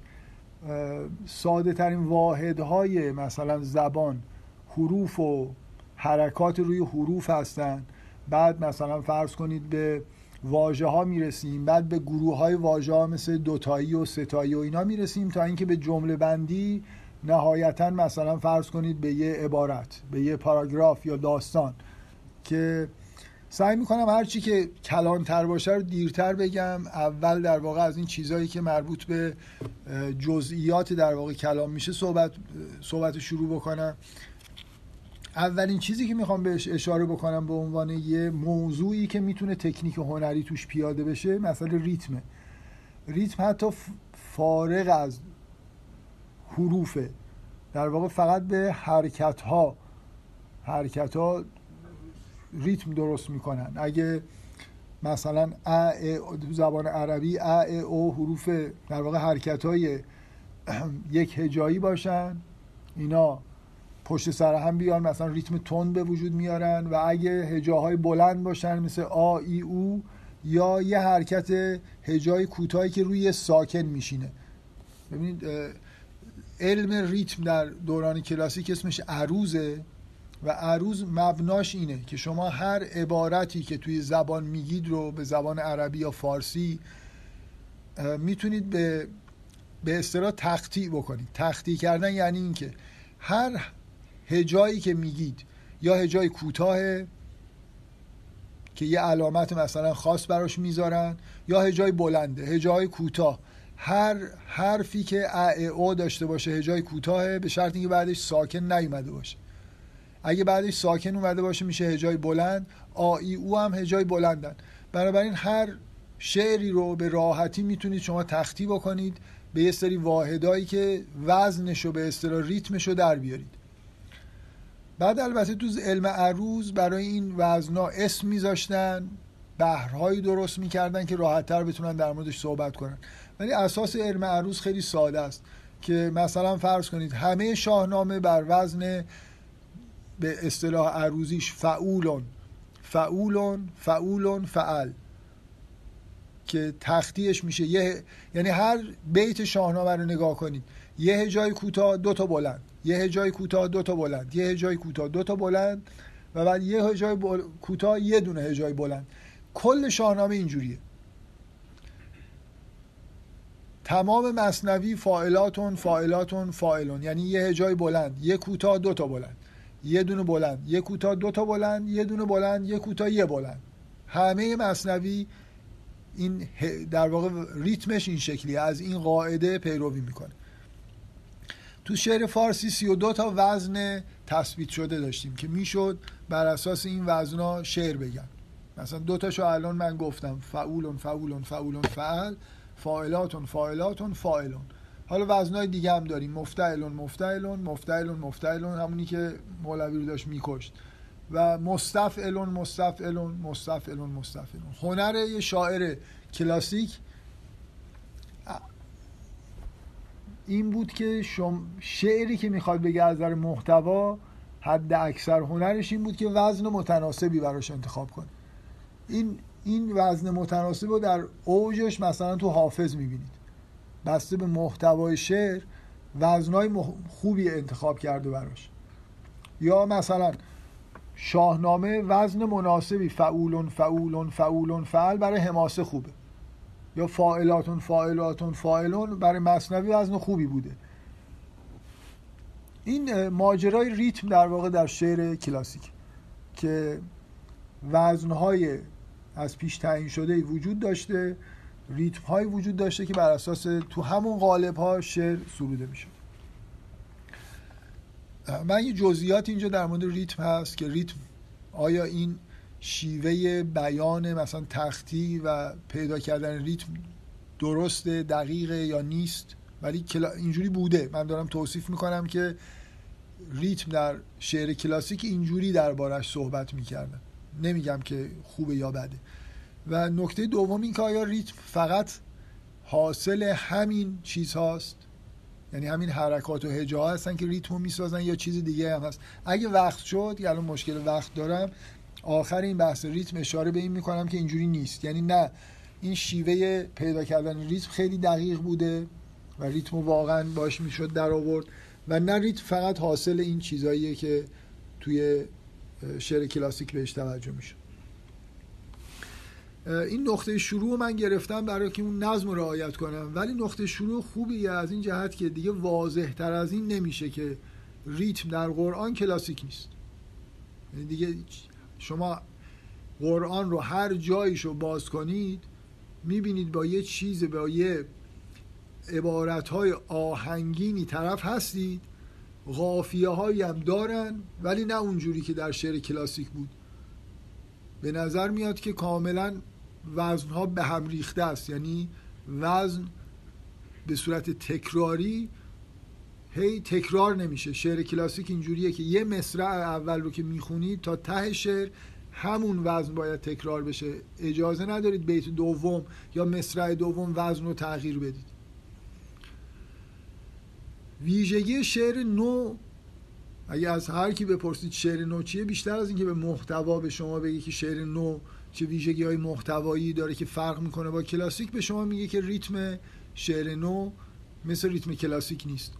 ساده ترین واحدهای مثلا زبان حروف و حرکات روی حروف هستن. بعد مثلا فرض کنید به واژه ها می‌رسیم بعد به گروه های واژه ها مثل دوتایی و ستایی و اینا می‌رسیم تا اینکه به جمله بندی نهایتا مثلا فرض کنید به یه عبارت به یه پاراگراف یا داستان که سعی می‌کنم هرچی که کلانتر باشه رو دیرتر بگم. اول در واقع از این چیزهایی که مربوط به جزئیات در واقع کلام میشه صحبت صحبت شروع بکنم. اولین چیزی که می‌خوام بهش اشاره بکنم به عنوان یه موضوعی که می‌تونه تکنیک هنری توش پیاده بشه مثلا ریتمه. ریتم حتی فارغ از حروفه. در واقع فقط به حرکت ها حرکت ها ریتم درست می‌کنن. اگه مثلا ا زبان عربی ا او حروف در واقع حرکت های یک هجایی باشن اینا پشت سر هم بیان مثلا ریتم تون به وجود میارن و اگه هجاهای بلند باشن مثل آ ای او یا یه حرکت هجای کوتاهی که روی ساکن میشینه. ببینید علم ریتم در دوران کلاسیک اسمش عروزه و عروض مبناش اینه که شما هر عبارتی که توی زبان میگید رو به زبان عربی یا فارسی می‌تونید به به اصطلاح تختی بکنید. تختی کردن یعنی اینکه هر هجایی که میگید یا هجای کوتاه که یه علامت مثلا خاص براش می‌ذارن یا هجای بلنده هجای کوتاه هر حرفی که ا او داشته باشه هجای کوتاه به شرط اینکه بعدش ساکن نیومده باشه. اگه بعدش ساکن اومده باشه میشه هجای بلند. آ ای او هم هجای بلندن. بنابراین هر شعری رو به راحتی می‌تونید شما تختی بکنید به یه سری واحدایی که وزنش رو به اصطلاح ریتمش رو در بیارید. بعد البته تو علم عروض برای این وزنا اسم میذاشتن. بهرهایی درست می‌کردن که راحتتر بتونن در موردش صحبت کنن. ولی اساس علم عروض خیلی ساده است که مثلا فرض کنید همه شاهنامه بر وزن به اصطلاح عروضیش فعولون فعولون فعولون فعل که تختیش میشه. یه یعنی هر بیت شاهنامه رو نگاه کنید یه هجای کوتاه دو تا بلند یه هجای کوتاه دو تا بلند یه هجای کوتاه دو تا بلند و بعد یه هجای بل... کوتاه یه دونه هجای بلند. کل شاهنامه اینجوریه. تمام مصنوی فاعلاتون فاعلاتون فاعلون. یعنی یه هجای بلند یه کوتاه دو تا بلند. یه دونه بلند یه کوتاه دو تا بلند یه دونه بلند یه کوتاه یه بلند. همه مصنوی این در واقع ریتمش این شکلی از این قاعده پیروی می‌کنه. تو شعر فارسی 32 تا وزن تثبیت شده داشتیم که می‌شد بر اساس این وزنا شعر بگن. مثلا دو تاشو الان من گفتم فعولون فعولون فعولون فعل فاعلاتون فاعلاتون فاعلون. حالا وزنای دیگه هم داریم. مفتعلون مفتعلون مفتعلون مفتعلون همونی که مولوی رو داشت میکشت. و مستفعلون مستفعلون مستفعلون مستفعلون. هنر یه شاعر کلاسیک. این بود که شم شعری که می‌خواد بگه از نظر محتوا حد اکثر هنرش این بود که وزن متناسبی براش انتخاب کنه. این این وزن متناسب رو در اوجش مثلا تو حافظ می‌بینید. بسته به محتوای شعر وزنای خوبی انتخاب کرده براش. یا مثلا شاهنامه وزن مناسبی فعولون فعولون فعولون فعل برای حماسه خوبه. یا فاعلاتون فاعلاتون فاعلون برای مصنوی وزن خوبی بوده. این ماجرای ریتم در واقع در شعر کلاسیک که وزنهای از پیش تعیین شده وجود داشته ریتم های وجود داشته که بر اساس تو همون قالب ها شعر سروده میشه من یه جزئیات اینجا در مورد ریتم هست که ریتم آیا این شیوه بیان مثلا تختی و پیدا کردن ریتم درسته دقیقه یا نیست؟ ولی اینجوری بوده. من دارم توصیف می‌کنم که ریتم در شعر کلاسیک اینجوری دربارش صحبت می‌کردن نمیگم که خوبه یا بده. و نکته دوم این که آیا ریتم فقط حاصل همین چیز هاست یعنی همین حرکات و هجاها هستن که ریتمو می‌سازن یا چیز دیگه هم هست؟ اگه وقت شد الان مشکل وقت دارم آخر این بحث ریتم اشاره به این می‌کنم که اینجوری نیست. یعنی نه این شیوه پیدا کردن ریتم خیلی دقیق بوده و ریتم واقعا باش می‌شد در آورد و نه ریتم فقط حاصل این چیزاییه که توی شعر کلاسیک بهش توجه میشه. این نقطه شروع من گرفتم برای که اون نظم رو رعایت کنم. ولی نقطه شروع خوبیه از این جهت که دیگه واضح تر از این نمیشه که ریتم در قرآن کلاسیک نیست. یعنی دیگه شما قرآن رو هر جایش رو باز کنید می‌بینید با یه چیز با یه عبارت آهنگینی طرف هستید غافیه هایی هم دارن ولی نه اونجوری که در شعر کلاسیک بود. به نظر میاد که کاملا وزن ها به هم ریخته است. یعنی وزن به صورت تکراری هی تکرار نمیشه. شعر کلاسیک اینجوریه که یه مصرع اول رو که می‌خونید تا ته شعر همون وزن باید تکرار بشه. اجازه ندارید بیت دوم یا مصرع دوم وزن رو تغییر بدید. ویژگی شعر نو اگه از هر کی بپرسید شعر نو چیه بیشتر از اینکه به محتوا به شما بگه که شعر نو چه ویژگی های محتوایی داره که فرق می‌کنه. با کلاسیک به شما میگه که ریتم شعر نو مثل ریتم کلاسیک نیست.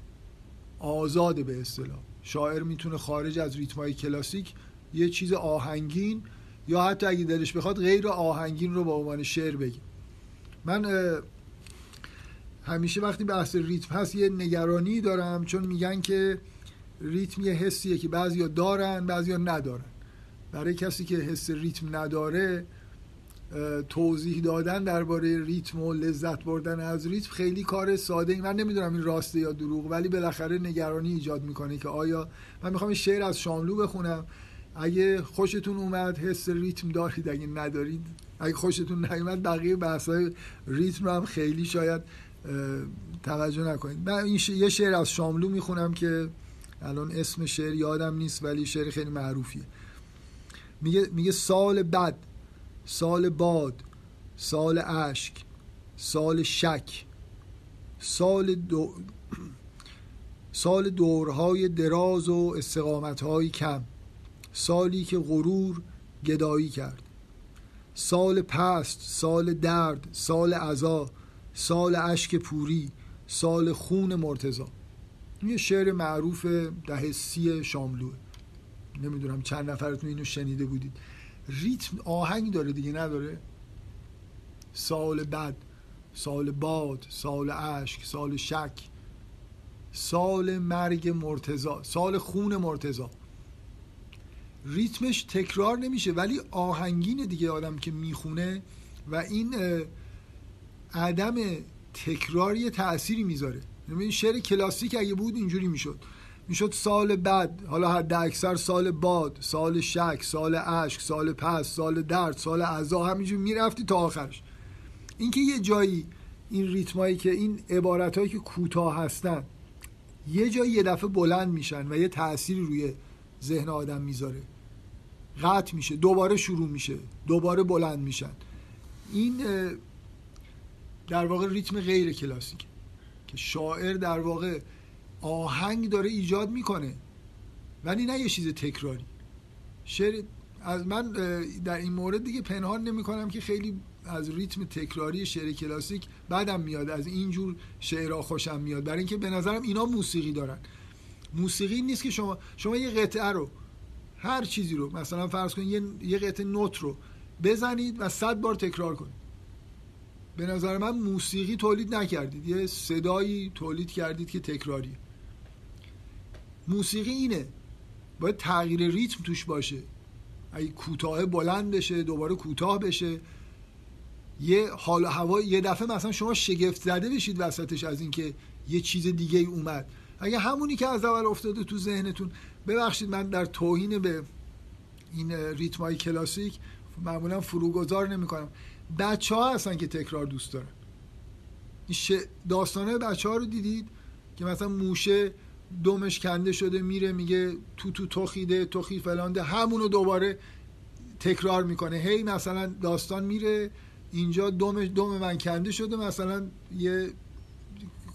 آزاده به اصطلاح. شاعر می‌تونه خارج از ریتم های کلاسیک یه چیز آهنگین یا حتی اگه دلش بخواد غیر آهنگین رو با عنوان شعر بگه. من همیشه وقتی بحث ریتم هست یه نگرانی دارم چون میگن که ریتم یه حسیه که بعضیا دارن بعضیا ندارن. برای کسی که حس ریتم نداره توضیح دادن درباره ریتم و لذت بردن از ریتم خیلی کار ساده ای من نمی‌دونم این راسته یا دروغ ولی بالاخره نگرانی ایجاد می‌کنه که آیا من می‌خوام شعر از شاملو بخونم. اگه خوشتون اومد حس ریتم دارید اگه ندارید اگه خوشتون نیومد بقیه بحثای ریتم رو هم خیلی شاید توجه نکنید. من این یه شعر از شاملو می‌خونم که الان اسم شعر یادم نیست ولی شعر خیلی معروفیه. میگه میگه سال بد سال باد سال اشک سال شک سال دو سال دورهای دراز و استقامتهای کم سالی که غرور گدایی کرد سال پست سال درد سال عزا سال اشک پوری سال خون مرتزا یه شعر معروف ده سی شاملوه. نمی‌دونم چند نفرتون اینو شنیده بودید. ریتم آهنگ داره دیگه نداره؟ سال بد سال باد سال اشک سال شک. سال مرگ مرتزا سال خون مرتزا ریتمش تکرار نمیشه ولی آهنگین دیگه آدم که می‌خونه. و این عدم تکرار یه تأثیری می‌ذاره. یعنی شعر کلاسیک اگه بود اینجوری می‌شد. می‌شد سال بعد حالا حد اکثر سال باد سال شک سال اشک سال پس سال درد سال عزا همینجور می‌رفتی تا آخرش. اینکه یه جایی این ریتمایی که این عبارتهایی که کوتاه هستن یه جایی یه دفعه بلند میشن و یه تأثیری روی ذهن آدم می‌ذاره. قطع میشه دوباره شروع میشه دوباره بلند میشن. این در واقع ریتم غیر کلاسیک. که شاعر در واقع آهنگ داره ایجاد می‌کنه ولی نه یه چیز تکراری. شعر از من در این مورد دیگه پنهان نمی کنم که خیلی از ریتم تکراری شعر کلاسیک بعدم میاد از اینجور شعرها خوشم میاد. برای اینکه به نظرم اینا موسیقی دارن. موسیقی نیست که شما شما یه قطعه رو هر چیزی رو مثلا فرض کنید یه, یه قطعه نوت رو بزنید و صد بار تکرار کنید. به نظر من موسیقی تولید نکردید. یه صدایی تولید کردید که تکراری. موسیقی اینه. باید تغییر ریتم توش باشه. اگه کوتاه بلند بشه دوباره کوتاه بشه. یه حال و هوا یه دفعه مثلا شما شگفت زده بشید وسطش از اینکه یه چیز دیگه ای اومد. اگه همونی که از اول افتاده تو ذهنتون ببخشید من در توهین به این ریتم های کلاسیک معمولا فروگذار نمی کنم بچه ها هستن که تکرار دوست دارن. این داستانه بچه ها رو دیدید که مثلا موشه دومش کنده شده میره میگه تو تو توخیده توخی فلانده همونو دوباره تکرار می‌کنه. هی مثلا داستان میره اینجا دوم دوم من کنده شده مثلا یه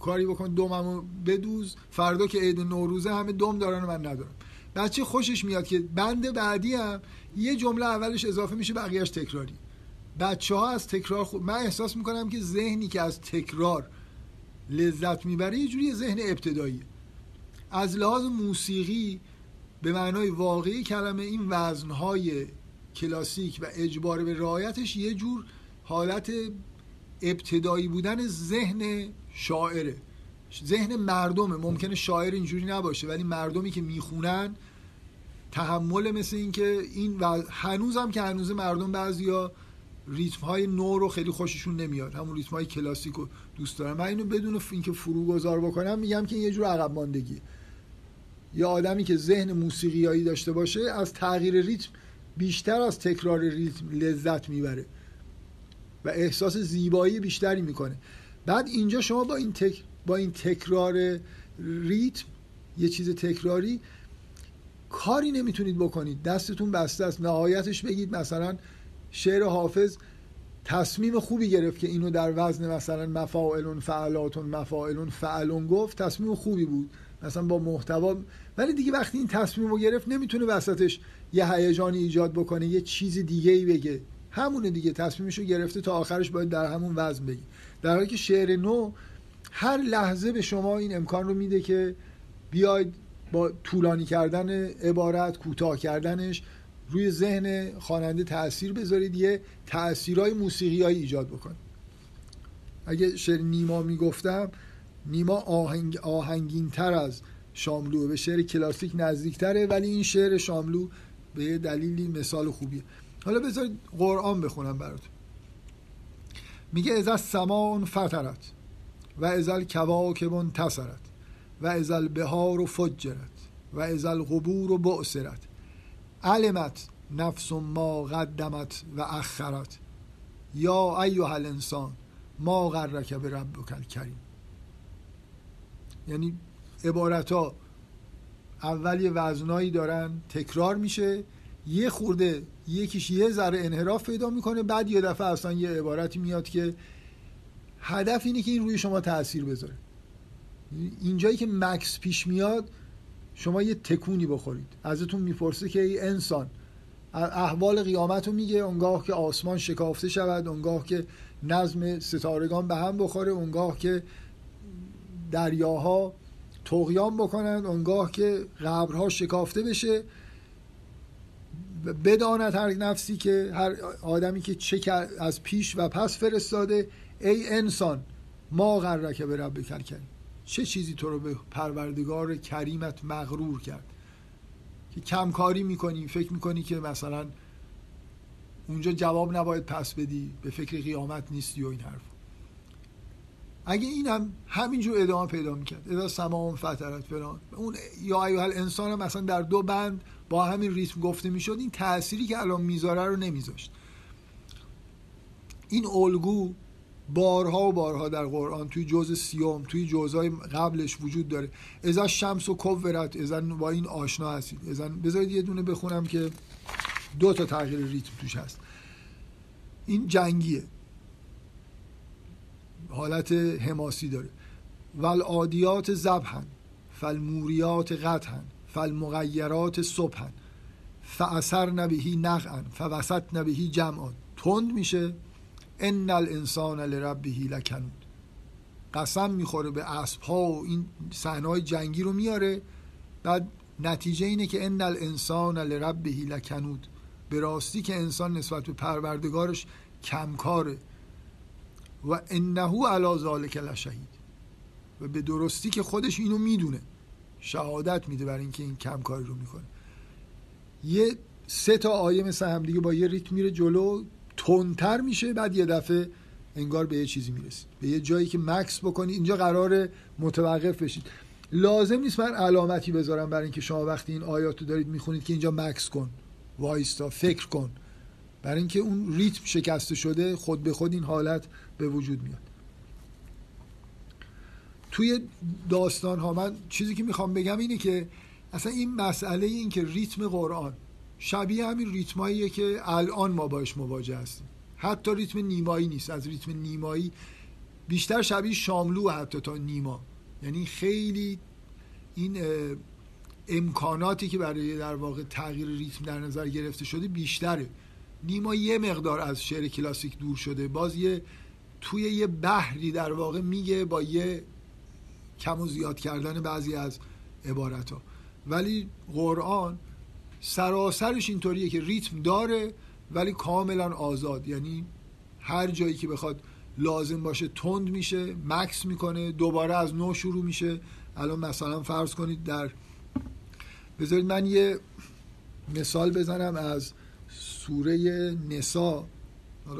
کاری بکن دوممو بدوز. فردا که عید نوروزه همه دم دارن و من ندارم. بچه خوشش میاد که بند بعدی هم یه جمله اولش اضافه میشه بقیهش تکراری. بچه ها از تکرار خود من احساس می‌کنم که ذهنی که از تکرار لذت می‌بره یه جوری ذهن ابتدایی. از لحاظ موسیقی به معنای واقعی کلمه این وزنهای کلاسیک و اجبار به رعایتش یه جور حالت ابتدایی بودن ذهن شاعره. ذهن مردمه. ممکنه شاعر اینجوری نباشه ولی مردمی که می‌خونن تحمل مثل این که این و هنوزم که هنوز مردم بعضیا ریتم های نو رو خیلی خوششون نمیاد. همون ریتم های کلاسیک رو دوست دارم. من اینو بدون اینکه فرو گذار بکنم میگم که یه جور عقب ماندگی. یا آدمی که ذهن موسیقیایی داشته باشه از تغییر ریتم بیشتر از تکرار ریتم لذت می‌بره و احساس زیبایی بیشتری می‌کنه. بعد اینجا شما با این تک... با این تکرار ریتم یه چیز تکراری کاری نمی‌تونید بکنید. دستتون بسته است. نهایتش بگید مثلا شعر حافظ تصمیم خوبی گرفت که اینو در وزن مثلا مفاعلون فعلاتون مفاعلون فعلون گفت تصمیم خوبی بود. مثلا با محتوا ولی دیگه وقتی این تصمیم رو گرفت نمی‌تونه وسطش یه هیجانی ایجاد بکنه یه چیز دیگه ای بگه. همونه دیگه تصمیمش رو گرفته تا آخرش باید در همون وزن بگی در حالی که شعر نو هر لحظه به شما این امکان رو میده که بیاید با طولانی کردن عبارت کوتاه کردنش روی ذهن خواننده تاثیر بذارید یه تاثیرهای موسیقیایی ایجاد بکنید اگه شعر نیما می‌گفتم نیما آهنگ آهنگین تر از شاملو. به شعر کلاسیک نزدیک تره ولی این شعر شاملو به یه دلیلی مثال خوبیه. حالا بذارید قرآن بخونم براتون. میگه از سمان فترت و ازل کواکب تسرت و ازل بهار و فجرت و ازل قبور و بعثرت علمت نفس ما قدمت و اخرت. یا ایها الانسان ما غرک به ربک الکریم. یعنی عبارت ها اول یه وزنایی دارن تکرار میشه یه خورده یکیش یه ذره انحراف پیدا می‌کنه بعد یه دفعه اصلا یه عبارتی میاد که هدف اینه که این روی شما تاثیر بذاره. اینجایی که مکس پیش میاد شما یه تکونی بخورید. ازتون می‌پرسه که ای انسان احوال قیامت رو میگه اونگاه که آسمان شکافته شود اونگاه که نظم ستارگان به هم بخوره اونگاه که دریاها تغیان بکنند اونگاه که قبرها شکافته بشه. بداند هر نفسی که هر آدمی که چه از پیش و پس فرستاده ای انسان ما غرک به رب کریم. چه چیزی تو رو به پروردگار کریمت مغرور کرد؟ که کمکاری می‌کنی فکر می‌کنی که مثلا اونجا جواب نباید پس بدی به فکر قیامت نیستی و این حرف اگه این هم همینجور ادامه پیدا می‌کرد. اذا سمام فترت فلان. اون یا ایوه انسان هم مثلا در دو بند با همین ریتم گفته می‌شد این تأثیری که الان می‌ذاره رو نمیذاشت. این الگو بارها و بارها در قرآن توی جز سیوم توی جزهای قبلش وجود داره. ازا شمس و کورت ازا با این آشنا هستید. ازا بذارید یه دونه بخونم که دو تا تغییر ریتم توش هست. این جنگیه. حالت حماسی داره. والعادیات زبهن فالموریات قطهن فالمغیرات صبحن. فاثر نبهی نقعن فوسط نبهی جمعان تند میشه. ان الانسان لربه لکنود قسم می‌خوره به اسب ها و این صحنه جنگی رو میاره. بعد نتیجه اینه که ان الانسان لربه لکنود به راستی که انسان نسبت به پروردگارش کمکاره. و انه علی ذالک لشهید. و به درستی که خودش اینو می‌دونه. شهادت میده برای اینکه این کمکاری رو می‌کنه. یه سه تا آیه مثل هم دیگه با یه ریتم میره جلو. تندتر میشه بعد یه دفعه انگار به یه چیزی می‌رسید. به یه جایی که مکس بکنید اینجا قرار متوقف بشید. لازم نیست من علامتی بذارم برای اینکه شما وقتی این آیات رو دارید می‌خونید که اینجا مکس کن وایستا فکر کن. برای اینکه اون ریتم شکسته شده خود به خود این حالت به وجود میاد. توی داستان ها من چیزی که می‌خوام بگم اینه که اصلا این مسئله این که ریتم قرآن شبیه همین ریتماییه که الان ما باش مواجه هستیم. حتی ریتم نیمایی نیست. از ریتم نیمایی بیشتر شبیه شاملو حتی تا نیما. یعنی خیلی این امکاناتی که برای در واقع تغییر ریتم در نظر گرفته شده بیشتره. نیما یه مقدار از شعر کلاسیک دور شده. باز یه توی یه بحری در واقع میگه با یه کم و زیاد کردن بعضی از عبارت ها ولی قرآن سراسرش اینطوریه که ریتم داره ولی کاملا آزاد. یعنی هر جایی که بخواد لازم باشه تند میشه مکس می‌کنه دوباره از نو شروع میشه. الان مثلا فرض کنید در بذارید من یه مثال بزنم از سوره نسا.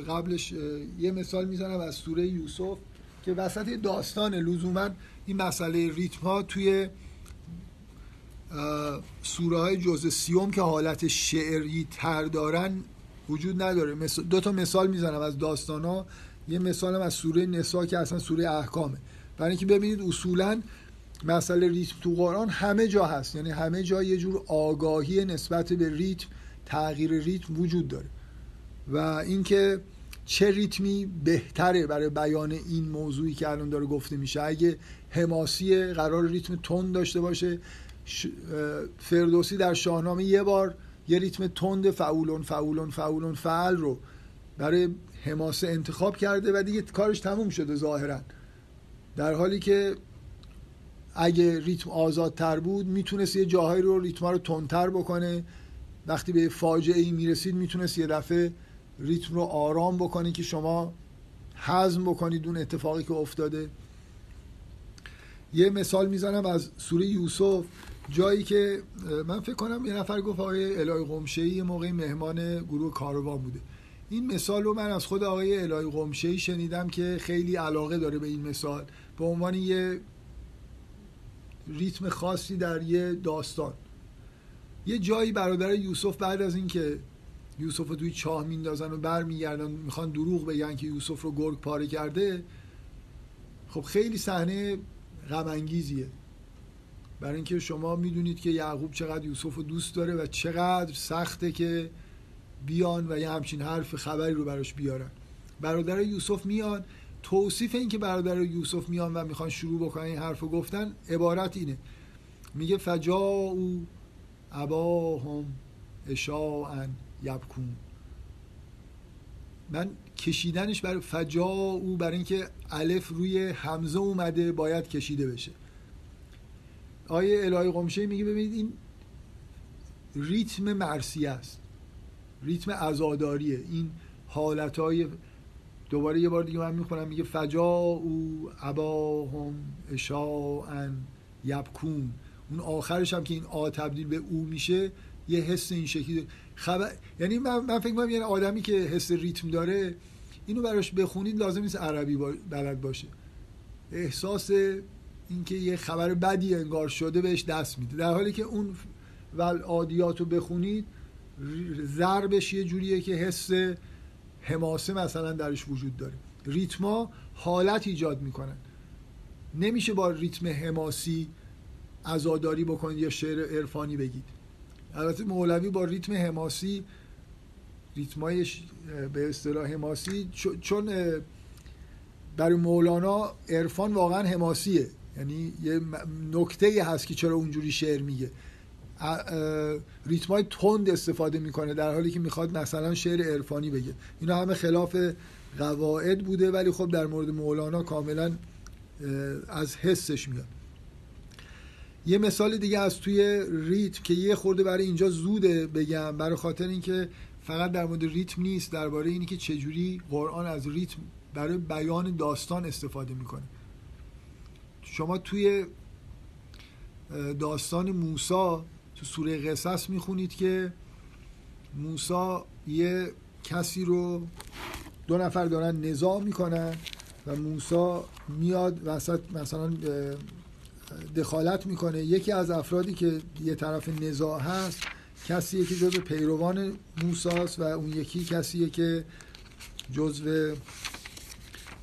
قبلش یه مثال می‌زنم از سوره یوسف که وسط داستان لزوما این مسئله ریتم ها توی سوره های جزء سیوم که حالت شعری تر دارن وجود نداره. دو تا مثال می‌زنم از داستان ها یه مثالم از سوره نسا که اصلا سوره احکامه. برای اینکه ببینید اصولا مسئله ریتم تو قرآن همه جا هست. یعنی همه جا یه جور آگاهی نسبت به ریتم تغییر ریتم وجود داره. و اینکه چه ریتمی بهتره برای بیان این موضوعی که الان داره گفته میشه. اگه حماسی قرار ریتم تند داشته باشه فردوسی در شاهنامه یه بار یه ریتم تند فعولون فعولون فعولون فعل رو برای حماسه انتخاب کرده و دیگه کارش تموم شده ظاهرا. در حالی که اگه ریتم آزادتر بود می‌تونست یه جاهایی رو ریتم رو تندتر بکنه. وقتی به فاجعه ای می‌رسید می‌تونست یه دفعه ریتم رو آرام بکنه که شما حزم بکنید اون اتفاقی که افتاده. یه مثال می‌زنم از سوره یوسف. جایی که من فکر کنم یه نفر گفت آقای الهی قمشه یه موقعی مهمان گروه کاروان بوده. این مثال رو من از خود آقای الهی قمشه شنیدم که خیلی علاقه داره به این مثال به عنوان یه ریتم خاصی در یه داستان. یه جایی برادر یوسف بعد از اینکه یوسف رو توی چاه میندازن و برمیگردن می‌خوان دروغ بگن که یوسف رو گرگ پاره کرده خب خیلی صحنه غم انگیزیه برای اینکه شما می‌دونید که یعقوب چقدر یوسف رو دوست داره و چقدر سخته که بیان و یه همچین حرف خبری رو براش بیارن. برادر یوسف میان. توصیف این که برادر یوسف میان و می‌خوان شروع بکنن این حرف رو گفتن عبارت اینه. میگه فجا او اباهم اشاعن یبکون. من کشیدنش برای فجا او برای اینکه الف روی حمزه اومده باید کشیده بشه. آیه الهی قمشه میگه ببینید این ریتم مرسی است. ریتم ازاداریه این حالت های دوباره یه بار دیگه من می‌خونم میگه فجا او اباهم اشاعن یبکون. اون آخرش هم که این آ تبدیل به او میشه یه حس این شکلی. خبر یعنی من, من فکر کنم یعنی آدمی که حس ریتم داره اینو براش بخونید لازم نیست عربی بلد باشه. احساس اینکه یه خبر بدی انگار شده بهش دست میده. در حالی که اون ول عادیات رو بخونید ضربش یه جوریه که حس حماسه مثلا درش وجود داره. ریتما حالت ایجاد می‌کنن. نمیشه با ریتم حماسی ازاداری بکنید یا شعر عرفانی بگید. البته مولوی با ریتم حماسی ریتمای به اصطلاح حماسی چون برای مولانا عرفان واقعا حماسیه. یعنی یه نکته هست که چرا اونجوری شعر میگه. ریتمای تند استفاده می‌کنه در حالی که می‌خواد مثلا شعر عرفانی بگه. اینا همه خلاف قواعد بوده ولی خب در مورد مولانا کاملا از حسش میاد. یه مثال دیگه از توی ریتم که یه خورده برای اینجا زوده بگم برای خاطر اینکه فقط در مورد ریتم نیست درباره اینی که چجوری قرآن از ریتم برای بیان داستان استفاده می‌کنه. شما توی داستان موسا تو سوره قصص می‌خونید که موسا یه کسی رو دو نفر دارن نزاع می‌کنن و موسا میاد وسط مثلا دخالت می‌کنه. یکی از افرادی که یه طرف نزاع هست کسیه که جزو پیروان موساست و اون یکی کسیه که جزو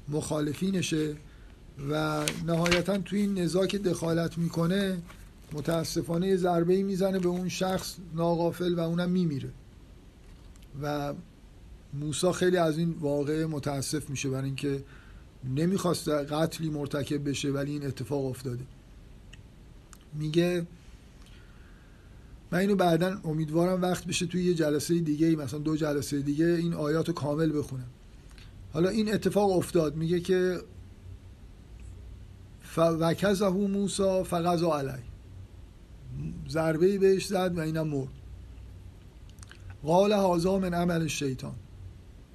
مخالفینشه. و نهایتا توی این نزاع که دخالت می‌کنه متاسفانه یه ضربه می‌زنه به اون شخص ناغافل و اونم میمیره. و موسا خیلی از این واقعه متاسف میشه برای اینکه نمی‌خواست قتلی مرتکب بشه ولی این اتفاق افتاده. میگه من اینو بعدا امیدوارم وقت بشه توی یه جلسه دیگه ای مثلا دو جلسه دیگه این آیات رو کامل بخونم. حالا این اتفاق افتاد. میگه که وکزه موسا فقضا علی ضربه ای بهش زد و اینم مرد. قال هازا من عمل شیطان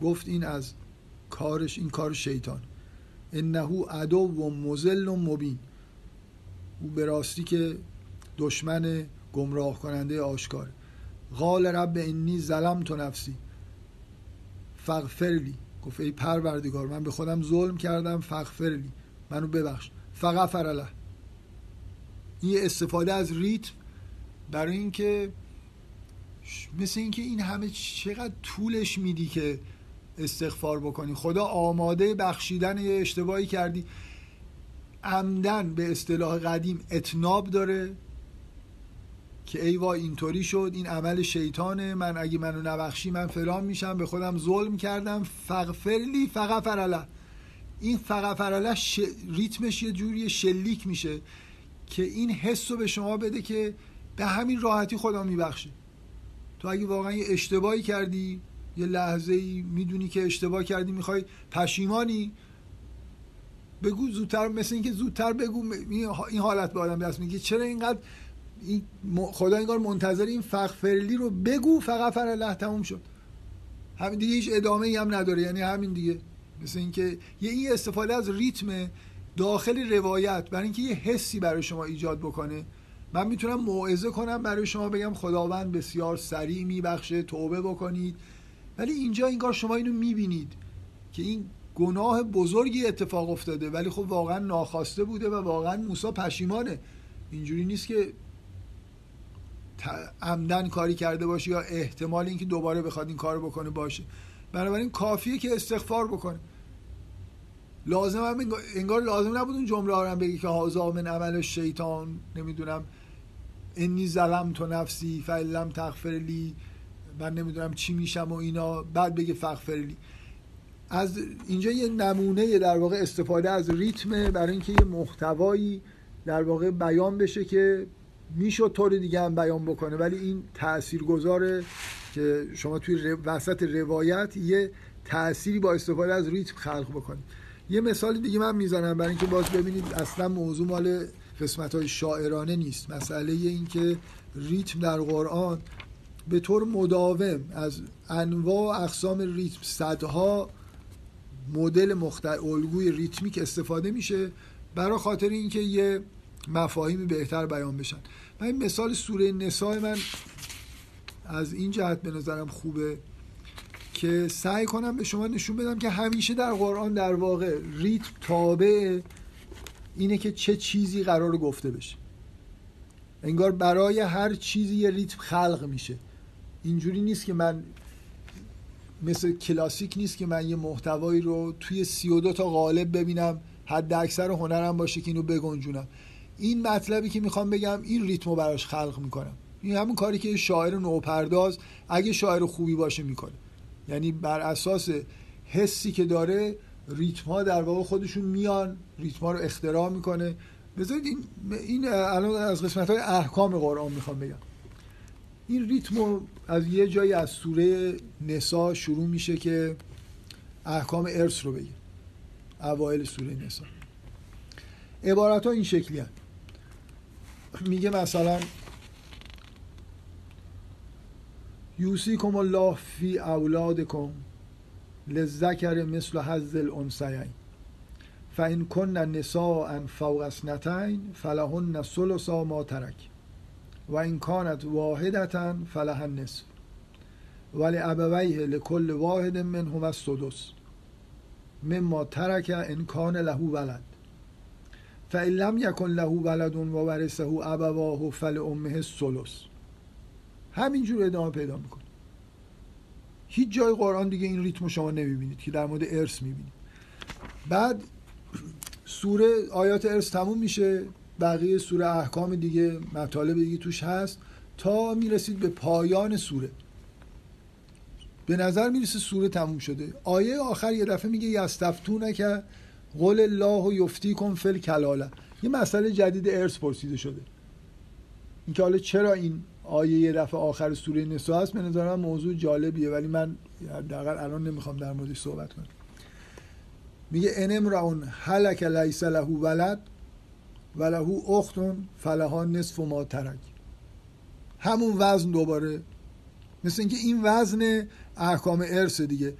گفت این از کارش این کار شیطان. انه عدو و مزل و مبین. او به راستی که دشمن گمراه کننده آشکار قال رب انی ظلم تو نفسی فغفرلی گفت ای پروردگار من به خودم ظلم کردم فغفرلی منو ببخش. فغفر له این استفاده از ریتم برای اینکه مثل اینکه این همه چقدر طولش میدی که استغفار بکنی. خدا آماده بخشیدن یه اشتباهی کردی. عمدن به اصطلاح قدیم اتناب داره که ای وای اینطوری شد این عمل شیطانه من اگه منو نبخشی من فلان میشم به خودم ظلم کردم. فغفرلی فغفر این فغفر ش... ریتمش یه جوری شلیک میشه که این حس رو به شما بده که به همین راحتی خدا میبخشه. تو اگه واقعا یه اشتباهی کردی یه لحظه ای می‌دونی که اشتباه کردی می‌خوای پشیمانی بگو زودتر مثل اینکه زودتر بگو این حالت به آدم دست میگه چرا اینقدر این خدا اینگار منتظر این فغفرلی رو بگو فقط فر الله تموم شد. همین دیگه هیچ ادامه ای هم نداره یعنی همین دیگه. مثل اینکه یه این استفاده از ریتم داخل روایت برای اینکه یه حسی برای شما ایجاد بکنه من می‌تونم موعظه کنم برای شما بگم خداوند بسیار سریع میبخشه توبه بکنید. ولی اینجا اینگار شما اینو می‌بینید که این گناه بزرگی اتفاق افتاده ولی خب واقعا ناخواسته بوده و واقعا موسی پشیمانه. اینجوری نیست که عمدن کاری کرده باشه یا احتمال اینکه دوباره بخواد این کار بکنه باشه. بنابراین کافیه که استغفار بکنه. لازم هم انگار لازم نبود اون جمله رو بگی که هازا من عمل شیطان نمی‌دونم. انی ظلم تو نفسی فعلم تغفر لی. من نمی‌دونم چی میشم و اینا. بعد بگه فغفر از اینجا یه نمونه در واقع استفاده از ریتم برای اینکه یه محتوایی در واقع بیان بشه که می‌شد طور دیگه هم بیان بکنه. ولی این تأثیر گذاره که شما توی وسط روایت یه تأثیری با استفاده از ریتم خلق بکنید. یه مثال دیگه من می‌زنم برای اینکه باز ببینید اصلا موضوع مال قسمت های شاعرانه نیست. مسئله این که ریتم در قرآن به طور مداوم از انواع اقسام ریتم صدها مدل مختلف الگوی ریتمیک استفاده میشه برای خاطر اینکه یه مفاهیم بهتر بیان بشن. من این مثال سوره نسای من از این جهت به نظرم خوبه که سعی کنم به شما نشون بدم که همیشه در قرآن در واقع ریتم تابع اینه که چه چیزی قرار گفته بشه. انگار برای هر چیزی یه ریتم خلق میشه. اینجوری نیست که من مثل کلاسیک نیست که من یه محتوایی رو توی سی و دو تا غالب ببینم حد اکثر هنرم باشه که اینو بگنجونم. این مطلبی که می‌خوام بگم این ریتمو براش خلق می‌کنم. این همون کاری که شاعر نوپرداز اگه شاعر خوبی باشه می‌کنه. یعنی بر اساس حسی که داره ریتم ها در واقع خودشون میان ریتم ها رو اختراع می‌کنه. بذارید این, این الان از قسمت های احکام قرآن می‌خوام بگم. این ریتم از یه جایی از سوره نسا شروع میشه که احکام ارث رو بگه اوایل سوره نسا. عبارت ها این شکلی هست میگه مثلا یوسیکم الله فی اولادکم لذکر مثل حظ الانسیین فان کن نساء فوق اثنتین فلهن ثلثا ما ترک. و این کانت واحدتا فلها النصف. ولی ابویه لکل واحد منهم السدس. مما ترک ان کان له ولد. فان لم یکن له ولد و ورثه ابواه فل امه الثلث. همینجور ادامه پیدا می‌کنه. هیچ جای قرآن دیگه این ریتم شما نمی‌بینید که در مورد ارث می‌بینید. بعد سوره آیات ارث تموم میشه بقیه سوره احکام دیگه مطالب دیگه توش هست تا می‌رسید به پایان سوره. به نظر می‌رسه سوره تموم شده. آیه آخر یه دفعه میگه یستفتونه که قول الله یفتی کن فل کلاله یه مسئله جدید ارث پرسیده شده. اینکه حالا چرا این آیه یه دفعه آخر سوره نسا هست. به نظر موضوع جالبیه ولی من حداقل الان نمی‌خوام در موردش صحبت کنم. میگه انم راون هلک لیس له ولد و له اختون فلها نصف ما ترک. همون وزن دوباره. مثل اینکه این وزن احکام ارث دیگه.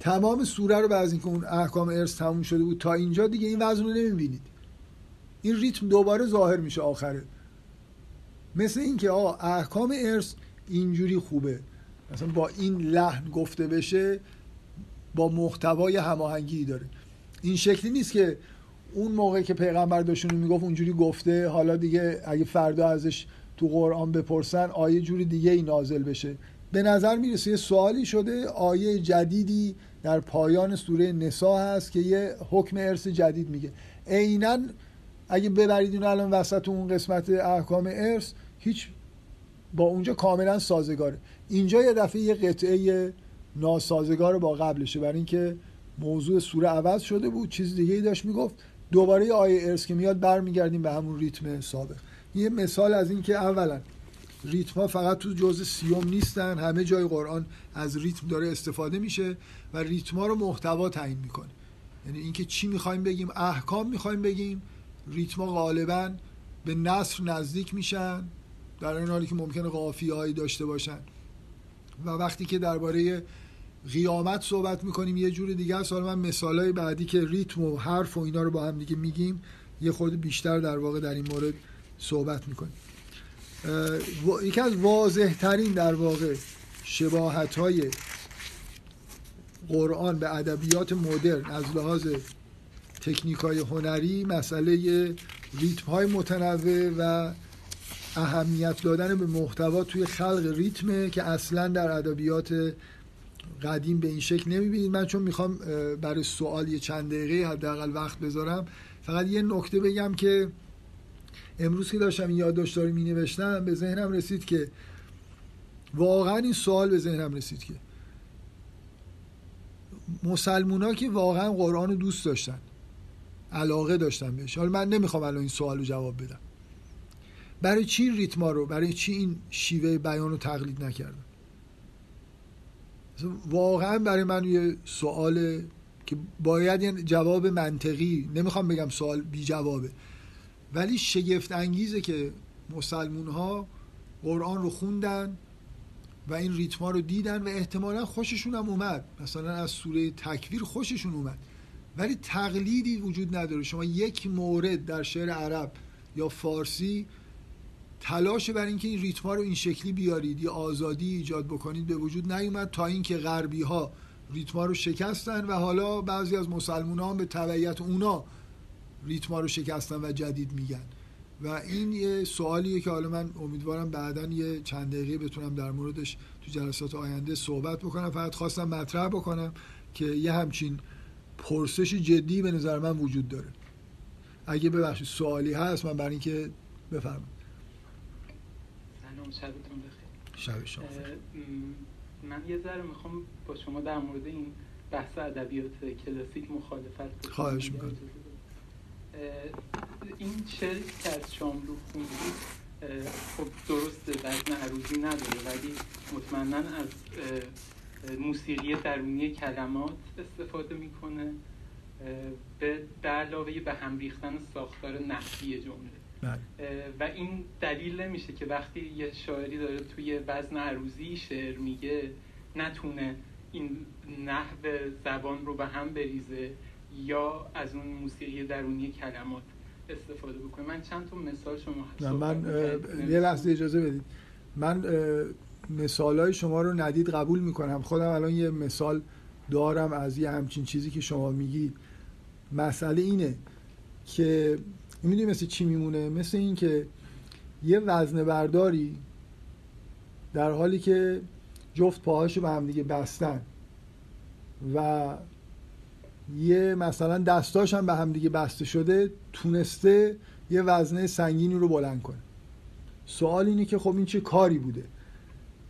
تمام سوره رو بعد اینکه اون احکام ارث تموم شده بود تا اینجا دیگه این وزن رو نمی‌بینید. این ریتم دوباره ظاهر میشه آخره. مثل اینکه آقا احکام ارث اینجوری خوبه. مثلا با این لحن گفته بشه با محتوای هماهنگی داره. این شکلی نیست که اون موقع که پیغمبر داشتون می‌گفت اونجوری گفته حالا دیگه اگه فردا ازش تو قرآن بپرسن آیه جوری دیگه ای نازل بشه. به نظر می‌رسه یه سوالی شده آیه جدیدی در پایان سوره نسا هست که یه حکم ارث جدید میگه. عینا اگه ببرید اون الان وسط اون قسمت احکام ارث هیچ با اونجا کاملا سازگاره. اینجا یه دفعه یه قطعه ناسازگار با قبلشه. برای اینکه موضوع سوره عوض شده بود چیز دیگه ای داشت می‌گفت. دوباره آیه ارث که میاد برمیگردیم به همون ریتم سابق. یه مثال از این که اولا ریتم فقط تو جزء سیوم نیستن همه جای قرآن از ریتم داره استفاده میشه و ریتم ها رو محتوا تعیین می‌کنه. یعنی اینکه چی می‌خوایم بگیم؟ احکام می‌خوایم بگیم. ریتم ها غالبا به نصر نزدیک میشن در این حالی که ممکنه قافیه هایی داشته باشن. و وقتی که درباره قیامت صحبت می‌کنیم یه جور دیگه است. حالا من مثالای بعدی که ریتم و حرف و اینا رو با هم دیگه میگیم یه خورده بیشتر در واقع در این مورد صحبت می‌کنیم. یکی از واضح ترین در واقع شباهت های قرآن به ادبیات مدرن از لحاظ تکنیک های هنری مسئله ریتم های متنوع و اهمیت دادن به محتوا توی خلق ریتمه که اصلا در ادبیات قدیم به این شکل نمی‌بینید. من چون می‌خوام برای سوال یه چند دقیقه حداقل وقت بذارم فقط یه نکته بگم که امروز که داشتم این یادداشت‌ها می نوشتم به ذهنم رسید که واقعا این سوال به ذهنم رسید که مسلمونا که واقعا قرآن رو دوست داشتن. علاقه داشتن بهش. حالا من نمی‌خوام الان این سوال رو جواب بدم. برای چی ریتما رو برای چی این شیوه بیان رو تقلید نکردن واقعا برای من یه سوال که باید یه جواب منطقی نمی‌خوام بگم سوال بی جوابه. ولی شگفت انگیزه که مسلمون ها قرآن رو خوندن و این ریتما رو دیدن و احتمالا خوششون هم اومد. مثلا از سوره تکویر خوششون اومد. ولی تقلیدی وجود نداره. شما یک مورد در شعر عرب یا فارسی تلاش بر اینکه این ریتما رو این شکلی بیارید یا آزادی ایجاد بکنید به وجود نیومد تا اینکه غربی ها ریتما رو شکستن و حالا بعضی از مسلمان ها به تبعیت اونا ریتما رو شکستن و جدید میگن. و این یه سوالیه که حالا من امیدوارم بعدا یه چند دقیقه بتونم در موردش تو جلسات آینده صحبت بکنم. فقط خواستم مطرح بکنم که یه همچین پرسش جدی به نظر من وجود داره. اگه ببخشید سوالی هست من برای اینکه بفرمایید. سلام شبتون بخیر. شب شما من یه ذره می‌خوام با شما در مورد این بحث ادبیات کلاسیک مخالفت خواهش می‌کنم. این شعر که از شاملو خوندید خب درست وزن عروضی نداره ولی مطمئنا از موسیقی درونی کلمات استفاده می‌کنه به علاوه به هم ریختن ساختار نحوی جمله. بله. و این دلیل نمیشه که وقتی یه شاعری داره توی وزن عروضی شعر میگه نتونه این نحو زبان رو به هم بریزه یا از اون موسیقی درونی کلمات استفاده بکنه. من چند تا مثال شما من یه لحظه اجازه بدید. من مثال های شما رو ندید قبول می‌کنم. خودم الان یه مثال دارم از یه همچین چیزی که شما میگید. مسئله اینه که می‌دونی مثل چی میمونه؟ مثل این که یه وزن برداری در حالی که جفت پاهاشو به هم دیگه بستن و یه مثلا دستاش هم به هم دیگه بسته شده تونسته یه وزنه سنگینی رو بلند کنه. سوال اینه که خب این چه کاری بوده؟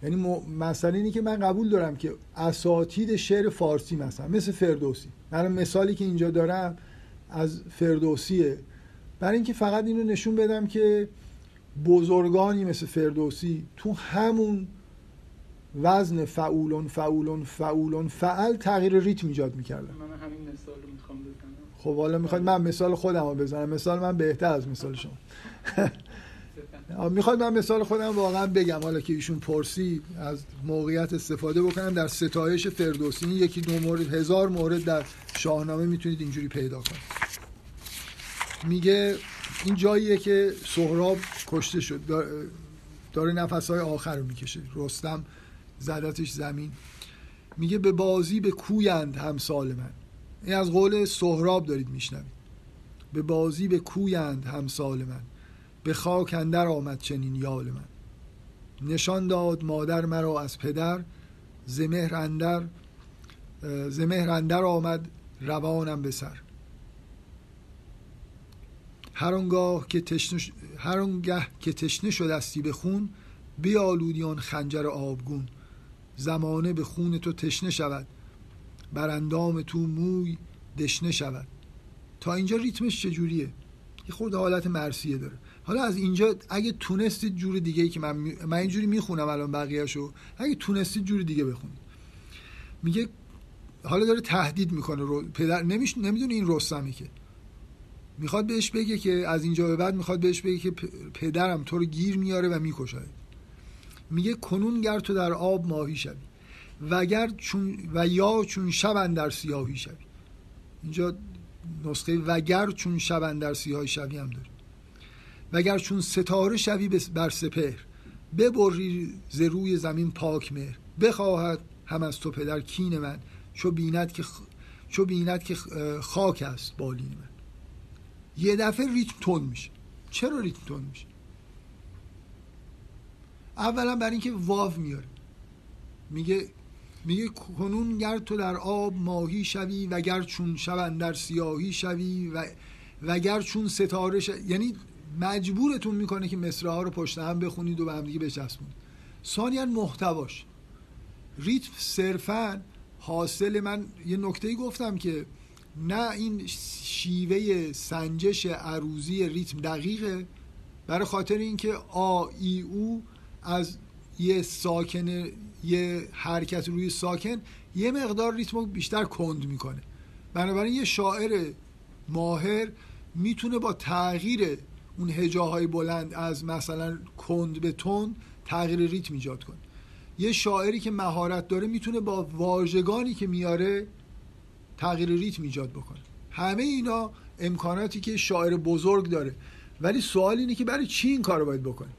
یعنی مثلا اینه که من قبول دارم که اساتید شعر فارسی مثلا مثل فردوسی. من مثالی که اینجا دارم از فردوسیه. برای اینکه فقط اینو نشون بدم که بزرگانی مثل فردوسی تو همون وزن فعولون فعولون فعولون فعل تغییر ریتم ایجاد می‌کردن. من همین مثال رو می‌خوام بزنم. خب حالا می‌خواد من مثال خودم رو بزنم. مثال من بهتر از مثال شما. می‌خواد من مثال خودم واقعا بگم. حالا که ایشون پرسید از موقعیت استفاده بکنم. در ستایش فردوسی یکی دو مورد هزار مورد در شاهنامه می‌تونید اینجوری پیدا کنید. میگه این جاییه که سهراب کشته شد. داره نفسهای آخر رو می‌کشه. رستم زدتش زمین. میگه به بازی به کویند همسال من. این از قول سهراب دارید میشنوید. به بازی به کویند همسال من. به خاک اندر آمد چنین یال من. نشان داد مادر مرا از پدر زمهر اندر زمهر اندر آمد روانم به سر. هر آنگاه که تشنه هر آنگه که تشنه شدستی به خون بیالودیان خنجر آبگون. زمانه به خون تو تشنه شود بر اندام تو موی دشنه شود. تا اینجا ریتمش چجوریه؟ یه خورده حالت مرسیه داره. حالا از اینجا اگه تونستید جور دیگه ای که من من اینجوری می‌خونم الان بقیهشو اگه تونستید جور دیگه بخونید. میگه حالا داره تهدید می‌کنه رو پدر نمیش نمی‌دونه این رستمی که. می‌خواد بهش بگه که از اینجا به بعد می‌خواد بهش بگه که پدرم تو رو گیر میاره و می‌کشه میگه کنون گر تو در آب ماهی شوی وگر چون و یا چون شب در سیاهی شوی. اینجا نسخه وگر چون شب در سیاهی شوی هم داره. وگر چون ستاره شوی بر سپهر ببری ز روی زمین پاک مهر بخواهد هم از تو پدر کین من چو بیند که چو بیند که خاک است بالین من. یه دفعه ریتم تون میشه. چرا ریتم تون میشه؟ اولا برای اینکه واو میاره. میگه میگه کنون گر تو در آب ماهی شوی وگر چون شون در سیاهی شوی و وگر چون ستاره شوی یعنی مجبورتون می‌کنه که مصره ها رو پشت هم بخونید و به هم دیگه بچسبونید. ثانیا محتواش. ریتم صرفا حاصل من یه نکته گفتم که نه این شیوه سنجش عروضی ریتم دقیقه برای خاطر اینکه آ ای او از یه ساکن یه حرکت روی ساکن یه مقدار ریتم رو بیشتر کند می‌کنه. بنابراین یه شاعر ماهر می‌تونه با تغییر اون هجاهای بلند از مثلا کند به تند تغییر ریتم ایجاد کنه یه شاعری که مهارت داره می‌تونه با واژگانی که میاره تغییر ریتم ایجاد بکنه. همه اینا امکاناتی که شاعر بزرگ داره. ولی سوال اینه که برای چی این کارو باید بکنه؟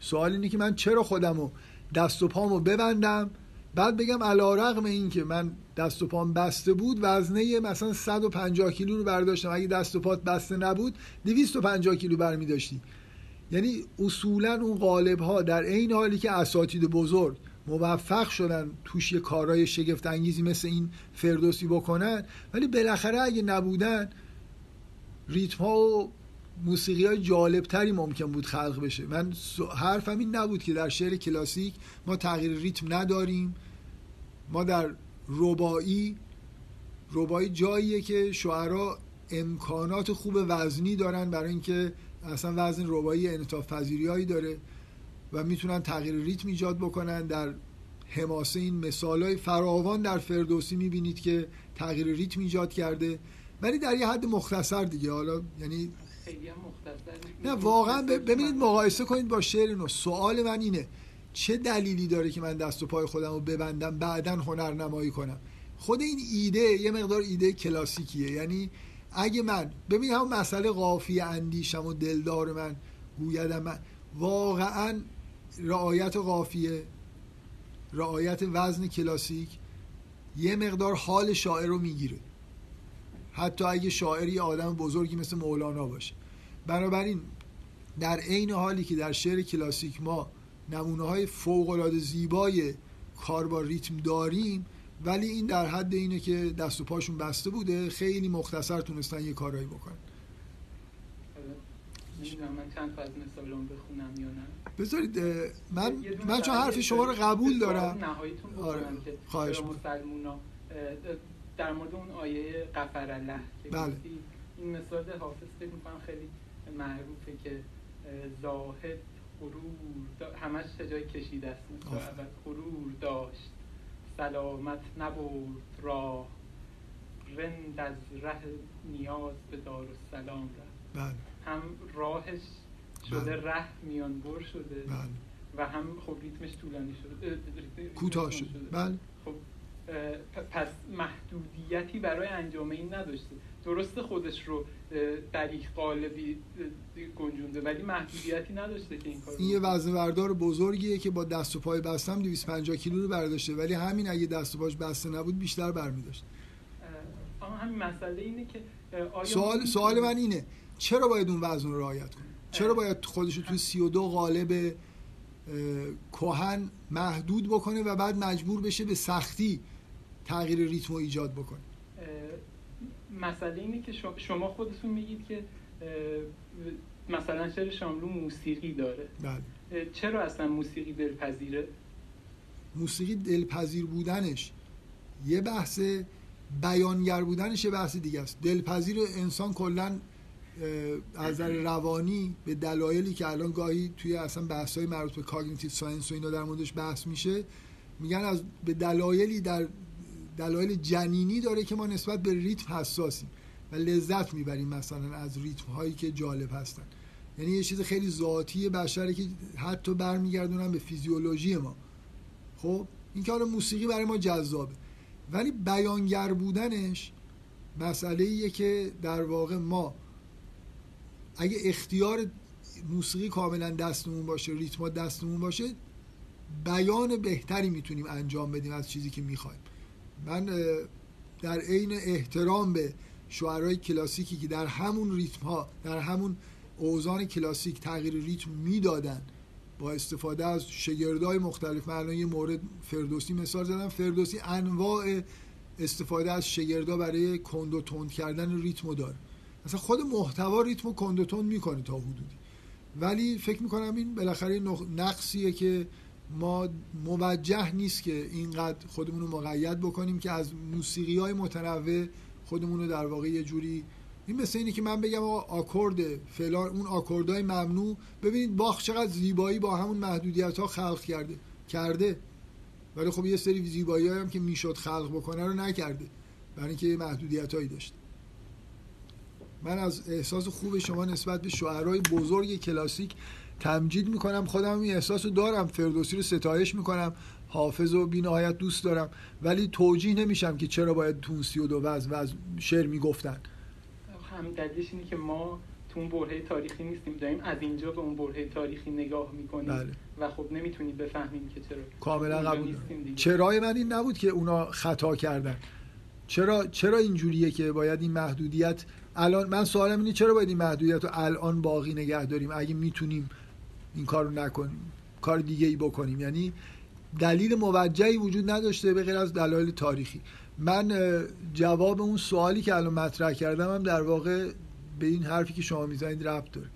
سوال اینه که من چرا خودمو دست و پامو ببندم؟ بعد بگم علا رقم این که من دست و پام بسته بود وزنه مثلا 150 کیلو رو برداشتم. اگه دست و پات بسته نبود 250 کیلو برمی داشتی یعنی اصولا اون قالب ها در این حالی که اساتید بزرگ موفق شدن توش یه کارهای شگفت انگیزی مثل این فردوسی بکنن ولی بالاخره اگه نبودن ریتم ها و موسیقی های جالب تری ممکن بود خلق بشه. من حرفم این نبود که در شعر کلاسیک ما تغییر ریتم نداریم. ما در ربایی ربایی جاییه که شعرا امکانات خوب وزنی دارن برای اینکه اصلا وزن ربایی انعطاف پذیریایی داره و می‌تونن تغییر ریتم ایجاد بکنن. در حماسه این مثال های فراوان در فردوسی می‌بینید که تغییر ریتم ایجاد کرده. ولی در یه حد مختصر دیگه. حالا یعنی نه واقعا ببینید مقایسه کنید با شعر نو. سوال من اینه چه دلیلی داره که من دست و پای خودم رو ببندم بعدا هنرنمایی کنم؟ خود این ایده یه مقدار ایده کلاسیکیه. یعنی اگه من ببین هم مسئله قافی اندیشم و دلدار من گویدم من واقعا رعایت قافیه رعایت وزن کلاسیک یه مقدار حال شاعر رو می‌گیره. حتی اگه شاعری آدم بزرگی مثل مولانا باشه. بنابراین در عین حالی که در شعر کلاسیک ما نمونه های فوق العاده زیبای کار با ریتم داریم ولی این در حد اینه که دست و پاشون بسته بوده خیلی مختصر تونستن یه کارایی بکنن. من چند از مثالون بخونم یا نه؟ بذارید من من چون حرف شما رو قبول دارم. آره خواهش در مورد اون آیه قفر الله که بله. این مثال حافظ فکر می‌کنم خیلی معروفه که زاهد غرور همش جای کشیده است غرور داشت سلامت نبود راه رند از ره نیاز به دار سلام رفت بله. هم راهش شده بله. ره میان بر شده بله. و هم خب ریتمش طولانی شده کوتاه شده بله پس محدودیتی برای انجام این نداشته. درست خودش رو در یک قالبی گنجونده ولی محدودیتی نداشته که این کار این یه وزن بردار بزرگیه که با دست و پای بستم 250 کیلو رو برداشته. ولی همین اگه دست و پاش بسته نبود بیشتر برمیداشت. همین مسئله اینه که سوال سوال من اینه چرا باید اون وزن رو رعایت کنه؟ چرا باید خودش رو توی 32 قالب کهن محدود بکنه و بعد مجبور بشه به سختی تغییر ریتم رو ایجاد بکنه. مسئله اینه که شما خودتون میگید که مثلا شعر شاملو موسیقی داره. بله. چرا اصلا موسیقی دلپذیره؟ موسیقی دلپذیر بودنش یه بحث بیانگر بودنش یه بحث دیگه است. دلپذیر انسان کلا از نظر روانی به دلایلی که الان گاهی توی اصلا بحث های مربوط به cognitive science و اینا در موردش بحث میشه میگن از به دلایلی در دلایل جنینی داره که ما نسبت به ریتم حساسیم و لذت می‌بریم مثلا از ریتم هایی که جالب هستن. یعنی یه چیز خیلی ذاتی بشره که حتی برمیگردونن به فیزیولوژی ما. خب این که موسیقی برای ما جذابه. ولی بیانگر بودنش مسئله ایه که در واقع ما اگه اختیار موسیقی کاملا دستمون باشه ریتم دستمون باشه بیان بهتری می‌تونیم انجام بدیم از چیزی که می‌خوایم. من در عین احترام به شعرهای کلاسیکی که در همون ریتم ها در همون اوزان کلاسیک تغییر ریتم می‌دادن با استفاده از شگردهای مختلف من یه مورد فردوسی مثال زدم. فردوسی انواع استفاده از شگردا برای کند و تند کردن ریتمو داره. مثلا خود محتوا ریتمو کند و تند می‌کنه تا حدودی. ولی فکر می‌کنم این بالاخره نقصیه که ما موجه نیست که اینقدر خودمون رو مقید بکنیم که از موسیقی های متنوع خودمون رو در واقع یه جوری این مثل اینه که من بگم آکورد فلان اون آکوردهای ممنوع. ببینید باخ چقدر زیبایی با همون محدودیت ها خلق کرده. کرده. ولی خب یه سری زیبایی هم که می‌شد خلق بکنه رو نکرده. برای اینکه محدودیت هایی داشته. من از احساس خوب شما نسبت به شعرهای بزرگ کلاسیک تمجید می‌کنم خودم این احساس رو دارم فردوسی رو ستایش می‌کنم حافظ و بینهایت دوست دارم. ولی توجیه نمیشم که چرا باید تونسی و دو وز وز شعر می‌گفتن. هم دلیلش اینه که ما تو اون برهه تاریخی نیستیم. داریم از اینجا به اون برهه تاریخی نگاه می‌کنیم بله. و خب نمی‌تونیم بفهمیم که چرا کاملا قبول چرای من این نبود که اونا خطا کردن. چرا چرا اینجوریه که باید این محدودیت الان من سوالم اینه چرا باید این محدودیت رو الان باقی نگه داریم؟ اگه می‌تونیم این کار رو نکنیم. کار دیگه ای بکنیم. یعنی دلیل موجهی وجود نداشته به غیر از دلایل تاریخی. من جواب اون سوالی که الان مطرح کردم هم در واقع به این حرفی که شما می‌زنید ربط داره.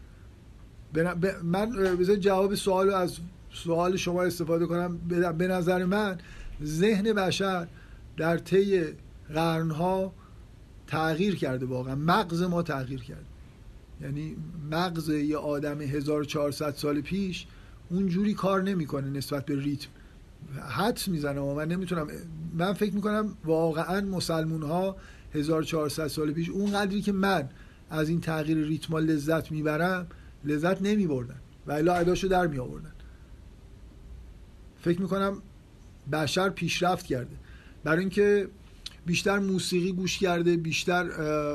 من بذار جواب سوال از سوال شما استفاده کنم. به نظر من ذهن بشر در طی قرنها تغییر کرده واقعا. مغز ما تغییر کرده. یعنی مغز یه آدم 1400 سال پیش اونجوری کار نمی‌کنه نسبت به ریتم. حدس می‌زنم و من نمی‌تونم من فکر می‌کنم واقعا مسلمون ها 1400 سال پیش اون قدری که من از این تغییر ریتما لذت می‌برم لذت نمیبردن و الا اداشو در می فکر می‌کنم بشر پیشرفت کرده. برای اینکه بیشتر موسیقی گوش کرده بیشتر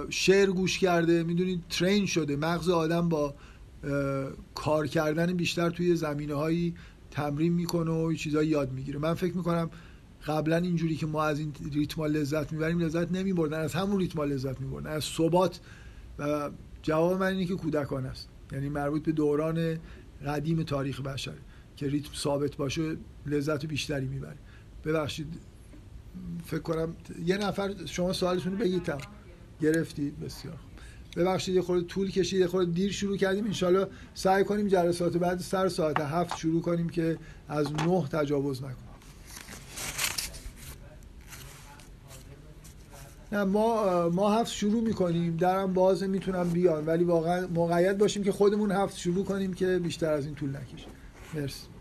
شعر گوش کرده. می‌دونید ترین شده. مغز آدم با کار کردن بیشتر توی زمینه هایی تمرین می‌کنه و چیزایی یاد می‌گیره. من فکر می‌کنم قبلا اینجوری که ما از این ریتما لذت می‌بریم لذت نمیبردن از همون ریتما لذت میبردن. از ثبات. و جواب من اینه که کودکان است. یعنی مربوط به دوران قدیم تاریخ بشر که ریتم ثابت باشه لذت بیشتری می‌بریم ببخشید. فکر کنم یه نفر شما سوالتون رو بگید گرفتید بسیار ببخشید یه خورده طول کشید یه خورده دیر شروع کردیم. انشالله سعی کنیم جلسات بعد سر ساعت هفت شروع کنیم که از نه تجاوز نکنیم. نه ما ما هفت شروع می‌کنیم. درم باز می‌تونم بیان ولی واقعا مقید باشیم که خودمون هفت شروع کنیم که بیشتر از این طول نکشه. مرسی.